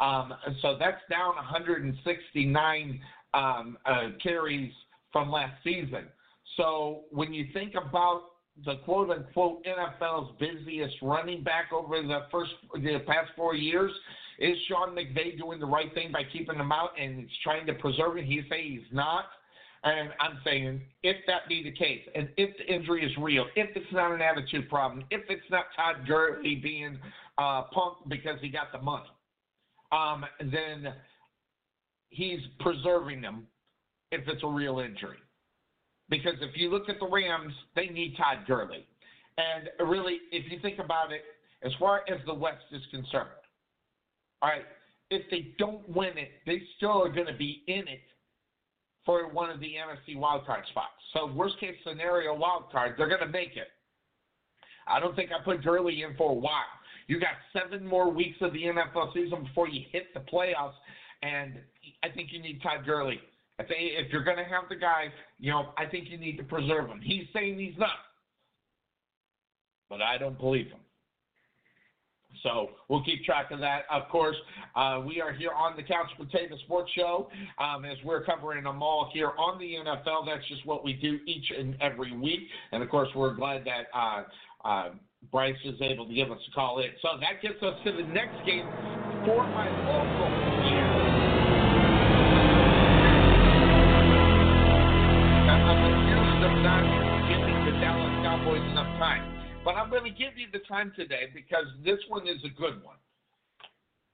Um, so that's down 169 um, uh, carries from last season. So when you think about the quote unquote NFL's busiest running back over the first the past four years, is Sean McVay doing the right thing by keeping him out and trying to preserve him? He say he's not. And I'm saying, if that be the case, and if the injury is real, if it's not an attitude problem, if it's not Todd Gurley being uh, punked because he got the money, um, then he's preserving them if it's a real injury. Because if you look at the Rams, they need Todd Gurley. And really, if you think about it, as far as the West is concerned, all right, if they don't win it, they still are going to be in it for one of the NFC wildcard spots. So worst case scenario wildcard, they're going to make it. I don't think I put Gurley in for a while. You got seven more weeks of the NFL season before you hit the playoffs, and I think you need Todd Gurley. I think if you're going to have the guy, you know, I think you need to preserve him. He's saying he's not, but I don't believe him. So we'll keep track of that. Of course, uh, we are here on the Couch Potato Sports Show um, as we're covering them all here on the NFL. That's just what we do each and every week. And of course, we're glad that uh, uh, Bryce is able to give us a call in. So that gets us to the next game for my local here. I'm the Dallas Cowboys enough time. But I'm going to give you the time today because this one is a good one.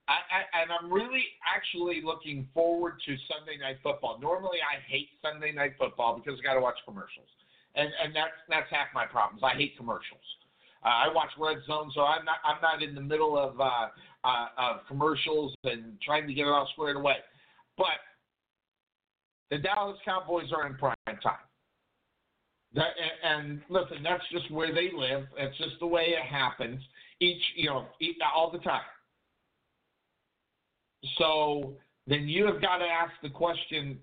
I, I, and I'm really actually looking forward to Sunday Night Football. Normally, I hate Sunday Night Football because I got to watch commercials, and and that's that's half my problems. I hate commercials. Uh, I watch Red Zone, so I'm not I'm not in the middle of uh, uh, of commercials and trying to get it all squared away. But the Dallas Cowboys are in prime time. That, and, listen, that's just where they live. That's just the way it happens. Each, you know, all the time. So then you have got to ask the question: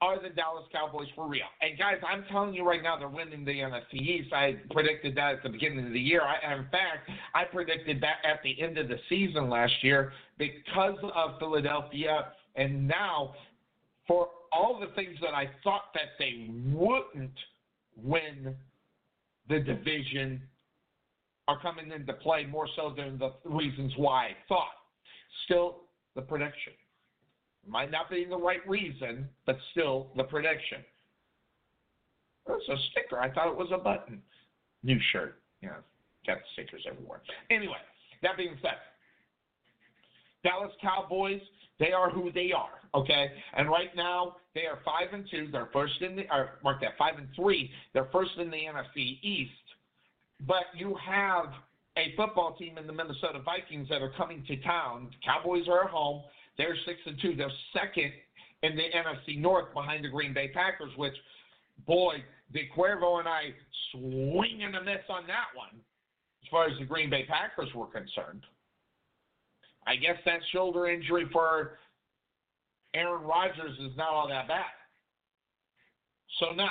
Are the Dallas Cowboys for real? And guys, I'm telling you right now, they're winning the NFC East. I predicted that at the beginning of the year. I, in fact, I predicted that at the end of the season last year because of Philadelphia, and now for all the things that I thought that they wouldn't win the division are coming into play more so than the reasons why I thought. Still, the prediction. Might not be the right reason, but still the prediction. It's a sticker. I thought it was a button. New shirt. Yeah, got stickers everywhere. Anyway, that being said, Dallas Cowboys, they are who they are, okay? And right now, they are five and two. They're first in the or mark that five and three. They're first in the NFC East. But you have a football team in the Minnesota Vikings that are coming to town. Cowboys are at home. They're six and two. They're second in the NFC North behind the Green Bay Packers, which, boy, the Cuervo and I swinging a miss on that one as far as the Green Bay Packers were concerned. I guess that shoulder injury for Aaron Rodgers is not all that bad. So now,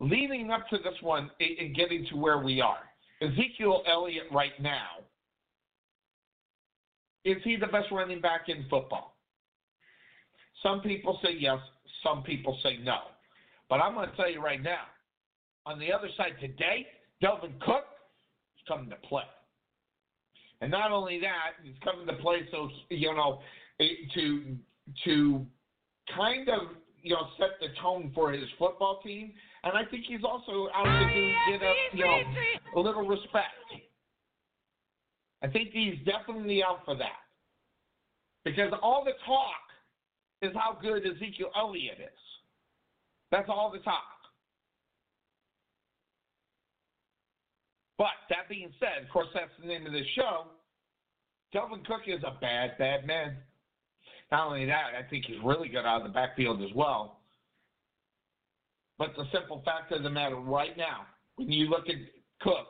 leading up to this one and getting to where we are, Ezekiel Elliott right now, is he the best running back in football? Some people say yes, some people say no. But I'm going to tell you right now, on the other side today, Dalvin Cook is coming to play. And not only that, he's coming to play so you know it- to to kind of you know set the tone for his football team. And I think he's also out to do, get a you know a little respect. I think he's definitely out for that because all the talk is how good Ezekiel Elliott is. That's all the talk. But that being said, of course, that's the name of this show. Dalvin Cook is a bad, bad man. Not only that, I think he's really good out of the backfield as well. But the simple fact of the matter right now, when you look at Cook,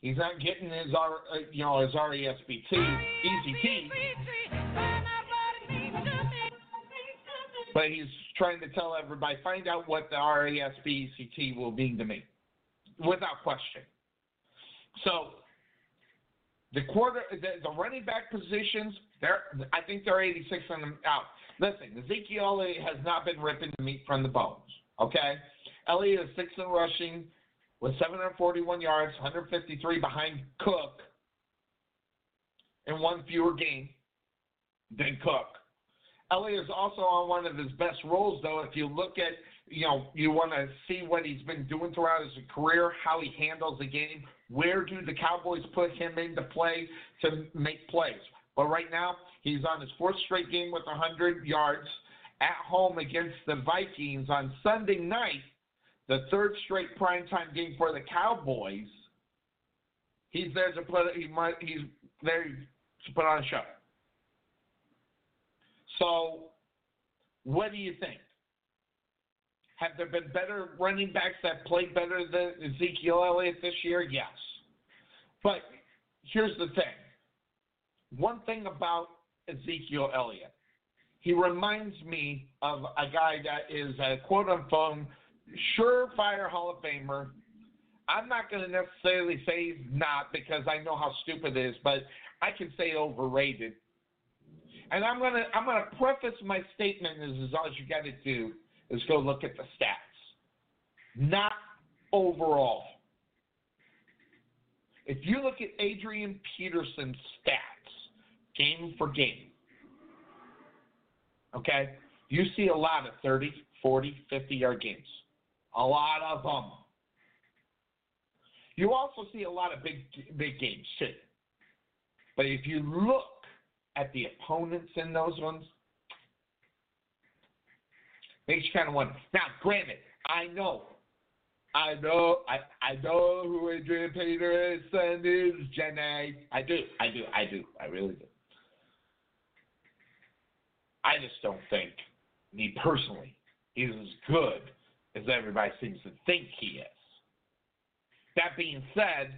he's not getting his R, uh, you know, his RESBT, ECT, but he's trying to tell everybody, find out what the RESBCT will mean to me, without question. So the quarter, the, the running back positions, they're, I think they're 86 on them out. Listen, Ezekiel has not been ripping the meat from the bones. Okay, Elliott is sixth in rushing with 741 yards, 153 behind Cook, and one fewer game than Cook. Elliott is also on one of his best roles, though. If you look at, you know, you want to see what he's been doing throughout his career, how he handles the game. Where do the Cowboys put him into play to make plays? But right now, he's on his fourth straight game with 100 yards at home against the Vikings on Sunday night, the third straight primetime game for the Cowboys. He's there to put he might he's there to put on a show. So, what do you think? Have there been better running backs that played better than Ezekiel Elliott this year? Yes. But here's the thing. One thing about Ezekiel Elliott, he reminds me of a guy that is a quote unquote surefire Hall of Famer. I'm not going to necessarily say he's not because I know how stupid it is, but I can say overrated. And I'm gonna I'm gonna preface my statement as, as all you got to do is go look at the stats, not overall. If you look at Adrian Peterson's stats, game for game, okay, you see a lot of 30, 40, 50 yard games. A lot of them. You also see a lot of big big games too. But if you look at the opponents in those ones, makes you kind of wonder. Now, granted, I know, I know, I, I know who Adrian Peterson is, Jenny. I do, I do, I do, I really do. I just don't think, me personally, he's as good as everybody seems to think he is. That being said,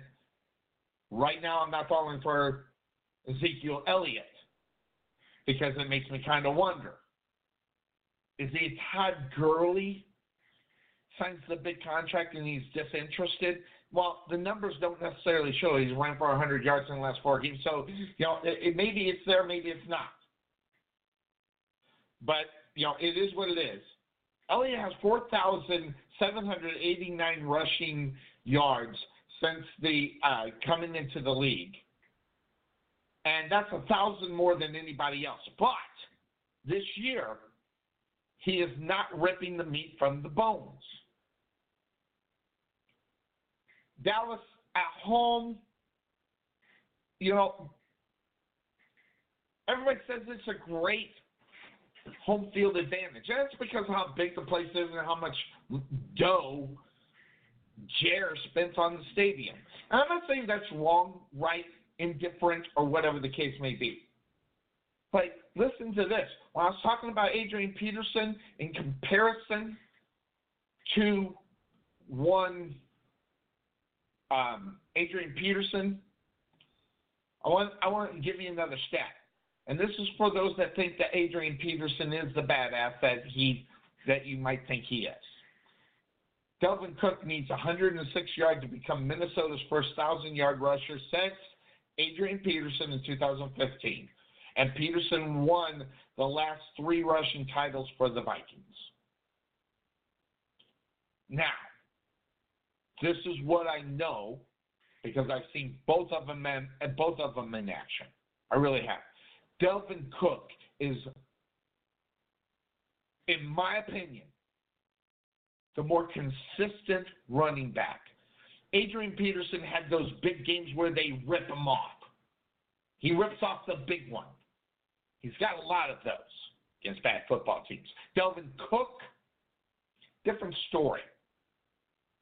right now I'm not falling for Ezekiel Elliott because it makes me kind of wonder. Is he Todd Gurley signs the big contract and he's disinterested? Well, the numbers don't necessarily show he's run for 100 yards in the last four games. So, you know, it, it, maybe it's there, maybe it's not. But, you know, it is what it is. Elliott has 4,789 rushing yards since the uh, coming into the league and that's a thousand more than anybody else. But this year, he is not ripping the meat from the bones. Dallas at home, you know, everybody says it's a great home field advantage. And that's because of how big the place is and how much dough Jer spent on the stadium. And I'm not saying that's wrong, right, indifferent, or whatever the case may be. But listen to this. When I was talking about Adrian Peterson in comparison to one um, Adrian Peterson, I want I want to give you another stat. And this is for those that think that Adrian Peterson is the badass that he that you might think he is. Dalvin Cook needs 106 yards to become Minnesota's first 1,000 yard rusher since Adrian Peterson in 2015. And Peterson won the last three rushing titles for the Vikings. Now, this is what I know because I've seen both of them in, both of them in action. I really have. Dalvin Cook is, in my opinion, the more consistent running back. Adrian Peterson had those big games where they rip him off. He rips off the big one. He's got a lot of those against bad football teams. Dalvin Cook, different story.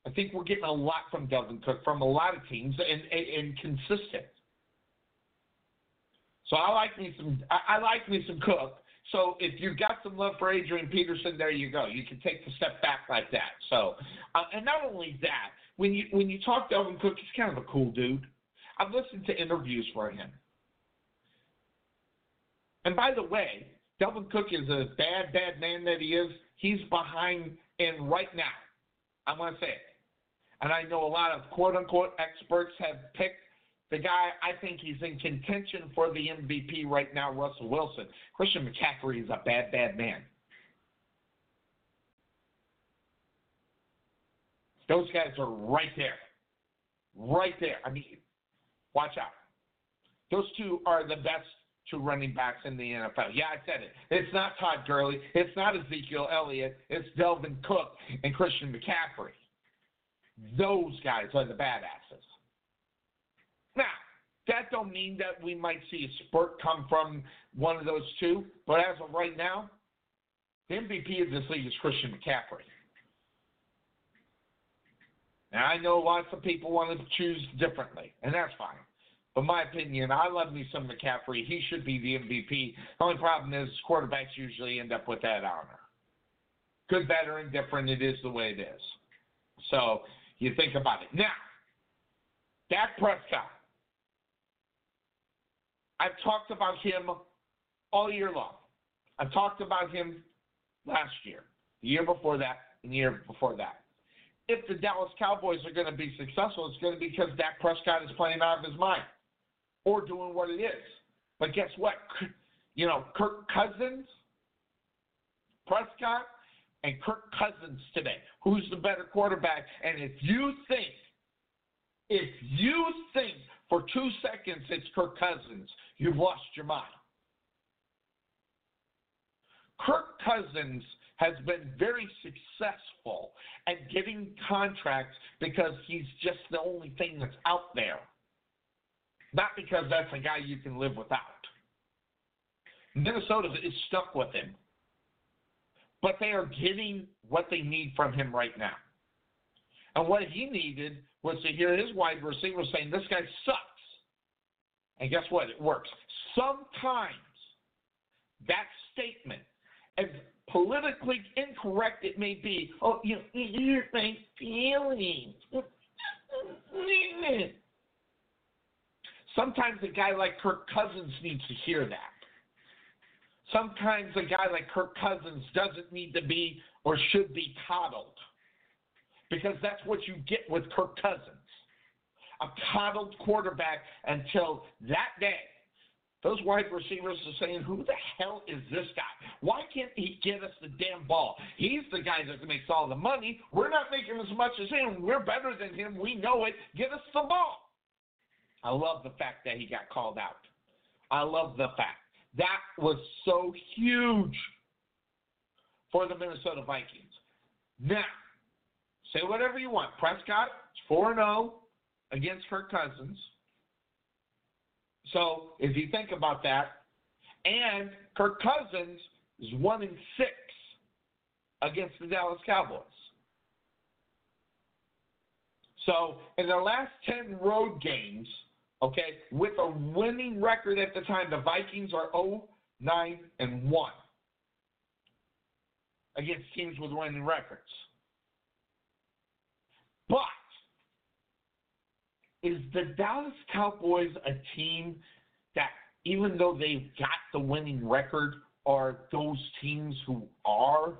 I think we're getting a lot from Dalvin Cook from a lot of teams and, and, and consistent. So I like me some I, I like me some Cook. So if you've got some love for Adrian Peterson, there you go. You can take the step back like that. So uh, and not only that, when you when you talk to Dalvin Cook, he's kind of a cool dude. I've listened to interviews for him. And by the way, Dalvin Cook is a bad, bad man that he is. He's behind, and right now, I'm going to say it. And I know a lot of quote unquote experts have picked the guy. I think he's in contention for the MVP right now, Russell Wilson. Christian McCaffrey is a bad, bad man. Those guys are right there. Right there. I mean, watch out. Those two are the best two running backs in the NFL. Yeah, I said it. It's not Todd Gurley. It's not Ezekiel Elliott. It's Dalvin Cook and Christian McCaffrey. Those guys are the badasses. Now, that don't mean that we might see a spurt come from one of those two, but as of right now, the MVP of this league is Christian McCaffrey. Now, I know lots of people want to choose differently, and that's fine. But my opinion, I love me some McCaffrey. He should be the MVP. The only problem is quarterbacks usually end up with that honor. Good, bad, or indifferent, it is the way it is. So you think about it. Now, Dak Prescott. I've talked about him all year long. I've talked about him last year, the year before that, and the year before that. If the Dallas Cowboys are going to be successful, it's going to be because Dak Prescott is playing out of his mind or doing what it is. But guess what? You know, Kirk Cousins, Prescott, and Kirk Cousins today. Who's the better quarterback? And if you think, if you think for two seconds it's Kirk Cousins, you've lost your mind. Kirk Cousins has been very successful at getting contracts because he's just the only thing that's out there. Not because that's a guy you can live without. Minnesota is stuck with him. But they are getting what they need from him right now. And what he needed was to hear his wide receiver saying, This guy sucks. And guess what? It works. Sometimes that statement, as politically incorrect it may be, oh, you, you my feelings. Sometimes a guy like Kirk Cousins needs to hear that. Sometimes a guy like Kirk Cousins doesn't need to be or should be coddled. Because that's what you get with Kirk Cousins. A coddled quarterback until that day. Those wide receivers are saying, Who the hell is this guy? Why can't he get us the damn ball? He's the guy that makes all the money. We're not making as much as him. We're better than him. We know it. Get us the ball. I love the fact that he got called out. I love the fact. That was so huge for the Minnesota Vikings. Now, say whatever you want. Prescott is 4 0 against Kirk Cousins. So if you think about that, and Kirk Cousins is 1 in 6 against the Dallas Cowboys. So in their last 10 road games, Okay, with a winning record at the time, the Vikings are 0 9 and 1 against teams with winning records. But is the Dallas Cowboys a team that, even though they've got the winning record, are those teams who are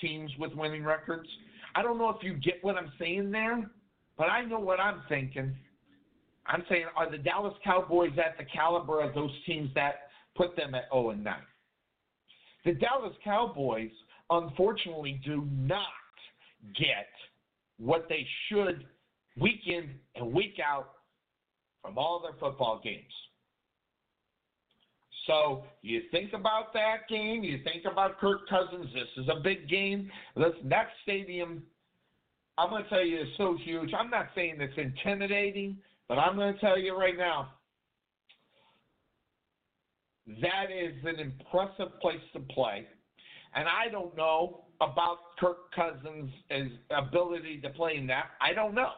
teams with winning records? I don't know if you get what I'm saying there, but I know what I'm thinking. I'm saying, are the Dallas Cowboys at the caliber of those teams that put them at 0 and 9? The Dallas Cowboys, unfortunately, do not get what they should week in and week out from all their football games. So you think about that game, you think about Kirk Cousins. This is a big game. That stadium, I'm going to tell you, is so huge. I'm not saying it's intimidating, but I'm going to tell you right now, that is an impressive place to play. And I don't know about Kirk Cousins' ability to play in that. I don't know.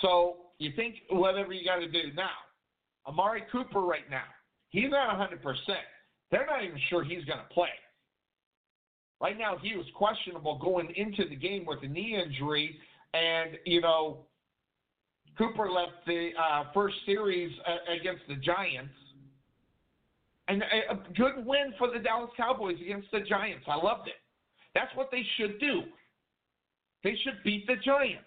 So you think whatever you got to do now. Amari Cooper right now, he's not 100%. They're not even sure he's going to play. Right now, he was questionable going into the game with a knee injury, and, you know, Cooper left the uh, first series uh, against the Giants. And a, a good win for the Dallas Cowboys against the Giants. I loved it. That's what they should do. They should beat the Giants.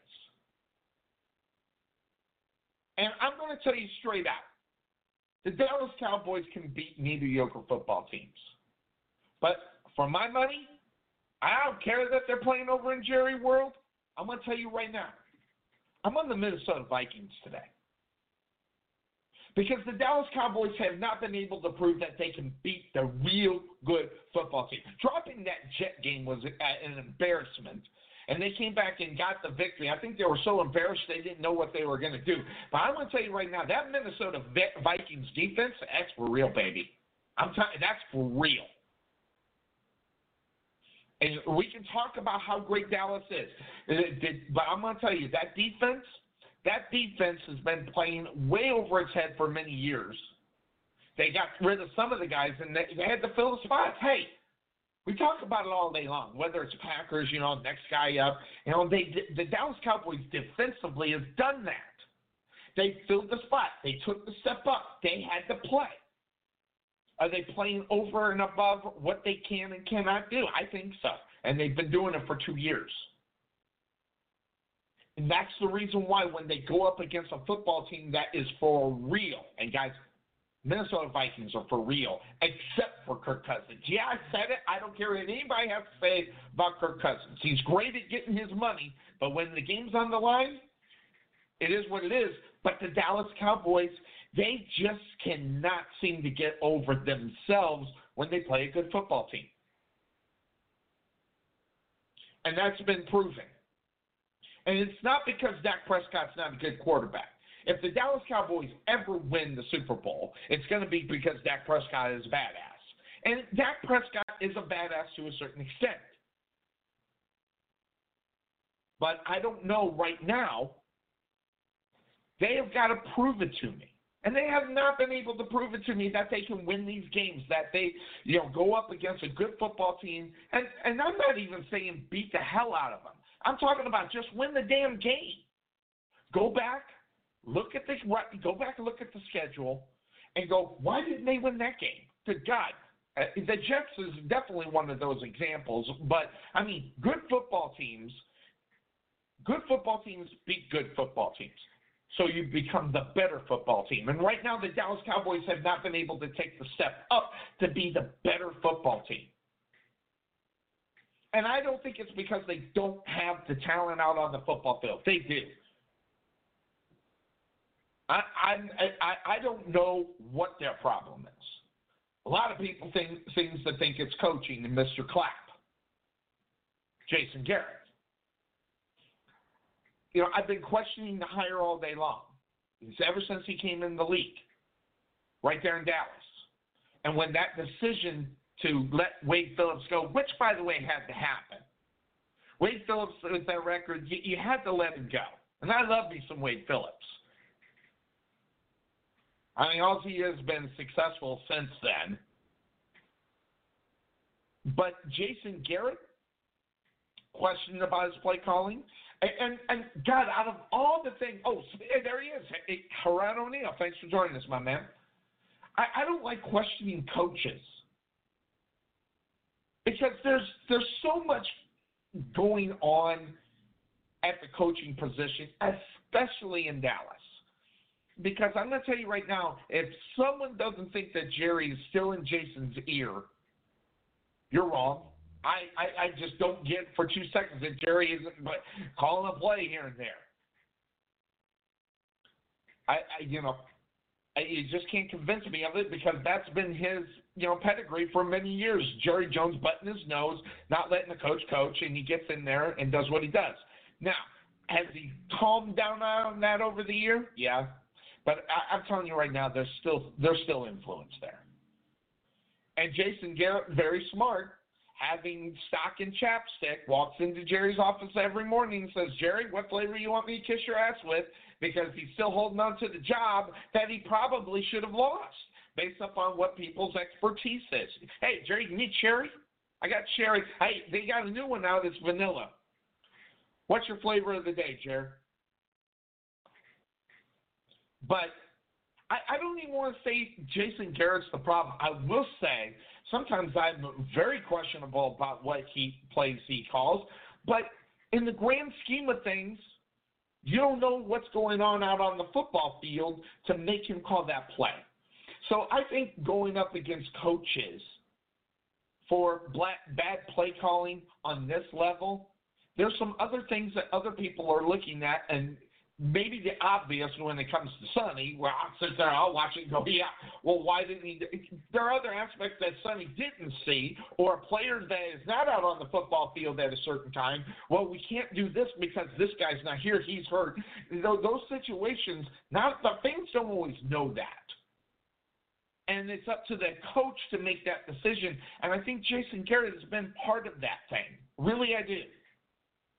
And I'm going to tell you straight out the Dallas Cowboys can beat mediocre football teams. But for my money, I don't care that they're playing over in Jerry World. I'm going to tell you right now, I'm on the Minnesota Vikings today. Because the Dallas Cowboys have not been able to prove that they can beat the real good football team. Dropping that Jet game was an embarrassment and they came back and got the victory. I think they were so embarrassed they didn't know what they were going to do. But I'm going to tell you right now, that Minnesota Vikings defense, that's for real, baby. I'm telling that's for real. And we can talk about how great Dallas is, but I'm going to tell you that defense, that defense has been playing way over its head for many years. They got rid of some of the guys, and they, they had to fill the spots. Hey, we talk about it all day long, whether it's Packers, you know, next guy up. You know, they the Dallas Cowboys defensively has done that. They filled the spot. They took the step up. They had to play. Are they playing over and above what they can and cannot do? I think so. And they've been doing it for two years. And that's the reason why when they go up against a football team that is for real, and guys, Minnesota Vikings are for real, except for Kirk Cousins. Yeah, I said it. I don't care what anybody has to say about Kirk Cousins. He's great at getting his money, but when the game's on the line, it is what it is. But the Dallas Cowboys, they just cannot seem to get over themselves when they play a good football team. And that's been proven. And it's not because Dak Prescott's not a good quarterback. If the Dallas Cowboys ever win the Super Bowl, it's going to be because Dak Prescott is a badass. And Dak Prescott is a badass to a certain extent. But I don't know right now. They have got to prove it to me. And they have not been able to prove it to me that they can win these games, that they, you know, go up against a good football team. And and I'm not even saying beat the hell out of them. I'm talking about just win the damn game. Go back, look at the go back and look at the schedule, and go, why didn't they win that game? Good God. Uh, the Jets is definitely one of those examples, but I mean, good football teams, good football teams beat good football teams. So you become the better football team. And right now, the Dallas Cowboys have not been able to take the step up to be the better football team. And I don't think it's because they don't have the talent out on the football field. They do. I, I, I don't know what their problem is. A lot of people think things that think it's coaching and Mr. Clapp, Jason Garrett. You know, I've been questioning the hire all day long. It's ever since he came in the league, right there in Dallas. And when that decision to let Wade Phillips go, which by the way had to happen, Wade Phillips with that record, you, you had to let him go. And I love me some Wade Phillips. I mean, all he has been successful since then. But Jason Garrett, questioned about his play calling. And, and, God, out of all the things, oh, eh, there he is. Hey, Haran O'Neal, thanks for joining us, my man. I, I don't like questioning coaches because there's there's so much going on at the coaching position, especially in Dallas because I'm going to tell you right now, if someone doesn't think that Jerry is still in Jason's ear, you're wrong. I, I, I just don't get for two seconds that Jerry isn't but calling a play here and there. I, I you know, I, you just can't convince me of it because that's been his you know pedigree for many years. Jerry Jones butting his nose, not letting the coach coach, and he gets in there and does what he does. Now, has he calmed down on that over the year? Yeah, but I, I'm telling you right now, there's still there's still influence there. And Jason Garrett, very smart, having stock and chapstick, walks into Jerry's office every morning and says, Jerry, what flavor do you want me to kiss your ass with? Because he's still holding on to the job that he probably should have lost based upon what people's expertise is. Hey, Jerry, you need cherry? I got cherry. Hey, they got a new one now that's vanilla. What's your flavor of the day, Jerry? But I, I don't even want to say Jason Garrett's the problem. I will say sometimes I'm very questionable about what he plays he calls, but in the grand scheme of things, you don't know what's going on out on the football field to make him call that play. So I think going up against coaches for black, bad play calling on this level, there's some other things that other people are looking at and maybe the obvious when it comes to Sonny, where I'll sit there, I'll watch it and go, yeah, well, why didn't he? There are other aspects that Sonny didn't see, or a player that is not out on the football field at a certain time. Well, we can't do this because this guy's not here, he's hurt. Those situations, not the fans don't always know that. And it's up to the coach to make that decision. And I think Jason Garrett has been part of that thing. Really, I do.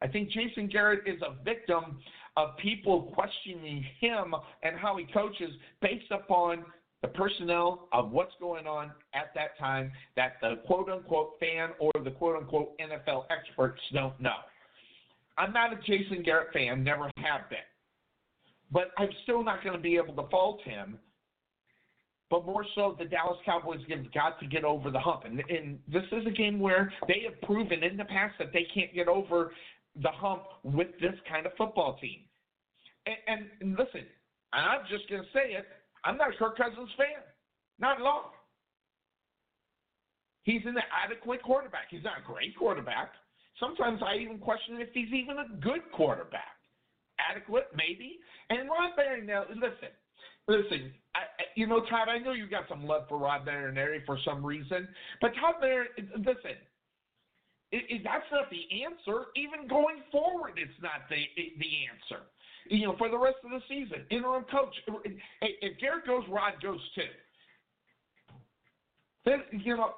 I think Jason Garrett is a victim of people questioning him and how he coaches based upon the personnel of what's going on at that time that the quote unquote fan or the quote unquote NFL experts don't know. I'm not a Jason Garrett fan, never have been. But I'm still not going to be able to fault him. But more so, the Dallas Cowboys have got to get over the hump. And, and this is a game where they have proven in the past that they can't get over the hump with this kind of football team. And, and, listen, I'm just going to say it, I'm not a Kirk Cousins fan. Not at all. He's an adequate quarterback. He's not a great quarterback. Sometimes I even question if he's even a good quarterback. Adequate, maybe. And Rod Marinelli, listen, listen, I, you know, Todd, I know you got some love for Rod Marinelli for some reason, but Todd Marinelli, listen, it, it, that's not the answer. Even going forward, it's not the the answer. You know, for the rest of the season, interim coach. If Garrett goes, Rod goes too. Then you know,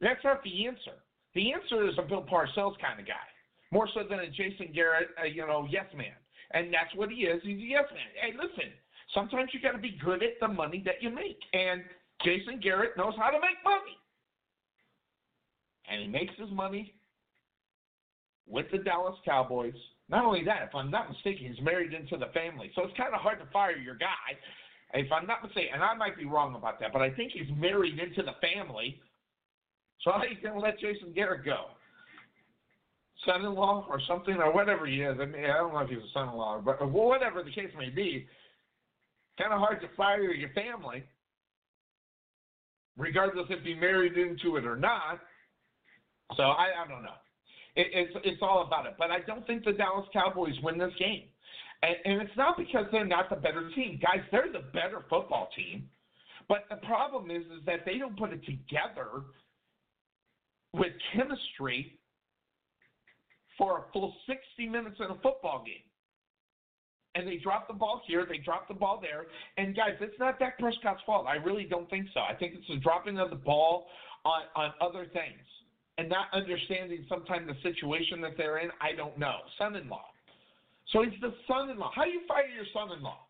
that's not the answer. The answer is a Bill Parcells kind of guy, more so than a Jason Garrett, uh, you know, yes man. And that's what he is. He's a yes man. Hey, listen, sometimes you got to be good at the money that you make, and Jason Garrett knows how to make money and he makes his money with the Dallas Cowboys. Not only that, if I'm not mistaken, he's married into the family. So it's kind of hard to fire your guy. If I'm not mistaken, and I might be wrong about that, but I think he's married into the family. So how are you going to let Jason Garrett go? Son-in-law or something or whatever he is. I mean, I don't know if he's a son-in-law, but whatever the case may be. Kind of hard to fire your family, regardless if he married into it or not. So I, I don't know. It, it's it's all about it. But I don't think the Dallas Cowboys win this game, and, and it's not because they're not the better team, guys. They're the better football team. But the problem is, is that they don't put it together with chemistry for a full 60 minutes in a football game. And they drop the ball here, they drop the ball there. And guys, it's not Dak Prescott's fault. I really don't think so. I think it's the dropping of the ball on, on other things and not understanding sometimes the situation that they're in, I don't know. Son in law. So he's the son in law. How do you fire your son in law?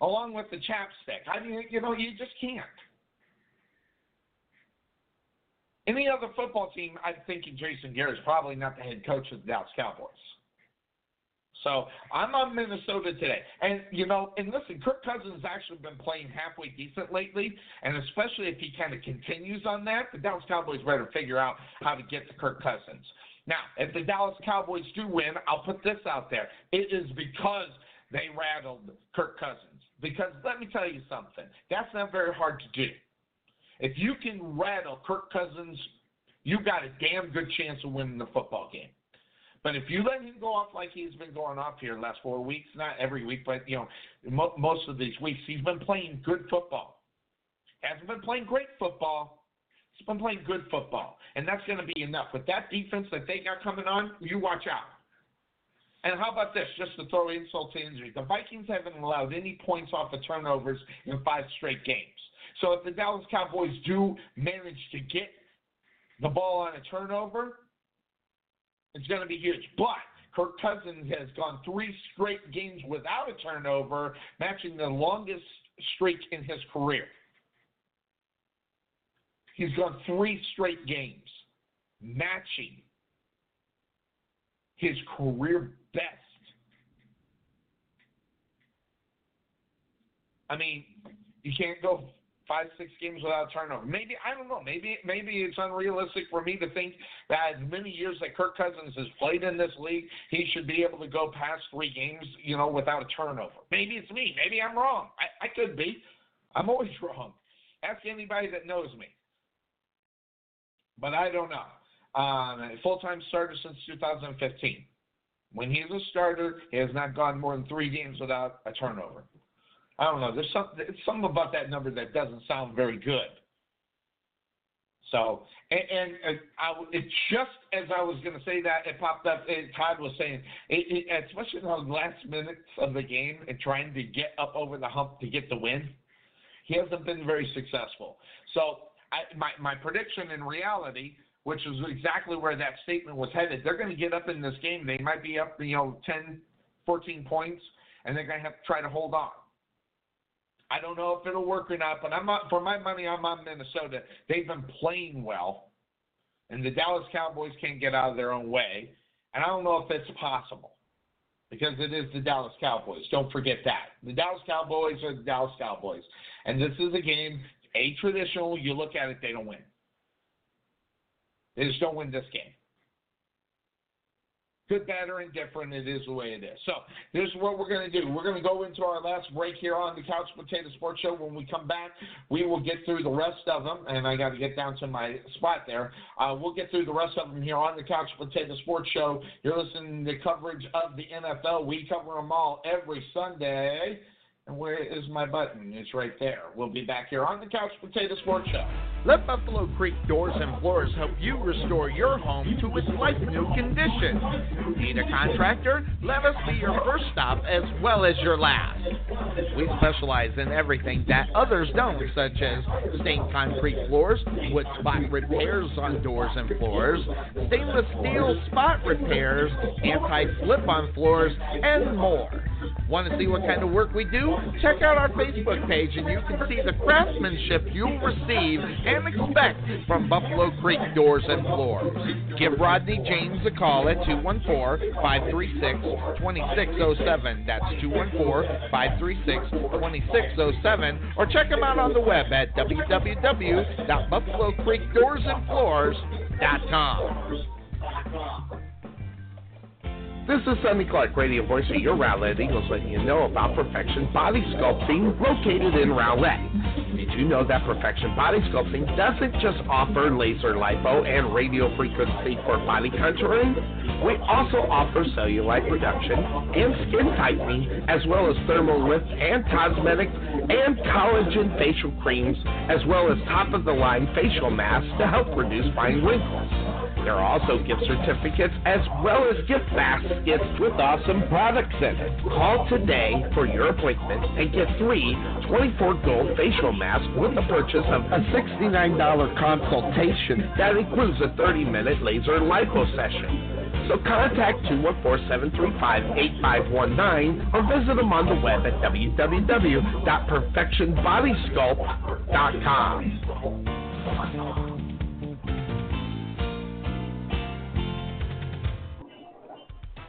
Along with the chapstick. Do you, you know, you just can't. Any other football team, I'm thinking Jason Garrett is probably not the head coach of the Dallas Cowboys. So I'm on Minnesota today. And, you know, and listen, Kirk Cousins has actually been playing halfway decent lately. And especially if he kind of continues on that, the Dallas Cowboys better figure out how to get to Kirk Cousins. Now, if the Dallas Cowboys do win, I'll put this out there. It is because they rattled Kirk Cousins. Because let me tell you something, that's not very hard to do. If you can rattle Kirk Cousins, you got a damn good chance of winning the football game. But if you let him go off like he's been going off here the last four weeks, not every week, but you know, mo- most of these weeks, he's been playing good football. Hasn't been playing great football. He's been playing good football, and that's going to be enough. With that defense that they got coming on, you watch out. And how about this, just to throw insult to injury? The Vikings haven't allowed any points off of turnovers in five straight games. So if the Dallas Cowboys do manage to get the ball on a turnover, it's going to be huge. But Kirk Cousins has gone three straight games without a turnover, matching the longest streak in his career. He's gone three straight games, matching his career best. I mean, you can't go five, six games without a turnover. Maybe I don't know. Maybe maybe it's unrealistic for me to think that as many years that Kirk Cousins has played in this league, he should be able to go past three games, you know, without a turnover. Maybe it's me. Maybe I'm wrong. I, I could be. I'm always wrong. Ask anybody that knows me. But I don't know. Um, Full time starter since 2015. When he's a starter, he has not gone more than three games without a turnover. I don't know. There's something about that number that doesn't sound very good. So, and, and I, it just as I was going to say that, it popped up. Todd was saying, it, it, especially in the last minutes of the game and trying to get up over the hump to get the win, he hasn't been very successful. So, I, my my prediction in reality, which is exactly where that statement was headed, they're going to get up in this game. They might be up, you know, 10, 14 points, and they're going to have to try to hold on. I don't know if it'll work or not, but I'm not, for my money, I'm on Minnesota. They've been playing well, and the Dallas Cowboys can't get out of their own way. And I don't know if it's possible because it is the Dallas Cowboys. Don't forget that. The Dallas Cowboys are the Dallas Cowboys. And this is a game, a traditional, you look at it, they don't win. They just don't win this game. Good, bad, or indifferent, it is the way it is. So, this is what we're going to do. We're going to go into our last break here on the Couch Potato Sports Show. When we come back, we will get through the rest of them, and I got to get down to my spot there. Uh, we'll get through the rest of them here on the Couch Potato Sports Show. You're listening to coverage of the NFL. We cover them all every Sunday. And where is my button? It's right there. We'll be back here on the Couch Potato Sports Show. Let Buffalo Creek Doors and Floors help you restore your home to its like new condition. Need a contractor? Let us be your first stop as well as your last. We specialize in everything that others don't, such as stained concrete floors, wood spot repairs on doors and floors, stainless steel spot repairs, anti slip on floors, and more. Want to see what kind of work we do? Check out our Facebook page and you can see the craftsmanship you'll receive and expect from Buffalo Creek Doors and Floors. Give Rodney James a call at 214-536-2607. That's 214-536-2607 or check him out on the web at www.buffalocreekdoorsandfloors.com. This is Sonny Clark, radio voice of your Rowlett Eagles, letting you know about Perfection Body Sculpting located in Rowlett. You know that Perfection Body Sculpting doesn't just offer laser lipo and radio frequency for body contouring? We also offer cellulite reduction and skin tightening, as well as thermal lift and cosmetics and collagen facial creams, as well as top of the line facial masks to help reduce fine wrinkles. There are also gift certificates as well as gift baskets with awesome products in it. Call today for your appointment and get three 24 gold facial masks with the purchase of a $69 consultation that includes a 30 minute laser lipo session. So contact 214-735-8519 or visit them on the web at www.perfectionbodysculpt.com.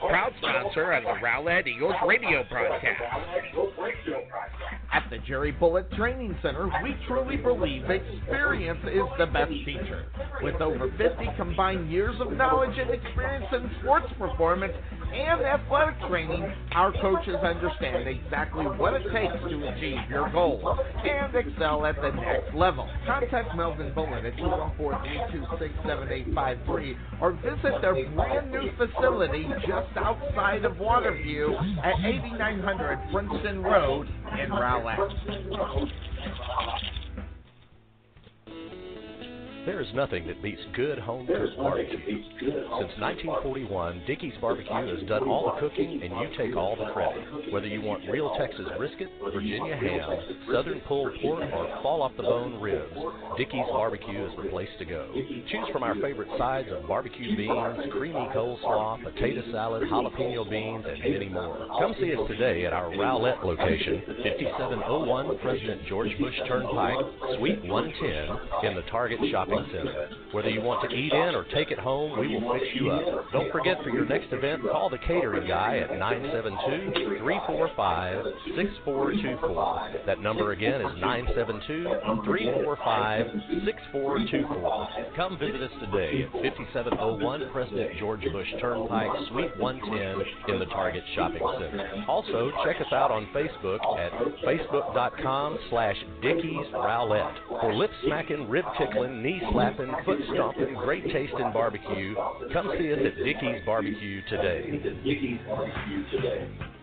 proud sponsor of the Rowlett Eagles radio broadcast. At the Jerry Bullet Training Center, we truly believe experience is the best teacher. With over 50 combined years of knowledge and experience in sports performance and athletic training, our coaches understand exactly what it takes to achieve your goals and excel at the next level. Contact Melvin Bullet at 214-826-7853 or visit their brand new facility just outside of Waterview at 8900 Princeton Road in Rowlett. There is nothing that beats good home cooked barbecue. Since 1941, Dickey's Barbecue has done all the cooking and you take all the credit. Whether you want real Texas brisket, Virginia ham, southern pulled pork, or fall off the bone ribs, Dickey's Barbecue is the place to go. Choose from our favorite sides of barbecue beans, creamy coleslaw, potato salad, jalapeno beans, and many more. Come see us today at our Rowlett location, 5701 President George Bush Turnpike, Suite 110 in the Target Shopping Center. Whether you want to eat in or take it home, we will fix you up. Don't forget for your next event, call the catering guy at 972-345-6424. That number again is 972-345-6424. Come visit us today at 5701 President George Bush Turnpike, Suite 110 in the Target Shopping Center. Also, check us out on Facebook at facebook.com slash Dickeys Rowlett. For lip smacking, rib tickling, knee slapping, foot stomping, great taste in barbecue, come see us at Dickey's Barbecue today.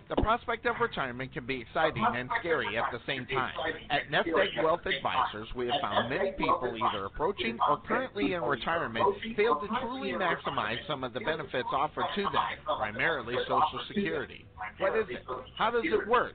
The prospect of retirement can be exciting and scary at the same time. At Nest Egg Wealth Advisors, we have found many people either approaching or currently in retirement fail to truly maximize some of the benefits offered to them, primarily Social Security. What is it? How does it work?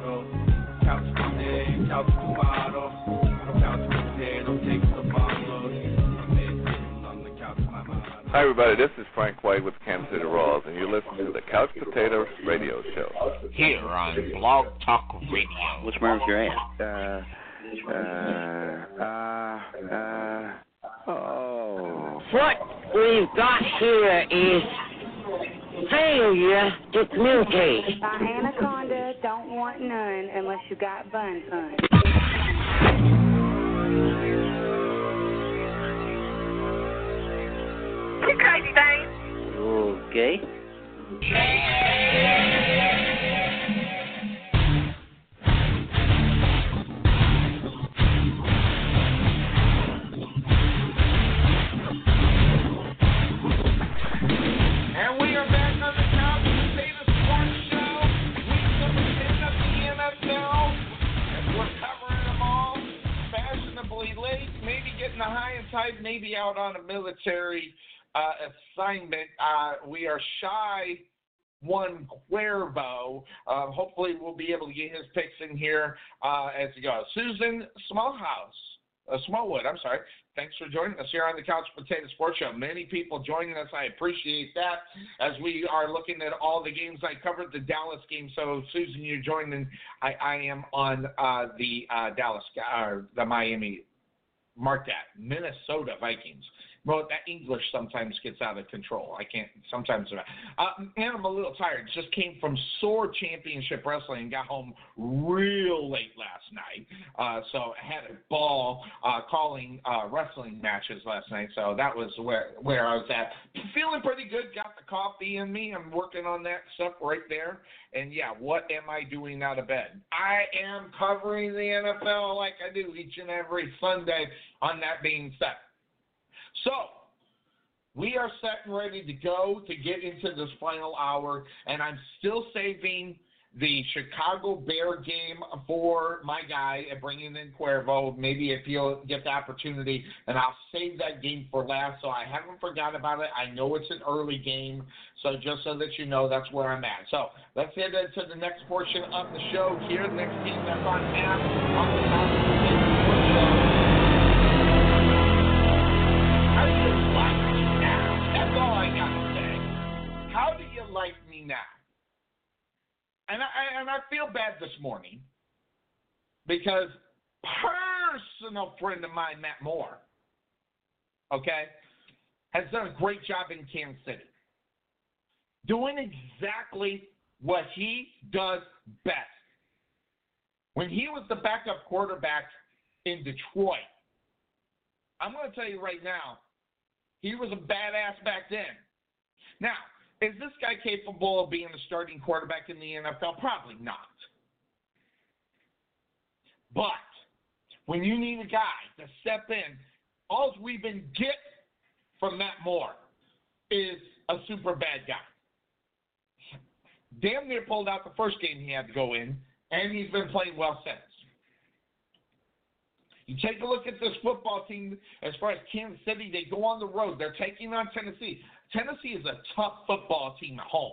Couch today, couch tomorrow. Couch potato, take the bottles. I'm sitting on the couch, my motto. Hi, everybody. This is Frank White with Kansas City Royals, and you're listening to the Couch Potatoes Radio Show. Here on Blog Talk Radio. Which room's your at? Uh, uh, uh, uh, oh. What we've got here is failure to communicate. My anaconda don't want none unless you got buns, hun. You crazy thing. Okay. The high and tide, maybe out on a military uh, assignment. Uh, we are shy one Cuervo. Uh, hopefully, we'll be able to get his picks in here uh, as we go. Susan Smallhouse, uh, Smallwood, I'm sorry. Thanks for joining us here on the Couch Potato Sports Show. Many people joining us. I appreciate that as we are looking at all the games. I covered the Dallas game. So, Susan, you're joining. I, I am on uh, the Dallas, uh, the Miami, mark that, Minnesota Vikings. Well, that English sometimes gets out of control. I can't sometimes. Uh, and I'm a little tired. Just came from Sword Championship Wrestling and got home real late last night. Uh, so I had a ball uh, calling uh, wrestling matches last night. So that was where where I was at. Feeling pretty good. Got the coffee in me. I'm working on that stuff right there. And yeah, what am I doing out of bed? I am covering the NFL like I do each and every Sunday. On that being said. So, we are set and ready to go to get into this final hour, and I'm still saving the Chicago Bear game for my guy and bringing in Cuervo. Maybe if you'll get the opportunity, and I'll save that game for last. So I haven't forgot about it. I know it's an early game, so just so that you know, that's where I'm at. So let's head into the next portion of the show here. The next team that's on tap on the top And I, and I feel bad this morning because personal friend of mine, Matt Moore, okay, has done a great job in Kansas City. Doing exactly what he does best. When he was the backup quarterback in Detroit, I'm going to tell you right now, he was a badass back then. Now, is this guy capable of being a starting quarterback in the NFL? Probably not. But when you need a guy to step in, all we've been get from Matt Moore is a super bad guy. Damn near pulled out the first game he had to go in, and he's been playing well since. You take a look at this football team as far as Kansas City, they go on the road. They're taking on Tennessee. Tennessee is a tough football team at home.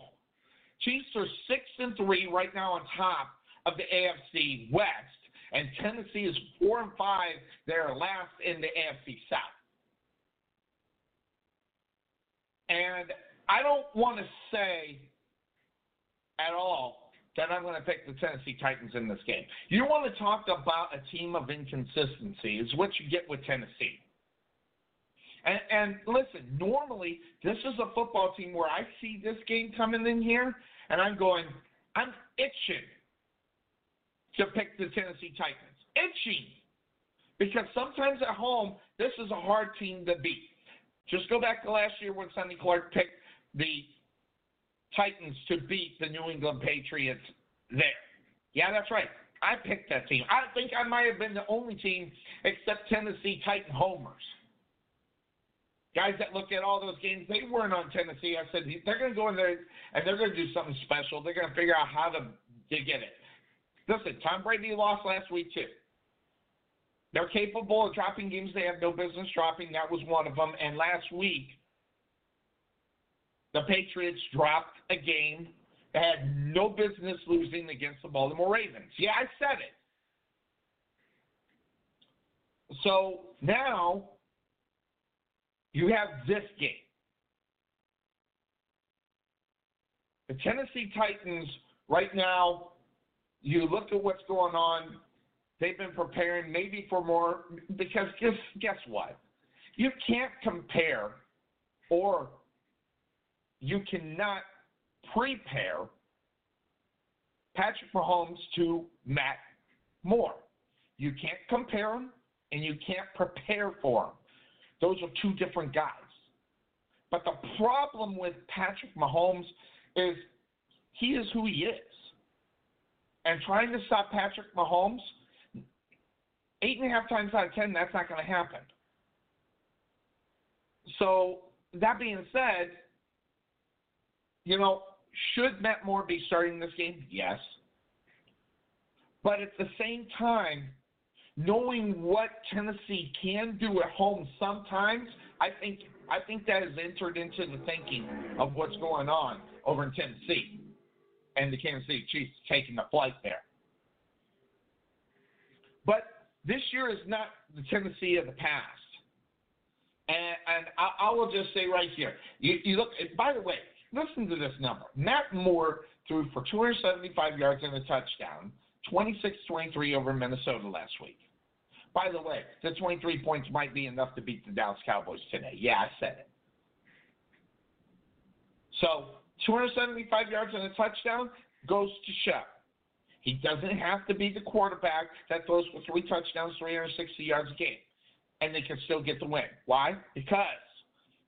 Chiefs are six and three right now on top of the AFC West, and Tennessee is four and five. They're last in the AFC South. And I don't want to say at all that I'm going to pick the Tennessee Titans in this game. You want to talk about a team of inconsistency, is what you get with Tennessee. And, and listen, normally this is a football team where I see this game coming in here, and I'm going, I'm itching to pick the Tennessee Titans. Itching. Because sometimes at home, this is a hard team to beat. Just go back to last year when Sonny Clark picked the Titans to beat the New England Patriots there. Yeah, that's right. I picked that team. I think I might have been the only team except Tennessee Titan homers. Guys that look at all those games, they weren't on Tennessee. I said they're going to go in there and they're going to do something special. They're going to figure out how to, to get it. Listen, Tom Brady lost last week too. They're capable of dropping games they have no business dropping. That was one of them. And last week, the Patriots dropped a game they had no business losing against the Baltimore Ravens. Yeah, I said it. So now you have this game. The Tennessee Titans, right now, you look at what's going on, they've been preparing maybe for more, because guess, guess what? You can't compare or you cannot prepare Patrick Mahomes to Matt Moore. You can't compare them and you can't prepare for them. Those are two different guys. But the problem with Patrick Mahomes is he is who he is. And trying to stop Patrick Mahomes, eight and a half times out of ten, that's not going to happen. So, that being said, you know, should Matt Moore be starting this game? Yes. But at the same time, knowing what Tennessee can do at home sometimes, I think I think that has entered into the thinking of what's going on over in Tennessee and the Kansas City Chiefs taking the flight there. But this year is not the Tennessee of the past. And, and I, I, will just say right here, you, you look. By the way, listen to this number. Matt Moore threw for 275 yards and a touchdown, 26-23 over Minnesota last week. By the way, the 23 points might be enough to beat the Dallas Cowboys today. Yeah, I said it. So 275 yards and a touchdown goes to show. He doesn't have to be the quarterback that throws for three touchdowns, 360 yards a game, and they can still get the win. Why? Because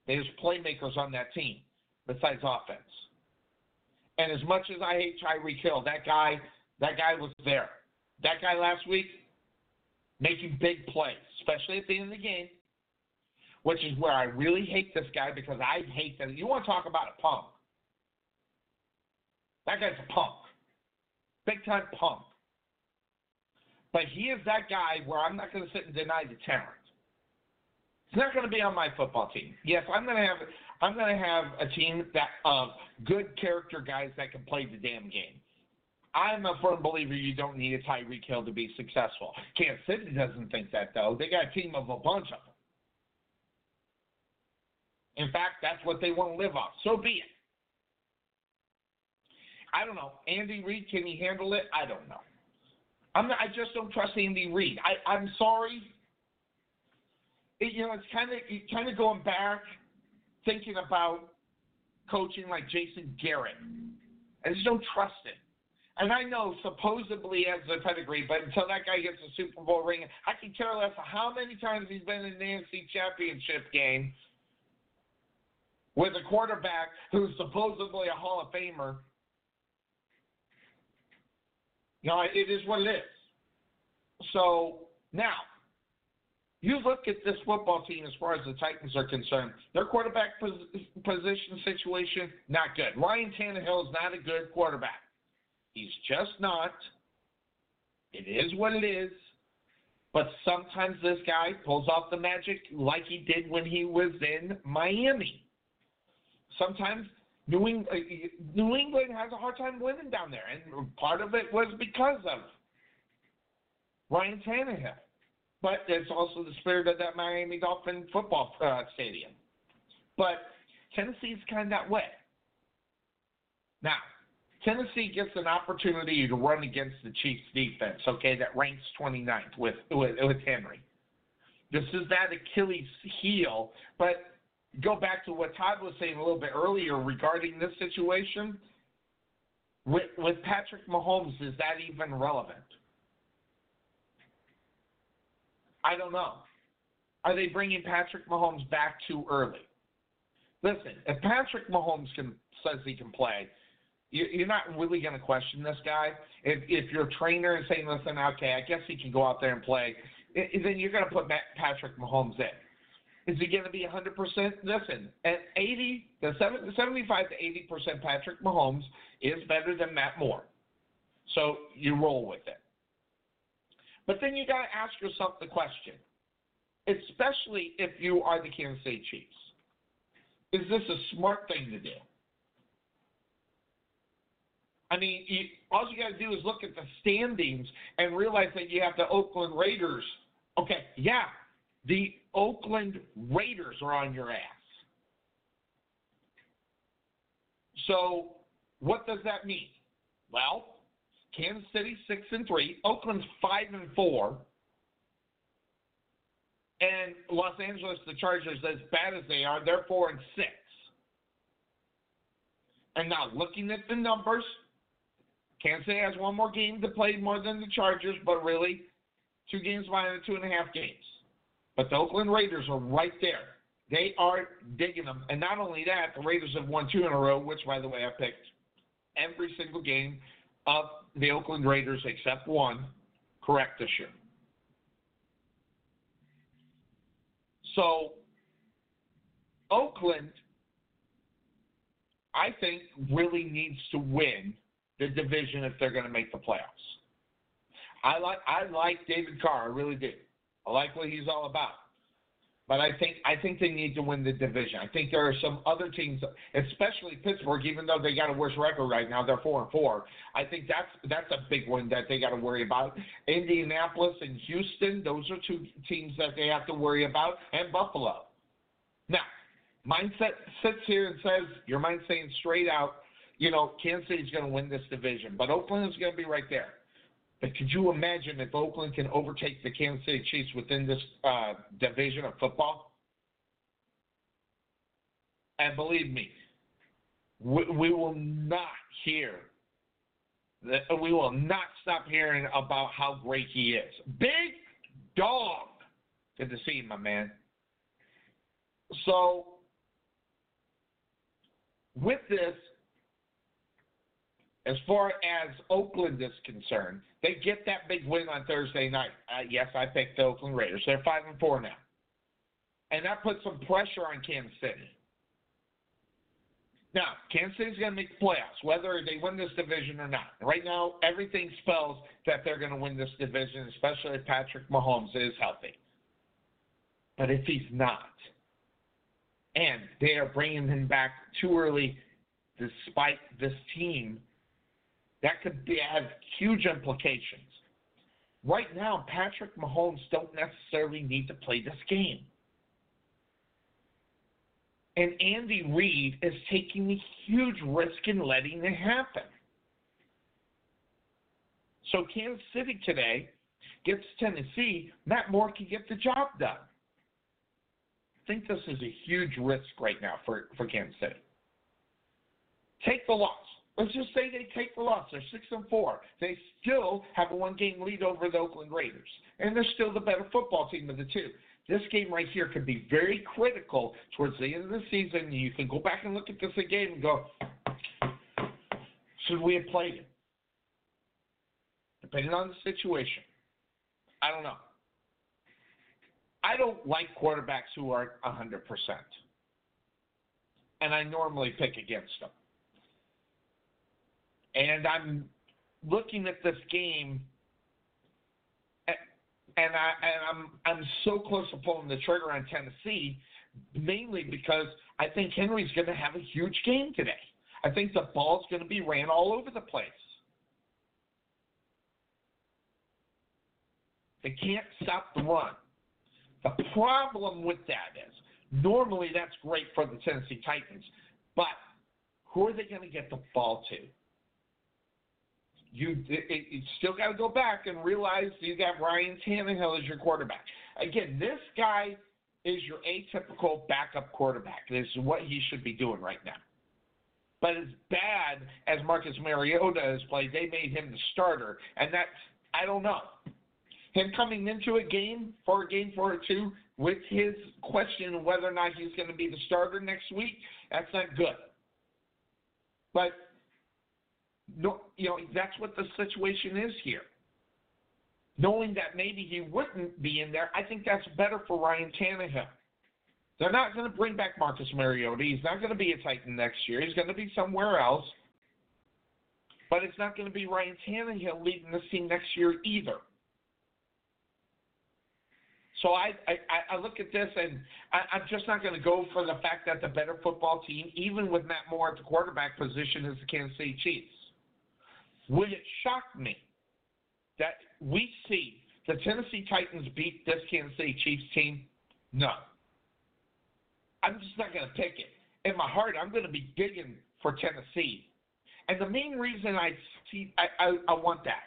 there's playmakers on that team besides offense. And as much as I hate Tyreek Hill, that guy, that guy was there. That guy last week making big plays, especially at the end of the game, which is where I really hate this guy because I hate that. You want to talk about a punk? That guy's a punk, big time punk. But he is that guy where I'm not going to sit and deny the talent. He's not going to be on my football team. Yes, I'm going to have I'm going to have a team that of good character guys that can play the damn game. I'm a firm believer you don't need a Tyreek Hill to be successful. Kansas City doesn't think that though. They got a team of a bunch of them. In fact, that's what they want to live off. So be it. I don't know. Andy Reid, can he handle it? I don't know. I'm not, I just don't trust Andy Reid. I, I'm sorry. It, you know, it's kind of kind of going back, thinking about coaching like Jason Garrett. I just don't trust it. And I know supposedly has the pedigree, but until that guy gets a Super Bowl ring, I can care less how many times he's been in the NFC Championship game with a quarterback who's supposedly a Hall of Famer. You know, it is what it is. So now, you look at this football team as far as the Titans are concerned. Their quarterback pos- position situation, not good. Ryan Tannehill is not a good quarterback. He's just not. It is what it is. But sometimes this guy pulls off the magic like he did when he was in Miami. Sometimes New England, uh, New England has a hard time winning down there, and part of it was because of Ryan Tannehill. But it's also the spirit of that Miami Dolphin football uh, stadium. But Tennessee's kind of that way. Now, Tennessee gets an opportunity to run against the Chiefs defense, okay, that ranks 29th with, with, with Henry. This is that Achilles heel, but go back to what Todd was saying a little bit earlier regarding this situation. With, with Patrick Mahomes, is that even relevant? I don't know. Are they bringing Patrick Mahomes back too early? Listen, if Patrick Mahomes can says he can play, you're not really going to question this guy. If if your trainer is saying, "Listen, okay, I guess he can go out there and play," then you're going to put Patrick Mahomes in. Is he going to be 100%? Listen, at 80, the 75 to 80 percent, Patrick Mahomes is better than Matt Moore. So you roll with it. But then you got to ask yourself the question, especially if you are the Kansas City Chiefs: Is this a smart thing to do? I mean, you, all you got to do is look at the standings and realize that you have the Oakland Raiders. Okay, yeah, the Oakland Raiders are on your ass. So, what does that mean? Well, Kansas City six and three, Oakland's five and four, and Los Angeles, the Chargers, as bad as they are, they're four and six. And now looking at the numbers, Kansas City has one more game to play more than the Chargers, but really two games behind the two and a half games. But the Oakland Raiders are right there. They are digging them. And not only that, the Raiders have won two in a row, which, by the way, I picked every single game of the Oakland Raiders except one correct this year. So, Oakland, I think, really needs to win the division if they're going to make the playoffs. I like I like David Carr, I really do. I like what he's all about. But I think I think they need to win the division. I think there are some other teams, especially Pittsburgh, even though they got a worse record right now, they're four and four. I think that's that's a big one that they got to worry about. Indianapolis and Houston, those are two teams that they have to worry about, and Buffalo. Now, mindset sits here and says your mind saying straight out you know, Kansas City's going to win this division, but Oakland is going to be right there. But could you imagine if Oakland can overtake the Kansas City Chiefs within this uh, division of football? And believe me, we, we will not hear that we will not stop hearing about how great he is. Big dog. Good to see you, my man. So, with this, as far as Oakland is concerned, they get that big win on Thursday night. Uh, yes, I picked the Oakland Raiders. They're five and four now, and that puts some pressure on Kansas City. Now, Kansas City's going to make the playoffs, whether they win this division or not. Right now, everything spells that they're going to win this division, especially if Patrick Mahomes is healthy. But if he's not, and they are bringing him back too early despite this team, that could be, have huge implications. Right now, Patrick Mahomes don't necessarily need to play this game. And Andy Reid is taking a huge risk in letting it happen. So Kansas City today gets Tennessee. Matt Moore can get the job done. I think this is a huge risk right now for, for Kansas City. Take the loss. Let's just say they take the loss. They're six and four. They still have a one game lead over the Oakland Raiders. And they're still the better football team of the two. This game right here could be very critical towards the end of the season. You can go back and look at this again and go, should we have played it? Depending on the situation. I don't know. I don't like quarterbacks who are 100%. And I normally pick against them. And I'm looking at this game and I and I'm I'm so close to pulling the trigger on Tennessee, mainly because I think Henry's going to have a huge game today. I think the ball's going to be ran all over the place. They can't stop the run. The problem with that is normally that's great for the Tennessee Titans, but who are they going to get the ball to? You it, it still got to go back and realize you got Ryan Tannehill as your quarterback. Again, this guy is your atypical backup quarterback. This is what he should be doing right now. But as bad as Marcus Mariota has played, they made him the starter, and that's I don't know. Him coming into a game for a game for a two with his question whether or not he's going to be the starter next week, that's not good. But no, you know, that's what the situation is here. Knowing that maybe he wouldn't be in there, I think that's better for Ryan Tannehill. They're not going to bring back Marcus Mariota. He's not going to be a Titan next year. He's going to be somewhere else. But it's not going to be Ryan Tannehill leading this team next year either. So I, I, I look at this and I, I'm just not going to go for the fact that the better football team, even with Matt Moore at the quarterback position, is the Kansas City Chiefs. Would it shock me that we see the Tennessee Titans beat this Kansas City Chiefs team? No. I'm just not going to pick it. In my heart, I'm going to be digging for Tennessee. And the main reason I see I, I, I want that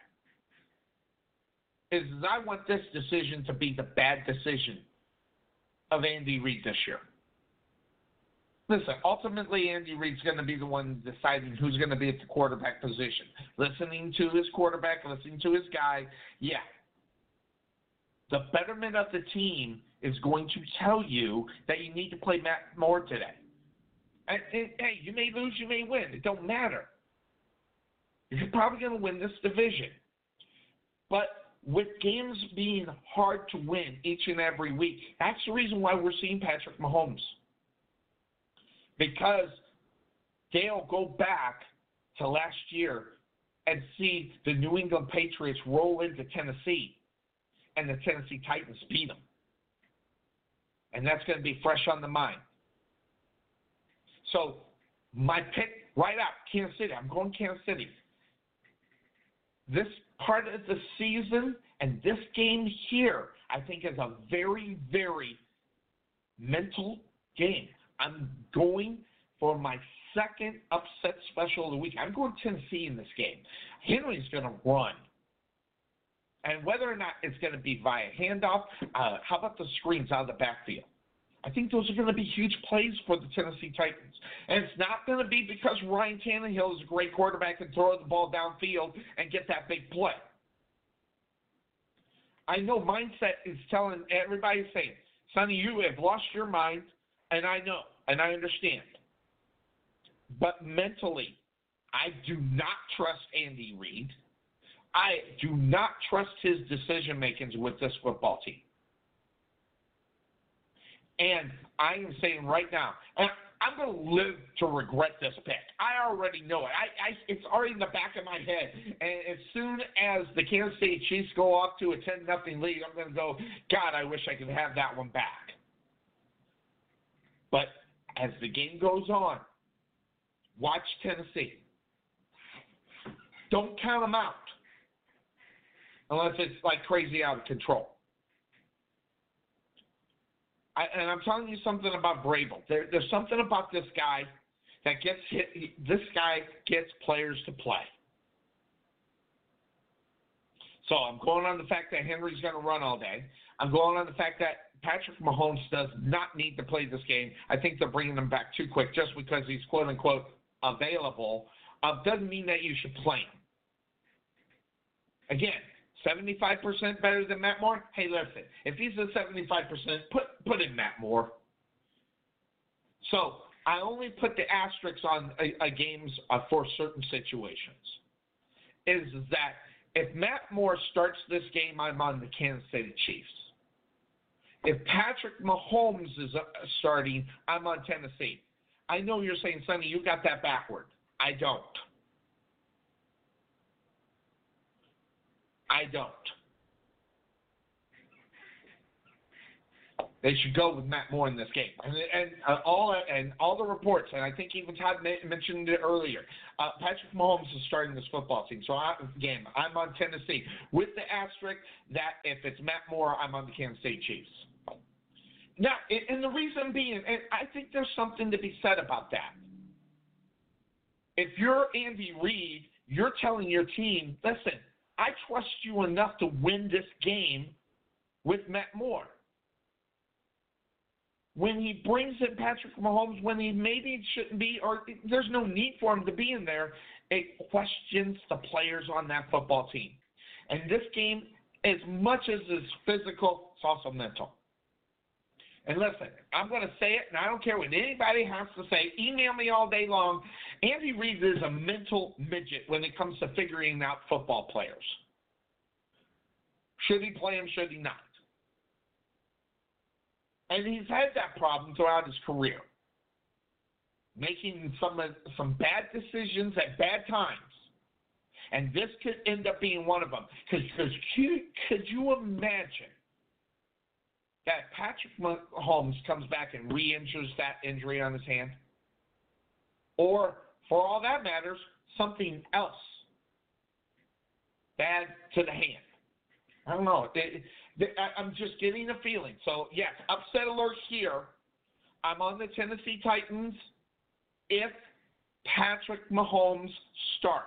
is I want this decision to be the bad decision of Andy Reid this year. Listen, ultimately, Andy Reid's going to be the one deciding who's going to be at the quarterback position. Listening to his quarterback, listening to his guy, yeah. The betterment of the team is going to tell you that you need to play Matt Moore today. And, and, hey, you may lose, you may win. It don't matter. You're probably going to win this division. But with games being hard to win each and every week, that's the reason why we're seeing Patrick Mahomes because they'll go back to last year and see the New England Patriots roll into Tennessee and the Tennessee Titans beat them. And that's going to be fresh on the mind. So, my pick right out, Kansas City. I'm going Kansas City. This part of the season and this game here, I think, is a very, very mental game. I'm going for my second upset special of the week. I'm going Tennessee in this game. Henry's going to run. And whether or not it's going to be via handoff, uh, how about the screens out of the backfield? I think those are going to be huge plays for the Tennessee Titans. And it's not going to be because Ryan Tannehill is a great quarterback and throw the ball downfield and get that big play. I know mindset is telling everybody saying, Sonny, you have lost your mind, and I know, and I understand. But mentally, I do not trust Andy Reid. I do not trust his decision makings with this football team. And I am saying right now, and I'm going to live to regret this pick. I already know it. I, I, it's already in the back of my head. And as soon as the Kansas City Chiefs go off to a 10 nothing lead, I'm going to go, God, I wish I could have that one back. But as the game goes on, watch Tennessee. Don't count them out unless it's like crazy out of control. I, and I'm telling you something about Vrabel. There, there's something about this guy that gets hit. This guy gets players to play. So I'm going on the fact that Henry's going to run all day. I'm going on the fact that Patrick Mahomes does not need to play this game. I think they're bringing him back too quick just because he's quote unquote available. Uh, doesn't mean that you should play him. Again, 75% better than Matt Moore? Hey, listen, if he's a 75%, put put in Matt Moore. So I only put the asterisks on a, a games uh, for certain situations. Is that if Matt Moore starts this game, I'm on the Kansas City Chiefs. If Patrick Mahomes is uh, starting, I'm on Tennessee. I know you're saying, Sonny, you got that backward. I don't. I don't. They should go with Matt Moore in this game, and and uh, all and all the reports, and I think even Todd mentioned it earlier. Uh, Patrick Mahomes is starting this football team, so I, again, I'm on Tennessee with the asterisk that if it's Matt Moore, I'm on the Kansas City Chiefs. Now, and the reason being, and I think there's something to be said about that. If you're Andy Reid, you're telling your team, listen, I trust you enough to win this game with Matt Moore. When he brings in Patrick Mahomes, when he maybe shouldn't be, or there's no need for him to be in there, it questions the players on that football team. And this game, as much as it's physical, it's also mental. And listen, I'm going to say it, and I don't care what anybody has to say. Email me all day long. Andy Reid is a mental midget when it comes to figuring out football players. Should he play him? Should he not? And he's had that problem throughout his career, making some some bad decisions at bad times. And this could end up being one of them. Because could you imagine that Patrick Mahomes comes back and re-injures that injury on his hand, or for all that matters, something else bad to the hand. I don't know. They, they, I, I'm just getting a feeling. So yes, upset alert here. I'm on the Tennessee Titans if Patrick Mahomes starts.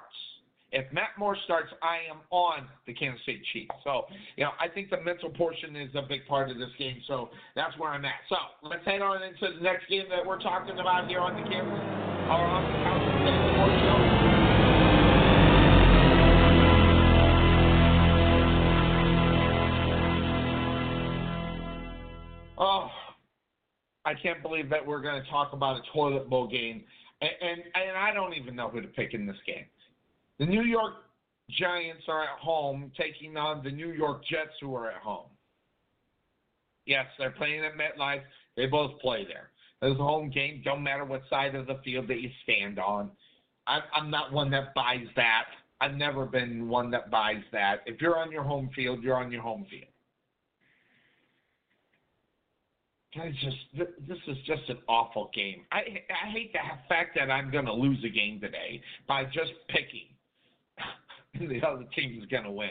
If Matt Moore starts, I am on the Kansas City Chiefs. So, you know, I think the mental portion is a big part of this game. So that's where I'm at. So let's head on into the next game that we're talking about here on the Kansas. Oh, I can't believe that we're going to talk about a toilet bowl game, and, and and I don't even know who to pick in this game. The New York Giants are at home taking on the New York Jets, who are at home. Yes, they're playing at MetLife. They both play there. It's a home game. Don't matter what side of the field that you stand on. I'm, not one that buys that. I've never been one that buys that. If you're on your home field, you're on your home field. Guys, just this is just an awful game. I I hate the fact that I'm going to lose a game today by just picking the other team is going to win.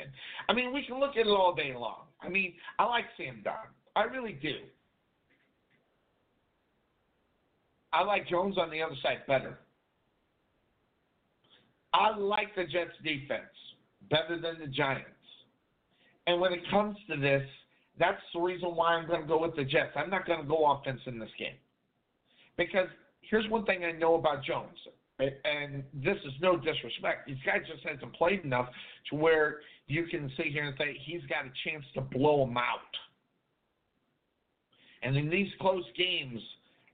I mean, we can look at it all day long. I mean, I like Sam Darnold. I really do. I like Jones on the other side better. I like the Jets defense better than the Giants. And when it comes to this, that's the reason why I'm going to go with the Jets. I'm not going to go offense in this game. Because here's one thing I know about Jones, and this is no disrespect. These guys just hasn't played enough to where you can sit here and say he's got a chance to blow them out. And in these close games,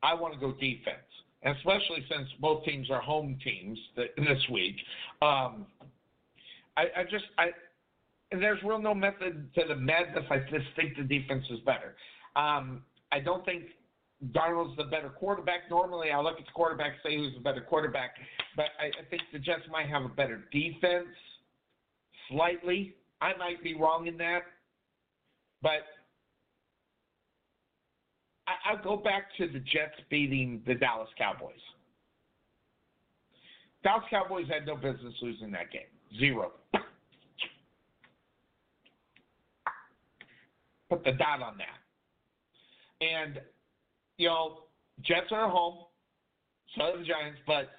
I want to go defense, and especially since both teams are home teams this week. Um, I, I just I and there's real no method to the madness. I just think the defense is better. Um, I don't think Darnold's the better quarterback. Normally, I look at the quarterback, say who's the better quarterback, but I, I think the Jets might have a better defense, slightly. I might be wrong in that, but I, I'll go back to the Jets beating the Dallas Cowboys. Dallas Cowboys had no business losing that game. Zero. Put the dot on that. And, you know, Jets are at home, so are the Giants, but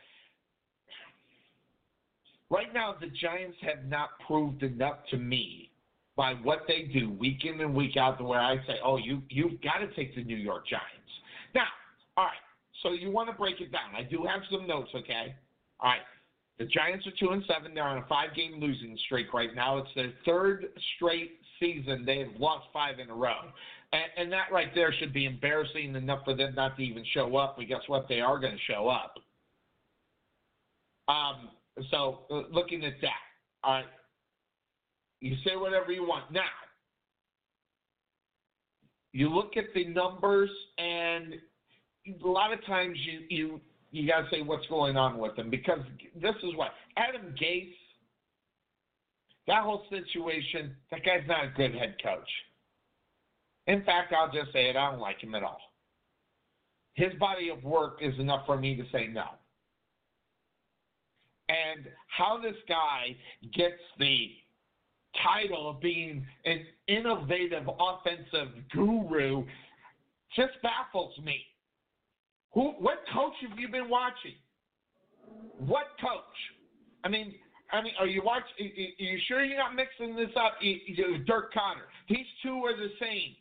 right now the Giants have not proved enough to me by what they do week in and week out to where I say, oh, you, you've got to take the New York Giants. Now, all right, so you want to break it down. I do have some notes, okay? All right. The Giants are two and seven. They're on a five-game losing streak right now. It's their third straight season they've lost five in a row, and, and that right there should be embarrassing enough for them not to even show up. But guess what? They are going to show up. Um. So uh, looking at that, all right. You say whatever you want now. You look at the numbers, and a lot of times you you you got to say what's going on with them because this is what Adam Gase. That whole situation, that guy's not a good head coach. In fact, I'll just say it, I don't like him at all. His body of work is enough for me to say no. And how this guy gets the title of being an innovative offensive guru just baffles me. Who? What coach have you been watching? What coach? I mean, I mean, are you watching? Are you sure you're not mixing this up? Dirk Koetter. These two are the same.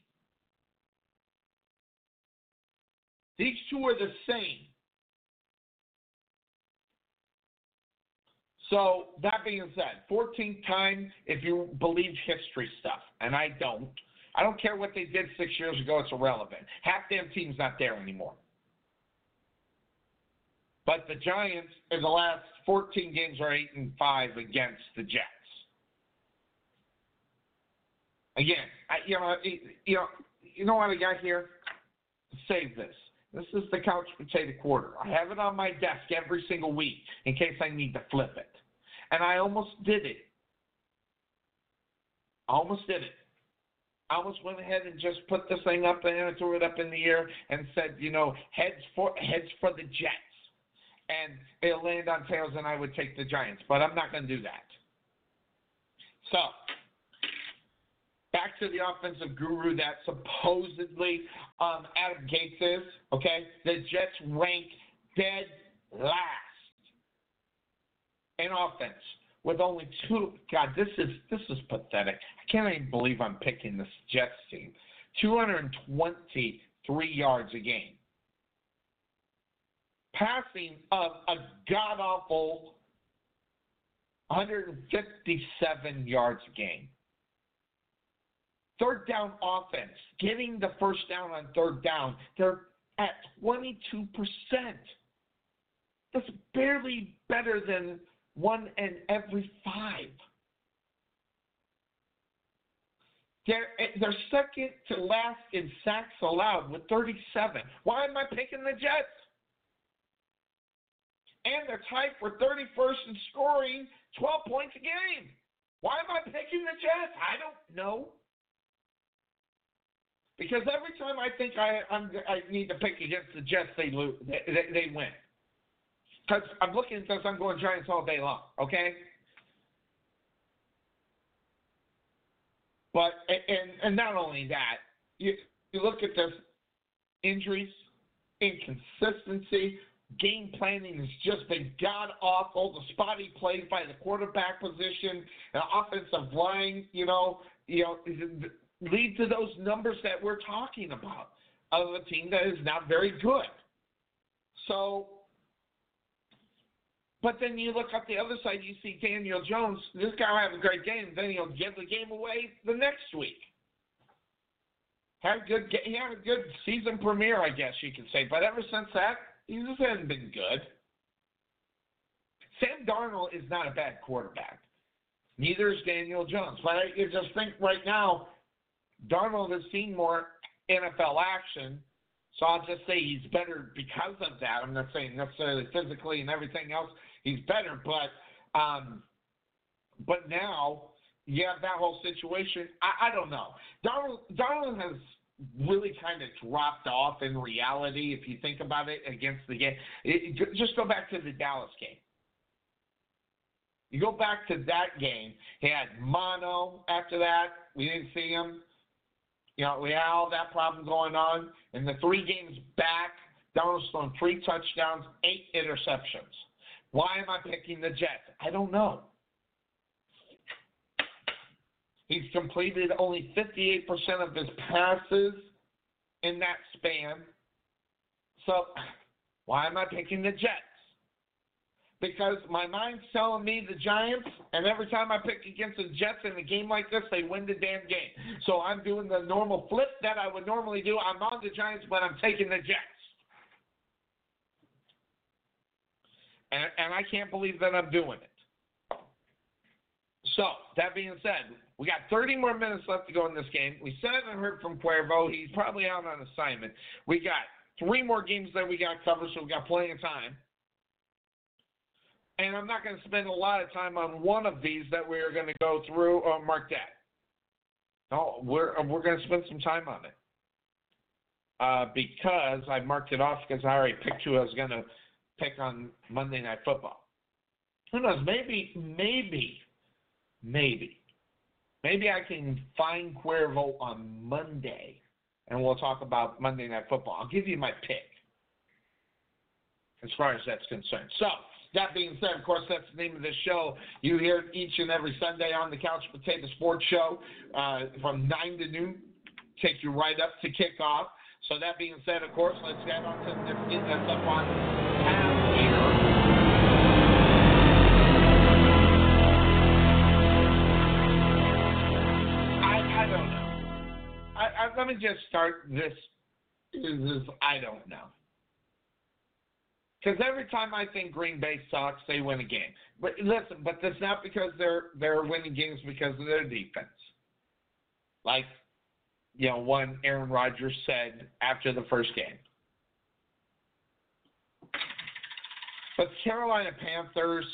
These two are the same. So that being said, 14th time if you believe history stuff, and I don't. I don't care what they did six years ago; it's irrelevant. Half damn team's not there anymore. But the Giants in the last 14 games are eight and five against the Jets. Again, I, you know, you know, you know what I got here? Save this. This is the couch potato quarter. I have it on my desk every single week in case I need to flip it. And I almost did it. I almost did it. I almost went ahead and just put this thing up and threw it up in the air and said, you know, heads for heads for the Jets. And it'll land on tails and I would take the Giants. But I'm not gonna do that. So back to the offensive guru that supposedly um, Adam Gase is, okay? The Jets rank dead last in offense with only two. God, this is this is pathetic. I can't even believe I'm picking this Jets team. 223 yards a game. Passing of a god awful 157 yards a game. Third down offense, getting the first down on third down, they're at 22%. That's barely better than one in every five. They're, eh, they're second to last in sacks allowed with 37. Why am I picking the Jets? And they're tied for 31st in scoring 12 points a game. Why am I picking the Jets? I don't know. Because every time I think I I'm, i need to pick against the Jets, they lose. They, they, win. Because I'm looking this, I'm going Giants all day long. Okay. But and and not only that, you you look at this injuries, inconsistency, game planning has just been god awful. The spotty plays by the quarterback position, the offensive line, you know, you know, lead to those numbers that we're talking about of a team that is not very good. So, but then you look at the other side, you see Daniel Jones. This guy will have a great game, then he'll give the game away the next week. Had a good, he had a good season premiere, I guess you could say. But ever since that, he just hasn't been good. Sam Darnold is not a bad quarterback. Neither is Daniel Jones. But I just think right now, Darnold has seen more NFL action. So I'll just say he's better because of that. I'm not saying necessarily physically and everything else he's better, but um, but now you have that whole situation. I, I don't know. Darnold, Darnold has really kind of dropped off in reality if you think about it against the game. It, just go back to the Dallas game. You go back to that game. He had mono after that. We didn't see him. You know, we had all that problem going on. In the three games back, Donald Stone, three touchdowns, eight interceptions. Why am I picking the Jets? I don't know. He's completed only 58% of his passes in that span. So, why am I picking the Jets? Because my mind's telling me the Giants, and every time I pick against the Jets in a game like this, they win the damn game. So I'm doing the normal flip that I would normally do. I'm on the Giants, but I'm taking the Jets. And, and I can't believe that I'm doing it. So, that being said, we got 30 more minutes left to go in this game. We still haven't heard from Cuervo. He's probably out on assignment. We got three more games that we got covered, so we got plenty of time and I'm not going to spend a lot of time on one of these that we're going to go through or mark that. No, we're we're going to spend some time on it uh, because I marked it off because I already picked who I was going to pick on Monday Night Football. Who knows? Maybe, maybe, maybe, maybe I can find Cuervo on Monday, and we'll talk about Monday Night Football. I'll give you my pick as far as that's concerned. So. That being said, of course, that's the name of this show. You hear it each and every Sunday on the Couch Potato Sports Show uh, from 9 to noon. Take you right up to kickoff. So that being said, of course, let's get on to the that's up on. I, I don't know. I, I, let me just start this. Is I don't know. Because every time I think Green Bay sucks, they win a game. But listen, but that's not because they're they're winning games because of their defense. Like, you know, one Aaron Rodgers said after the first game. But Carolina Panthers,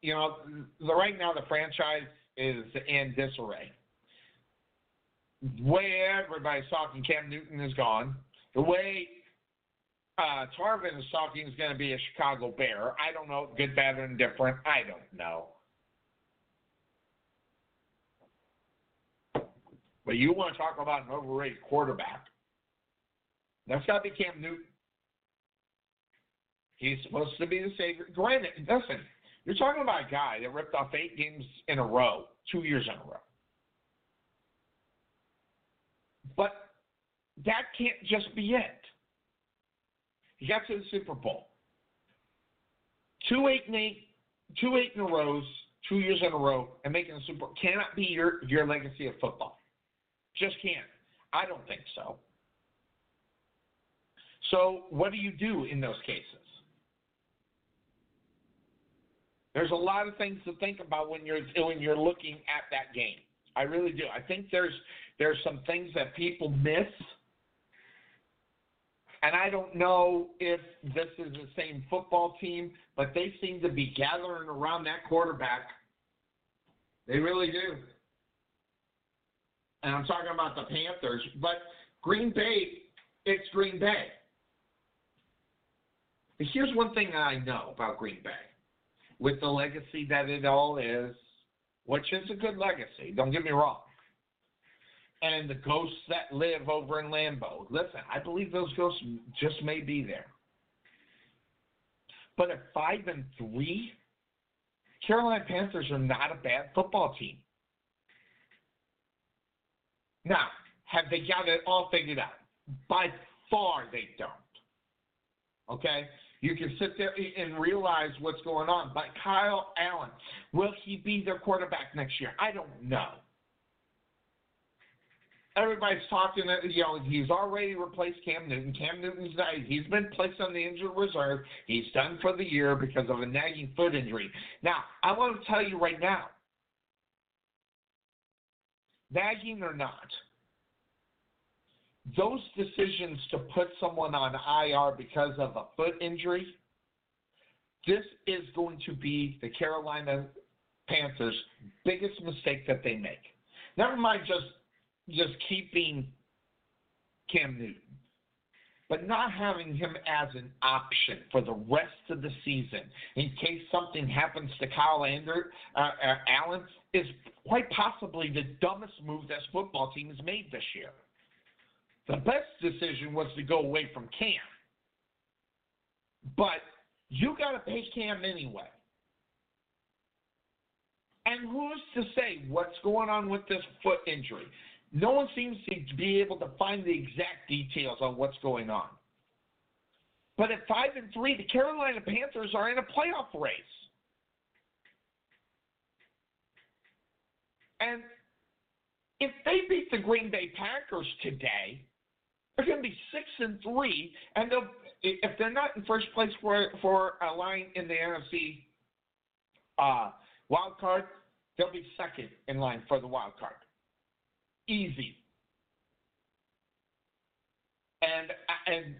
you know, the, right now the franchise is in disarray. The way everybody's talking, Cam Newton is gone. The way uh, Tarvin is talking is going to be a Chicago Bear. I don't know, good, bad, or indifferent. I don't know. But you want to talk about an overrated quarterback? That's got to be Cam Newton. He's supposed to be the savior. Granted, listen, you're talking about a guy that ripped off eight games in a row, two years in a row. But that can't just be it. He got to the Super Bowl. Two eight and eight, two eight in a row, two years in a row, and making a Super Bowl cannot be your your legacy of football. Just can't. I don't think so. So what do you do in those cases? There's a lot of things to think about when you're when you're looking at that game. I really do. I think there's there's some things that people miss and I don't know if this is the same football team, but they seem to be gathering around that quarterback. They really do. And I'm talking about the Panthers, but Green Bay, it's Green Bay. But here's one thing I know about Green Bay. With the legacy that it all is, which is a good legacy, don't get me wrong and the ghosts that live over in Lambeau. Listen, I believe those ghosts just may be there. But at five and three, Carolina Panthers are not a bad football team. Now, have they got it all figured out? By far, they don't. Okay? You can sit there and realize what's going on. But Kyle Allen, will he be their quarterback next year? I don't know. Everybody's talking, you know, he's already replaced Cam Newton. Cam Newton's he's been placed on the injured reserve. He's done for the year because of a nagging foot injury. Now, I want to tell you right now, nagging or not, those decisions to put someone on IR because of a foot injury, this is going to be the Carolina Panthers' biggest mistake that they make. Never mind just just keeping Cam Newton, but not having him as an option for the rest of the season in case something happens to Kyle Ander, uh, uh, Allen is quite possibly the dumbest move this football team has made this year. The best decision was to go away from Cam. But you got to pay Cam anyway. And who's to say what's going on with this foot injury? No one seems to be able to find the exact details on what's going on. But at five and three, the Carolina Panthers are in a playoff race. And if they beat the Green Bay Packers today, they're going to be six and three, and they'll if they're not in first place for for a line in the NFC uh, wild card, they'll be second in line for the wild card. Easy. And and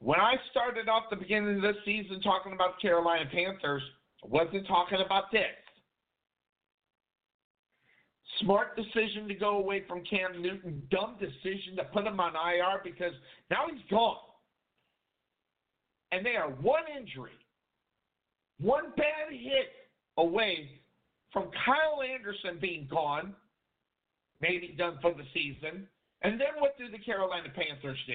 when I started off the beginning of this season talking about Carolina Panthers, I wasn't talking about this. Smart decision to go away from Cam Newton. Dumb decision to put him on IR because now he's gone. And they are one injury, one bad hit away from Kyle Anderson being gone, maybe done for the season. And then what do the Carolina Panthers do?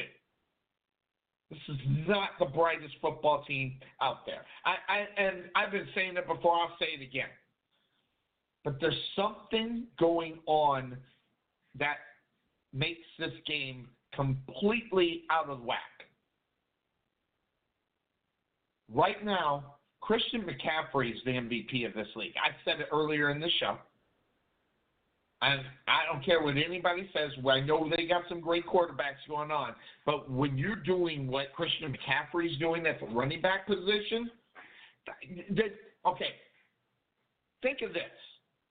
This is not the brightest football team out there. I, I and I've been saying it before. I'll say it again. But there's something going on that makes this game completely out of whack. Right now, Christian McCaffrey is the MVP of this league. I said it earlier in the show. And I don't care what anybody says. I know they got some great quarterbacks going on. But when you're doing what Christian McCaffrey's doing at the running back position, that, okay, think of this.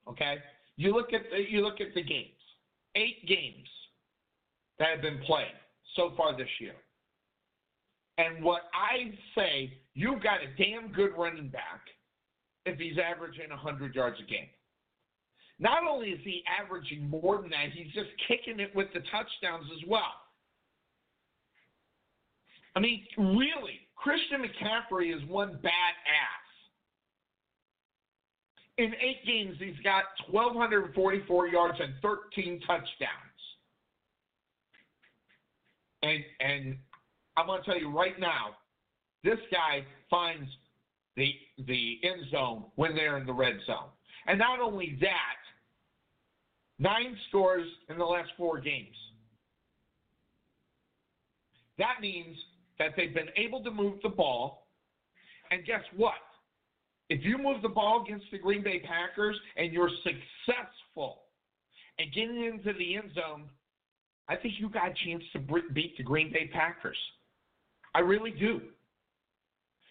Okay, you look at the, you look at the games. Eight games that have been played so far this year. And what I say, you've got a damn good running back if he's averaging 100 yards a game. Not only is he averaging more than that, he's just kicking it with the touchdowns as well. I mean, really, Christian McCaffrey is one bad ass in eight games, he's got 1,244 yards and 13 touchdowns. And and I'm going to tell you right now, this guy finds the the end zone when they're in the red zone. And not only that, nine scores in the last four games. That means that they've been able to move the ball. And guess what? If you move the ball against the Green Bay Packers and you're successful and getting into the end zone, I think you got a chance to beat the Green Bay Packers. I really do.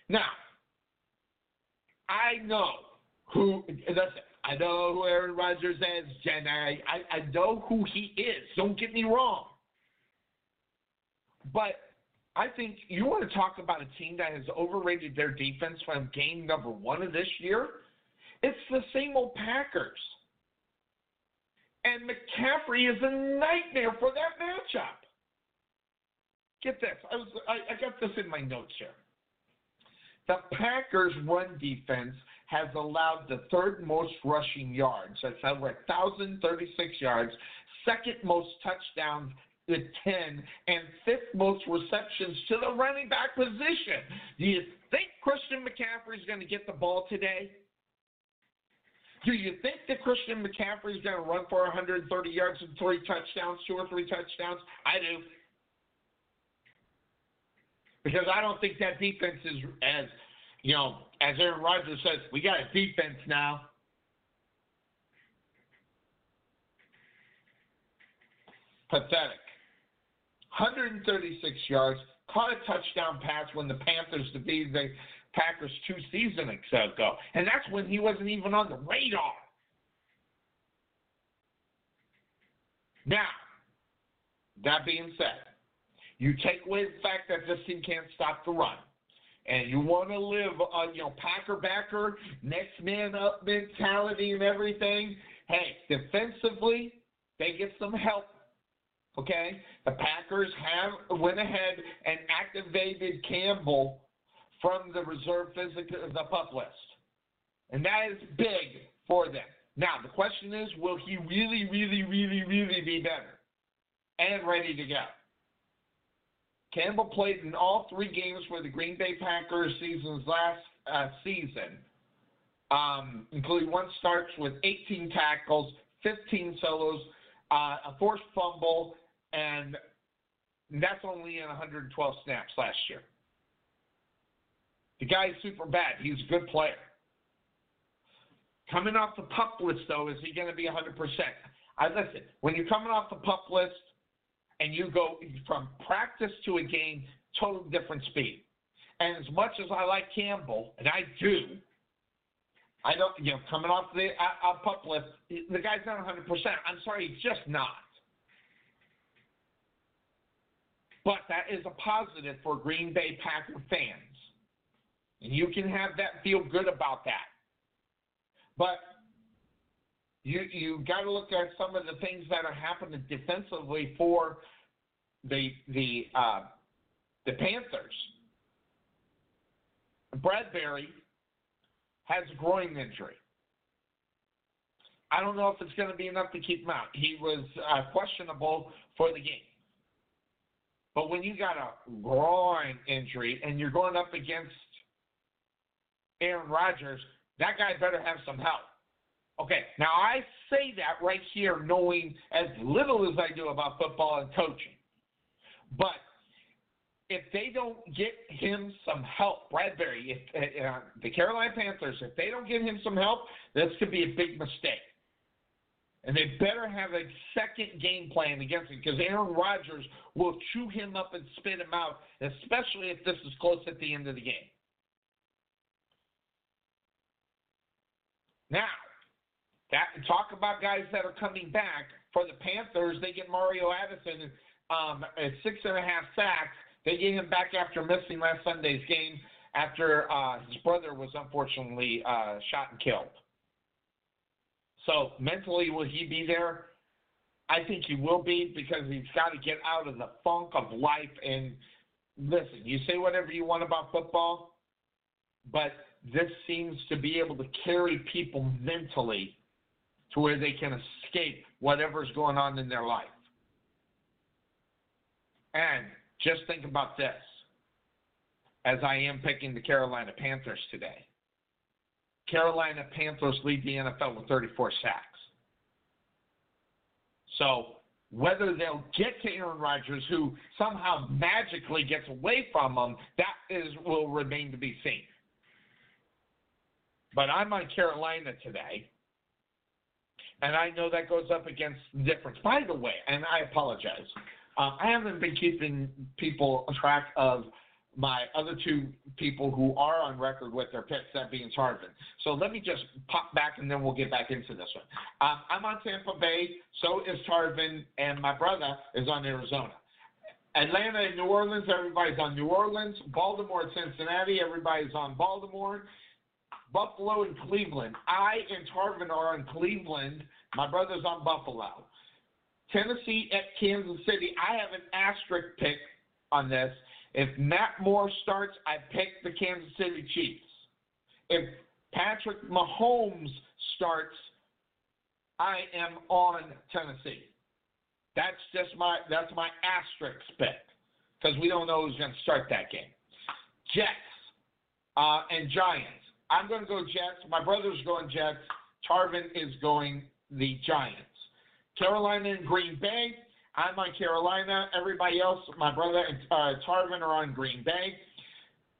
Now, I know who. Listen, I know who Aaron Rodgers is, Jen. I, I, I know who he is. Don't get me wrong. But I think you want to talk about a team that has overrated their defense from game number one of this year. It's the same old Packers. And McCaffrey is a nightmare for that matchup. Get this. I, was, I, I got this in my notes here. The Packers' run defense has allowed the third most rushing yards. That's over 1,036 yards, second most touchdowns the 10 and fifth most receptions to the running back position. Do you think Christian McCaffrey is going to get the ball today? Do you think that Christian McCaffrey is going to run for 130 yards and three touchdowns, two or three touchdowns? I do. Because I don't think that defense is as, you know, as Aaron Rodgers says, we got a defense now. Pathetic. 136 yards, caught a touchdown pass when the Panthers defeated the Packers two seasons ago. And that's when he wasn't even on the radar. Now, that being said, you take away the fact that this team can't stop the run, and you want to live on, you know, Packer backer, next man up mentality and everything. Hey, defensively, they get some help. Okay, the Packers have went ahead and activated Campbell from the reserve physical the pup list, and that is big for them. Now the question is, will he really, really, really, really be better and ready to go? Campbell played in all three games for the Green Bay Packers season's last uh, season, um, including one starts with 18 tackles, 15 solos, uh, a forced fumble, and that's only in 112 snaps last year. The guy's super bad. He's a good player. Coming off the pup list, though, is he going to be 100%? I listen. When you're coming off the pup list, and you go from practice to a game, total different speed. And as much as I like Campbell, and I do, I don't, you know, coming off the uh, pup list, the guy's not 100%. I'm sorry, he's just not. But that is a positive for Green Bay Packer fans. And you can have that feel good about that. But you you got to look at some of the things that are happening defensively for the the uh, the Panthers. Bradbury has a groin injury. I don't know if it's going to be enough to keep him out. He was uh, questionable for the game. But when you got a groin injury and you're going up against Aaron Rodgers, that guy better have some help. Okay, now I say that right here knowing as little as I do about football and coaching. But if they don't get him some help, Bradbury, if uh, uh, the Carolina Panthers, if they don't get him some help, this could be a big mistake. And they better have a second game plan against him because Aaron Rodgers will chew him up and spit him out, especially if this is close at the end of the game. Now, that talk about guys that are coming back for the Panthers. They get Mario Addison um, at six and a half sacks. They get him back after missing last Sunday's game after uh, his brother was unfortunately uh, shot and killed. So mentally, will he be there? I think he will be because he's got to get out of the funk of life. And listen, you say whatever you want about football, but this seems to be able to carry people mentally to where they can escape whatever's going on in their life. And just think about this as I am picking the Carolina Panthers today. Carolina Panthers lead the NFL with 34 sacks. So whether they'll get to Aaron Rodgers, who somehow magically gets away from them, that is will remain to be seen. But I'm on Carolina today, and I know that goes up against the difference. By the way, and I apologize, uh, I haven't been keeping people track of my other two people who are on record with their picks, that being Tarvin. So let me just pop back and then we'll get back into this one. Um, I'm on Tampa Bay, so is Tarvin, and my brother is on Arizona. Atlanta and New Orleans, everybody's on New Orleans. Baltimore and Cincinnati, everybody's on Baltimore. Buffalo and Cleveland. I and Tarvin are on Cleveland. My brother's on Buffalo. Tennessee at Kansas City. I have an asterisk pick on this. If Matt Moore starts, I pick the Kansas City Chiefs. If Patrick Mahomes starts, I am on Tennessee. That's just my that's my asterisk pick because we don't know who's going to start that game. Jets uh, and Giants. I'm going to go Jets. My brother's going Jets. Tarvin is going the Giants. Carolina and Green Bay. I'm on Carolina. Everybody else, my brother and uh, Tarvin are on Green Bay.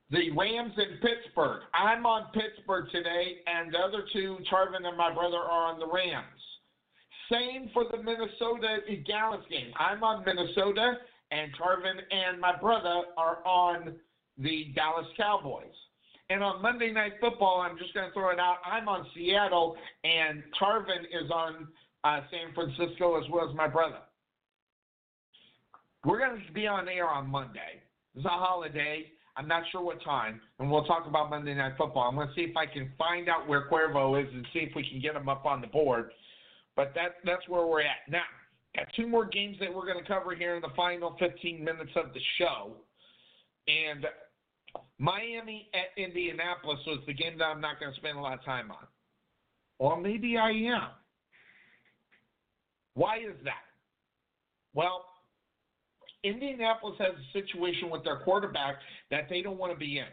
The Rams in Pittsburgh. I'm on Pittsburgh today, and the other two, Tarvin and my brother, are on the Rams. Same for the Minnesota Dallas game. I'm on Minnesota, and Tarvin and my brother are on the Dallas Cowboys. And on Monday Night Football, I'm just going to throw it out. I'm on Seattle, and Tarvin is on uh, San Francisco as well as my brother. We're going to be on air on Monday. It's a holiday. I'm not sure what time, and we'll talk about Monday Night Football. I'm going to see if I can find out where Cuervo is and see if we can get him up on the board. But that that's where we're at now. Got two more games that we're going to cover here in the final 15 minutes of the show, and Miami at Indianapolis was the game that I'm not going to spend a lot of time on, or maybe I am. Why is that? Well, Indianapolis has a situation with their quarterback that they don't want to be in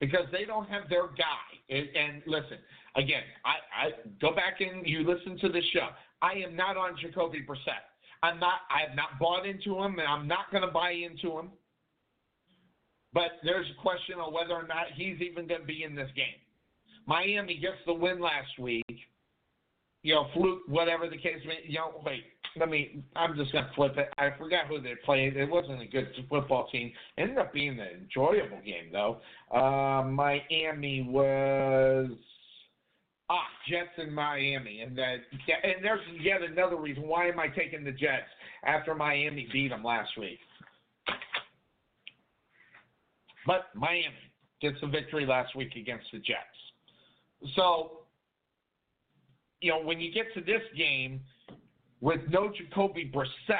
because they don't have their guy. And, and listen, again, I, I go back and you listen to this show. I am not on Jacoby Brissett. I'm not. I have not bought into him, and I'm not going to buy into him. But there's a question on whether or not he's even going to be in this game. Miami gets the win last week. You know, fluke, whatever the case may. You know, wait let me. I'm just gonna flip it. I forgot who they played. It wasn't a good football team. It ended up being an enjoyable game though. Uh, Miami was ah Jets in Miami, and that and there's yet another reason why am I taking the Jets after Miami beat them last week. But Miami gets the victory last week against the Jets. So, you know, when you get to this game, with no Jacoby Brissett.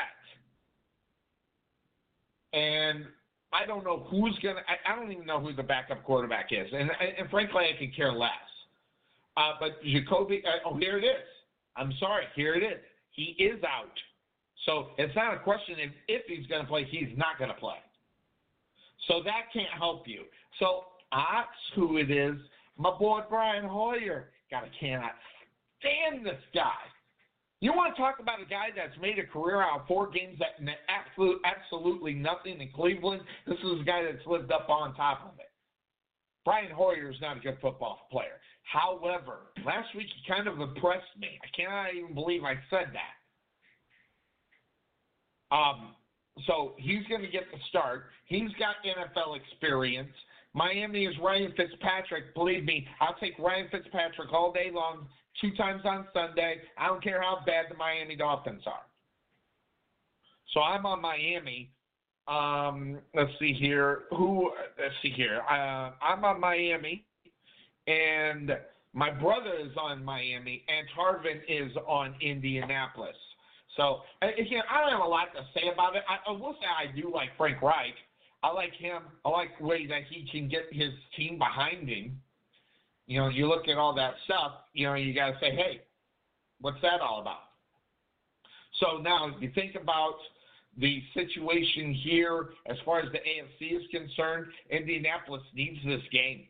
And I don't know who's going to, I don't even know who the backup quarterback is. And, and frankly, I could care less. Uh, but Jacoby, uh, oh, here it is. I'm sorry, here it is. He is out. So it's not a question of if he's going to play, he's not going to play. So that can't help you. So that's who it is. My boy Brian Hoyer. God, I cannot stand this guy. You want to talk about a guy that's made a career out of four games that absolute, absolutely nothing in Cleveland? This is a guy that's lived up on top of it. Brian Hoyer is not a good football player. However, last week he kind of impressed me. I cannot even believe I said that. Um, so he's going to get the start. He's got NFL experience. Miami is Ryan Fitzpatrick. Believe me, I'll take Ryan Fitzpatrick all day long two times on Sunday. I don't care how bad the Miami Dolphins are. So I'm on Miami. Um, let's see here. Who? Let's see here. Uh, I'm on Miami, and my brother is on Miami, and Tarvin is on Indianapolis. So again, I don't have a lot to say about it. I, I will say I do like Frank Reich. I like him. I like the way that he can get his team behind him you know, you look at all that stuff, you know, you got to say, hey, what's that all about? So now, if you think about the situation here as far as the AFC is concerned, Indianapolis needs this game.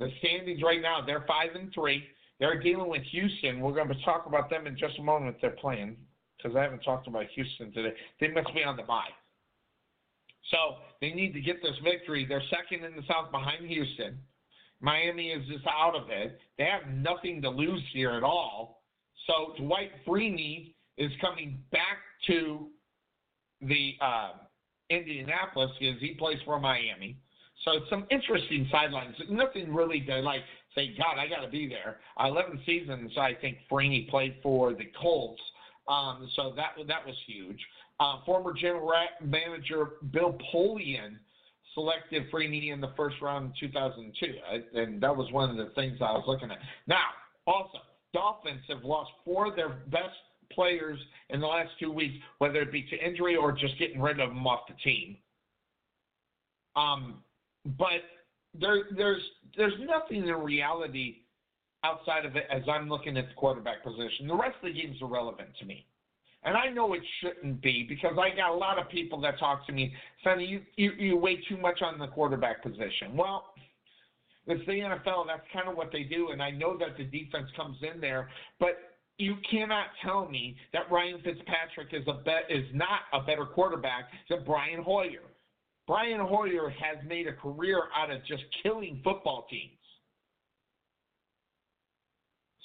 The standings right now, they're five and three. They're dealing with Houston. We're going to talk about them in just a moment. They're playing because I haven't talked about Houston today. They must be on the bye. So they need to get this victory. They're second in the South behind Houston. Miami is just out of it. They have nothing to lose here at all. So Dwight Freeney is coming back to the uh, Indianapolis because he plays for Miami. So it's some interesting sidelines. Nothing really to like say, God, I got to be there. Uh, Eleven seasons, I think Freeney played for the Colts. Um, so that that was huge. Uh, former general manager Bill Polian selected Freeney in the first round in 2002, and that was one of the things I was looking at. Now, also, Dolphins have lost four of their best players in the last two weeks, whether it be to injury or just getting rid of them off the team. Um, but there, there's there's nothing in reality outside of it as I'm looking at the quarterback position. The rest of the game's irrelevant to me. And I know it shouldn't be because I got a lot of people that talk to me, Sonny, you, you, you weigh too much on the quarterback position. Well, It's the NFL. That's kind of what they do, and I know that the defense comes in there, but you cannot tell me that Ryan Fitzpatrick is a bet is not a better quarterback than Brian Hoyer. Brian Hoyer has made a career out of just killing football teams.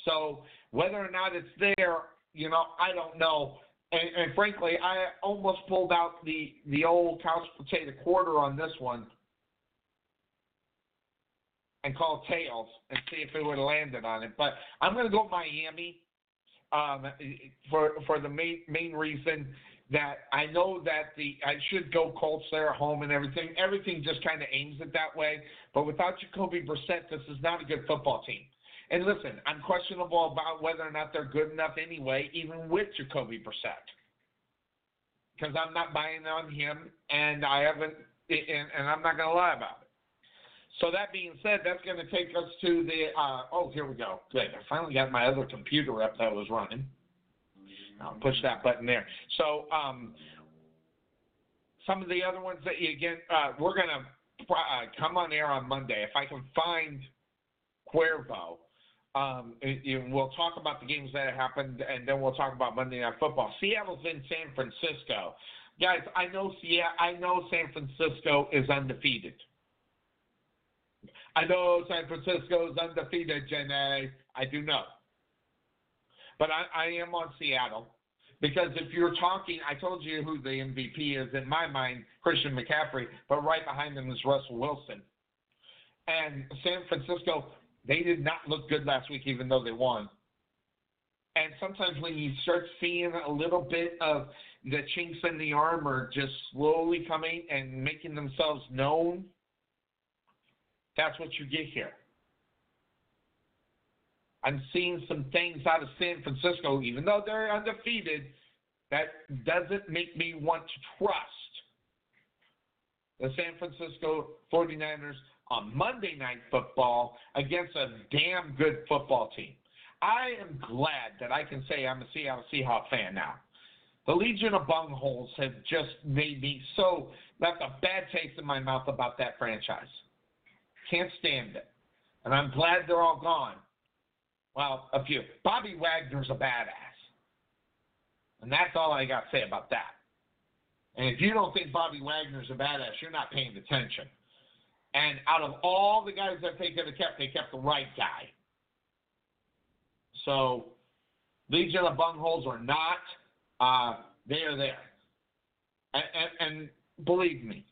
So whether or not it's there, you know, I don't know. And, and frankly, I almost pulled out the the old couch potato quarter on this one and call tails and see if it would have landed on it. But I'm going to go Miami um, for for the main main reason that I know that the I should go Colts there at home and everything. Everything just kind of aims it that way. But without Jacoby Brissett, this is not a good football team. And listen, I'm questionable about whether or not they're good enough anyway, even with Jacoby Brissett, because I'm not buying on him, and I haven't, and, and I'm not going to lie about it. So that being said, that's going to take us to the. Uh, oh, here we go. Good. I finally got my other computer up that was running. I'll push that button there. So um, some of the other ones that you again, uh, we're going to uh, come on air on Monday if I can find Cuervo. Um, it, it, we'll talk about the games that happened, and then we'll talk about Monday Night Football. Seattle's in San Francisco, guys. I know Seattle, I know San Francisco is undefeated. I know San Francisco is undefeated, Jenny. I do know. But I, I am on Seattle because if you're talking, I told you who the MVP is in my mind, Christian McCaffrey, but right behind him is Russell Wilson. And San Francisco, they did not look good last week, even though they won. And sometimes when you start seeing a little bit of the chinks in the armor just slowly coming and making themselves known – that's what you get here. I'm seeing some things out of San Francisco, even though they're undefeated, that doesn't make me want to trust the San Francisco 49ers on Monday Night Football against a damn good football team. I am glad that I can say I'm a Seattle Seahawks fan now. The Legion of Bungholes have just made me so left a bad taste in my mouth about that franchise. Can't stand it. And I'm glad they're all gone. Well, a few. Bobby Wagner's a badass. And that's all I got to say about that. And if you don't think Bobby Wagner's a badass, you're not paying attention. And out of all the guys that they could have kept, they kept the right guy. So, Legion of Bungholes or not, uh, they are there. And, and, and believe me,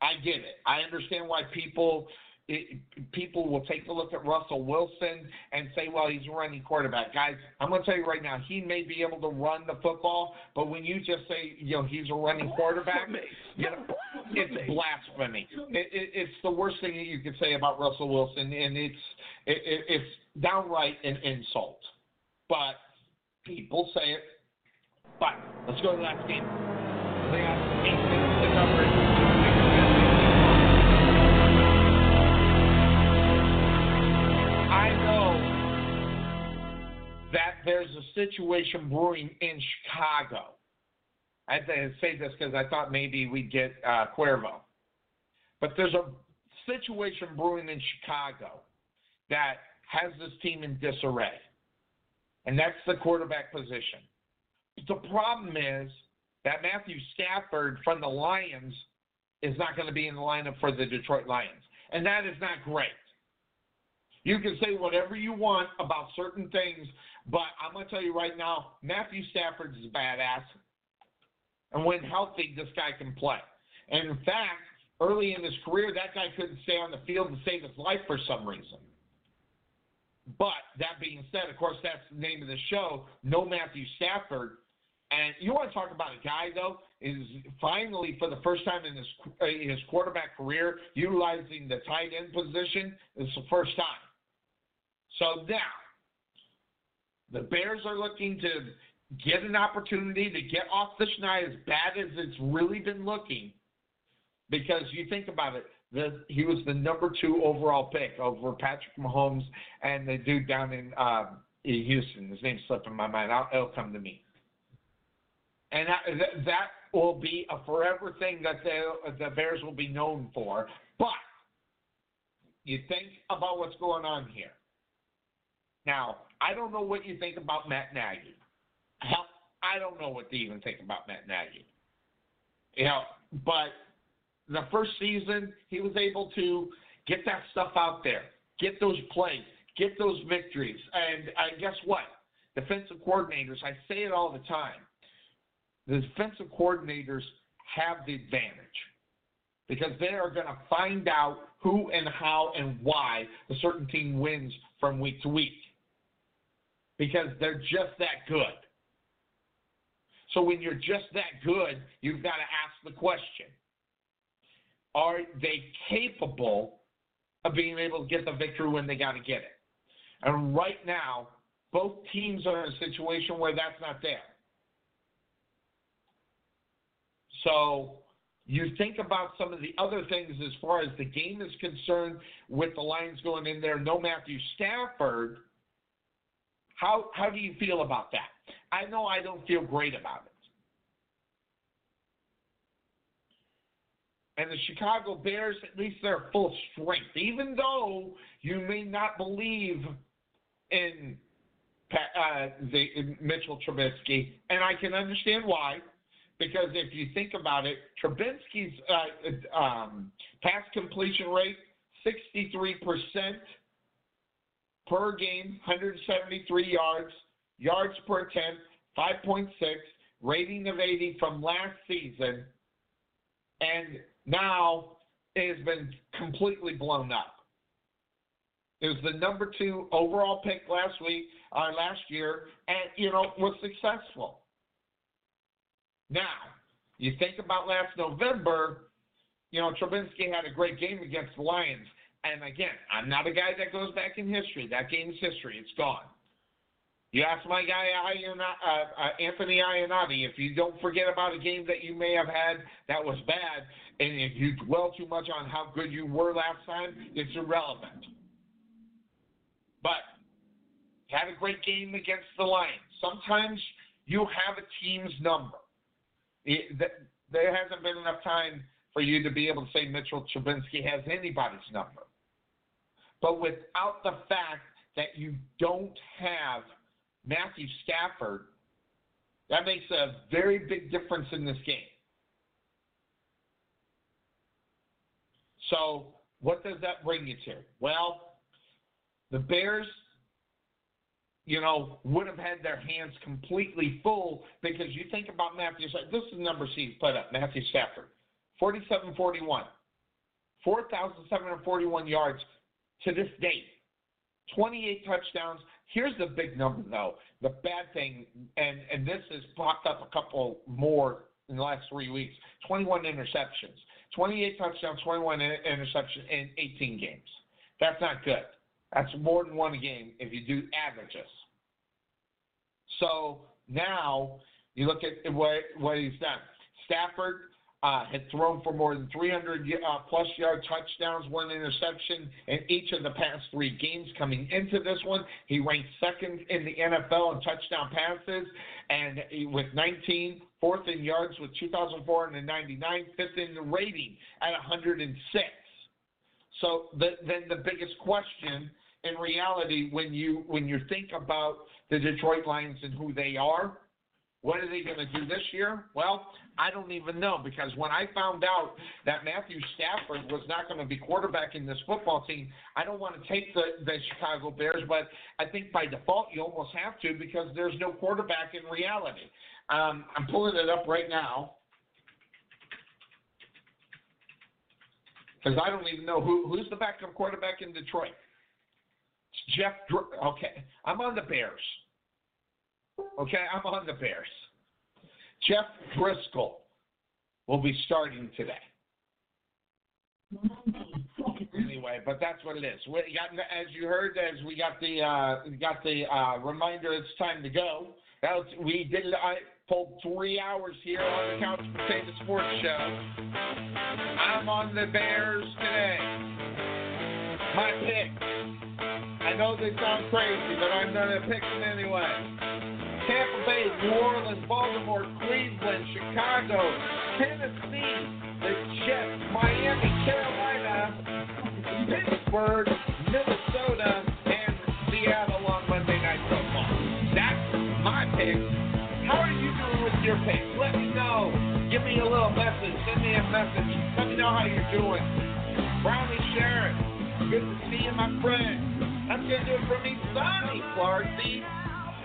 I get it. I understand why people it, people will take a look at Russell Wilson and say, well, he's a running quarterback. Guys, I'm going to tell you right now, he may be able to run the football, but when you just say, you know, he's a running quarterback, you know, it's blasphemy. It, it, it's the worst thing that you could say about Russell Wilson, and it's it, it's downright an insult. But people say it. But let's go to the last game. There's a situation brewing in Chicago. I say this because I thought maybe we'd get uh, Cuervo. But there's a situation brewing in Chicago that has this team in disarray, and that's the quarterback position. The problem is that Matthew Stafford from the Lions is not going to be in the lineup for the Detroit Lions, and that is not great. You can say whatever you want about certain things but I'm going to tell you right now, Matthew Stafford is a badass. And when healthy, this guy can play. And in fact, early in his career, that guy couldn't stay on the field and save his life for some reason. But that being said, of course, that's the name of the show. No Matthew Stafford. And you want to talk about a guy though is finally for the first time in his in his quarterback career utilizing the tight end position. It's the first time. So now the Bears are looking to get an opportunity to get off the schneid as bad as it's really been looking. Because you think about it, the, he was the number two overall pick over Patrick Mahomes and the dude down in, uh, in Houston. His name's slipping my mind. I'll, it'll come to me. And that, that will be a forever thing that the, the Bears will be known for. But you think about what's going on here. Now, I don't know what you think about Matt Nagy. Hell, I don't know what to even think about Matt Nagy. You know, but the first season, he was able to get that stuff out there, get those plays, get those victories. And uh, guess what? Defensive coordinators, I say it all the time, the defensive coordinators have the advantage because they are going to find out who and how and why a certain team wins from week to week because they're just that good. So when you're just that good, you've got to ask the question Are they capable of being able to get the victory when they got to get it? And right now, both teams are in a situation where that's not there. So you think about some of the other things as far as the game is concerned with the Lions going in there, no Matthew Stafford. How how do you feel about that? I know I don't feel great about it. And the Chicago Bears, at least they're full strength. Even though you may not believe in uh, the in Mitchell Trubisky, and I can understand why, because if you think about it, Trubisky's uh, um, pass completion rate, 63% per game, 173 yards, yards per attempt, 5.6, rating of 80 from last season, and now it has been completely blown up. It was the number two overall pick last week, uh, last year, and you know was successful. Now, you think about last November, you know Trubisky had a great game against the Lions, and again, I'm not a guy that goes back in history. That game's history; it's gone. You ask my guy uh, uh, Anthony Ionati if you don't forget about a game that you may have had that was bad, and if you dwell too much on how good you were last time, it's irrelevant. But you had a great game against the Lions. Sometimes you have a team's number. It, there hasn't been enough time for you to be able to say Mitchell Trubisky has anybody's number. But without the fact that you don't have Matthew Stafford, that makes a very big difference in this game. So, what does that bring you to? Well, the Bears, you know, would have had their hands completely full because you think about Matthew. This is the number he's put up, uh, Matthew Stafford, 47-41, 4,741 yards to this date, 28 touchdowns. Here's the big number, though. The bad thing, and and this has popped up a couple more in the last three weeks. 21 interceptions. 28 touchdowns, 21 interceptions in 18 games. That's not good. That's more than one a game if you do averages. So now you look at what, what he's done. Stafford uh, had thrown for more than 300 uh, plus yard touchdowns, one interception in each of the past three games. Coming into this one, he ranked second in the NFL in touchdown passes, and with 19, fourth in yards with 2,499, fifth in the rating at 106. So the, then the biggest question in reality, when you when you think about the Detroit Lions and who they are, what are they going to do this year? Well, I don't even know because when I found out that Matthew Stafford was not going to be quarterbacking this football team, I don't want to take the, the Chicago Bears, but I think by default you almost have to because there's no quarterback in reality. Um, I'm pulling it up right now because I don't even know who who's the backup quarterback in Detroit. It's Jeff. Okay, I'm on the Bears. Okay, I'm on the Bears. Jeff Driskel will be starting today. Anyway, but that's what it is. We got, as you heard, as we got the uh, got the uh, reminder, it's time to go. Was, we did. I pulled three hours here on the Couch Potato Sports Show. I'm on the Bears today. My pick. I know they sound crazy, but I'm gonna pick them anyway. Tampa Bay, New Orleans, Baltimore, Cleveland, Chicago, Tennessee, the Jets, Miami, Carolina, Pittsburgh. Minnesota, and Seattle on Monday Night Football. That's my pick. How are you doing with your picks? Let me know. Give me a little message. Send me a message. Let me know how you're doing. Brownie Sharon, good to see you, my friend. That's going to do it for me, Sonny Clark, the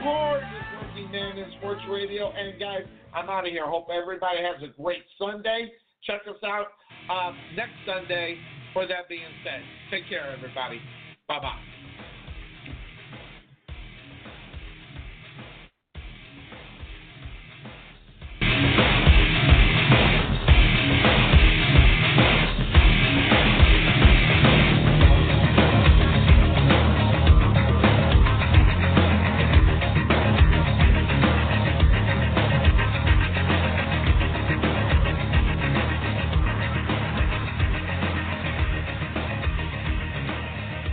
gorgeous man in sports radio. And guys, I'm out of here. Hope everybody has a great Sunday. Check us out uh, next Sunday. For that being said, take care, everybody. Bye bye.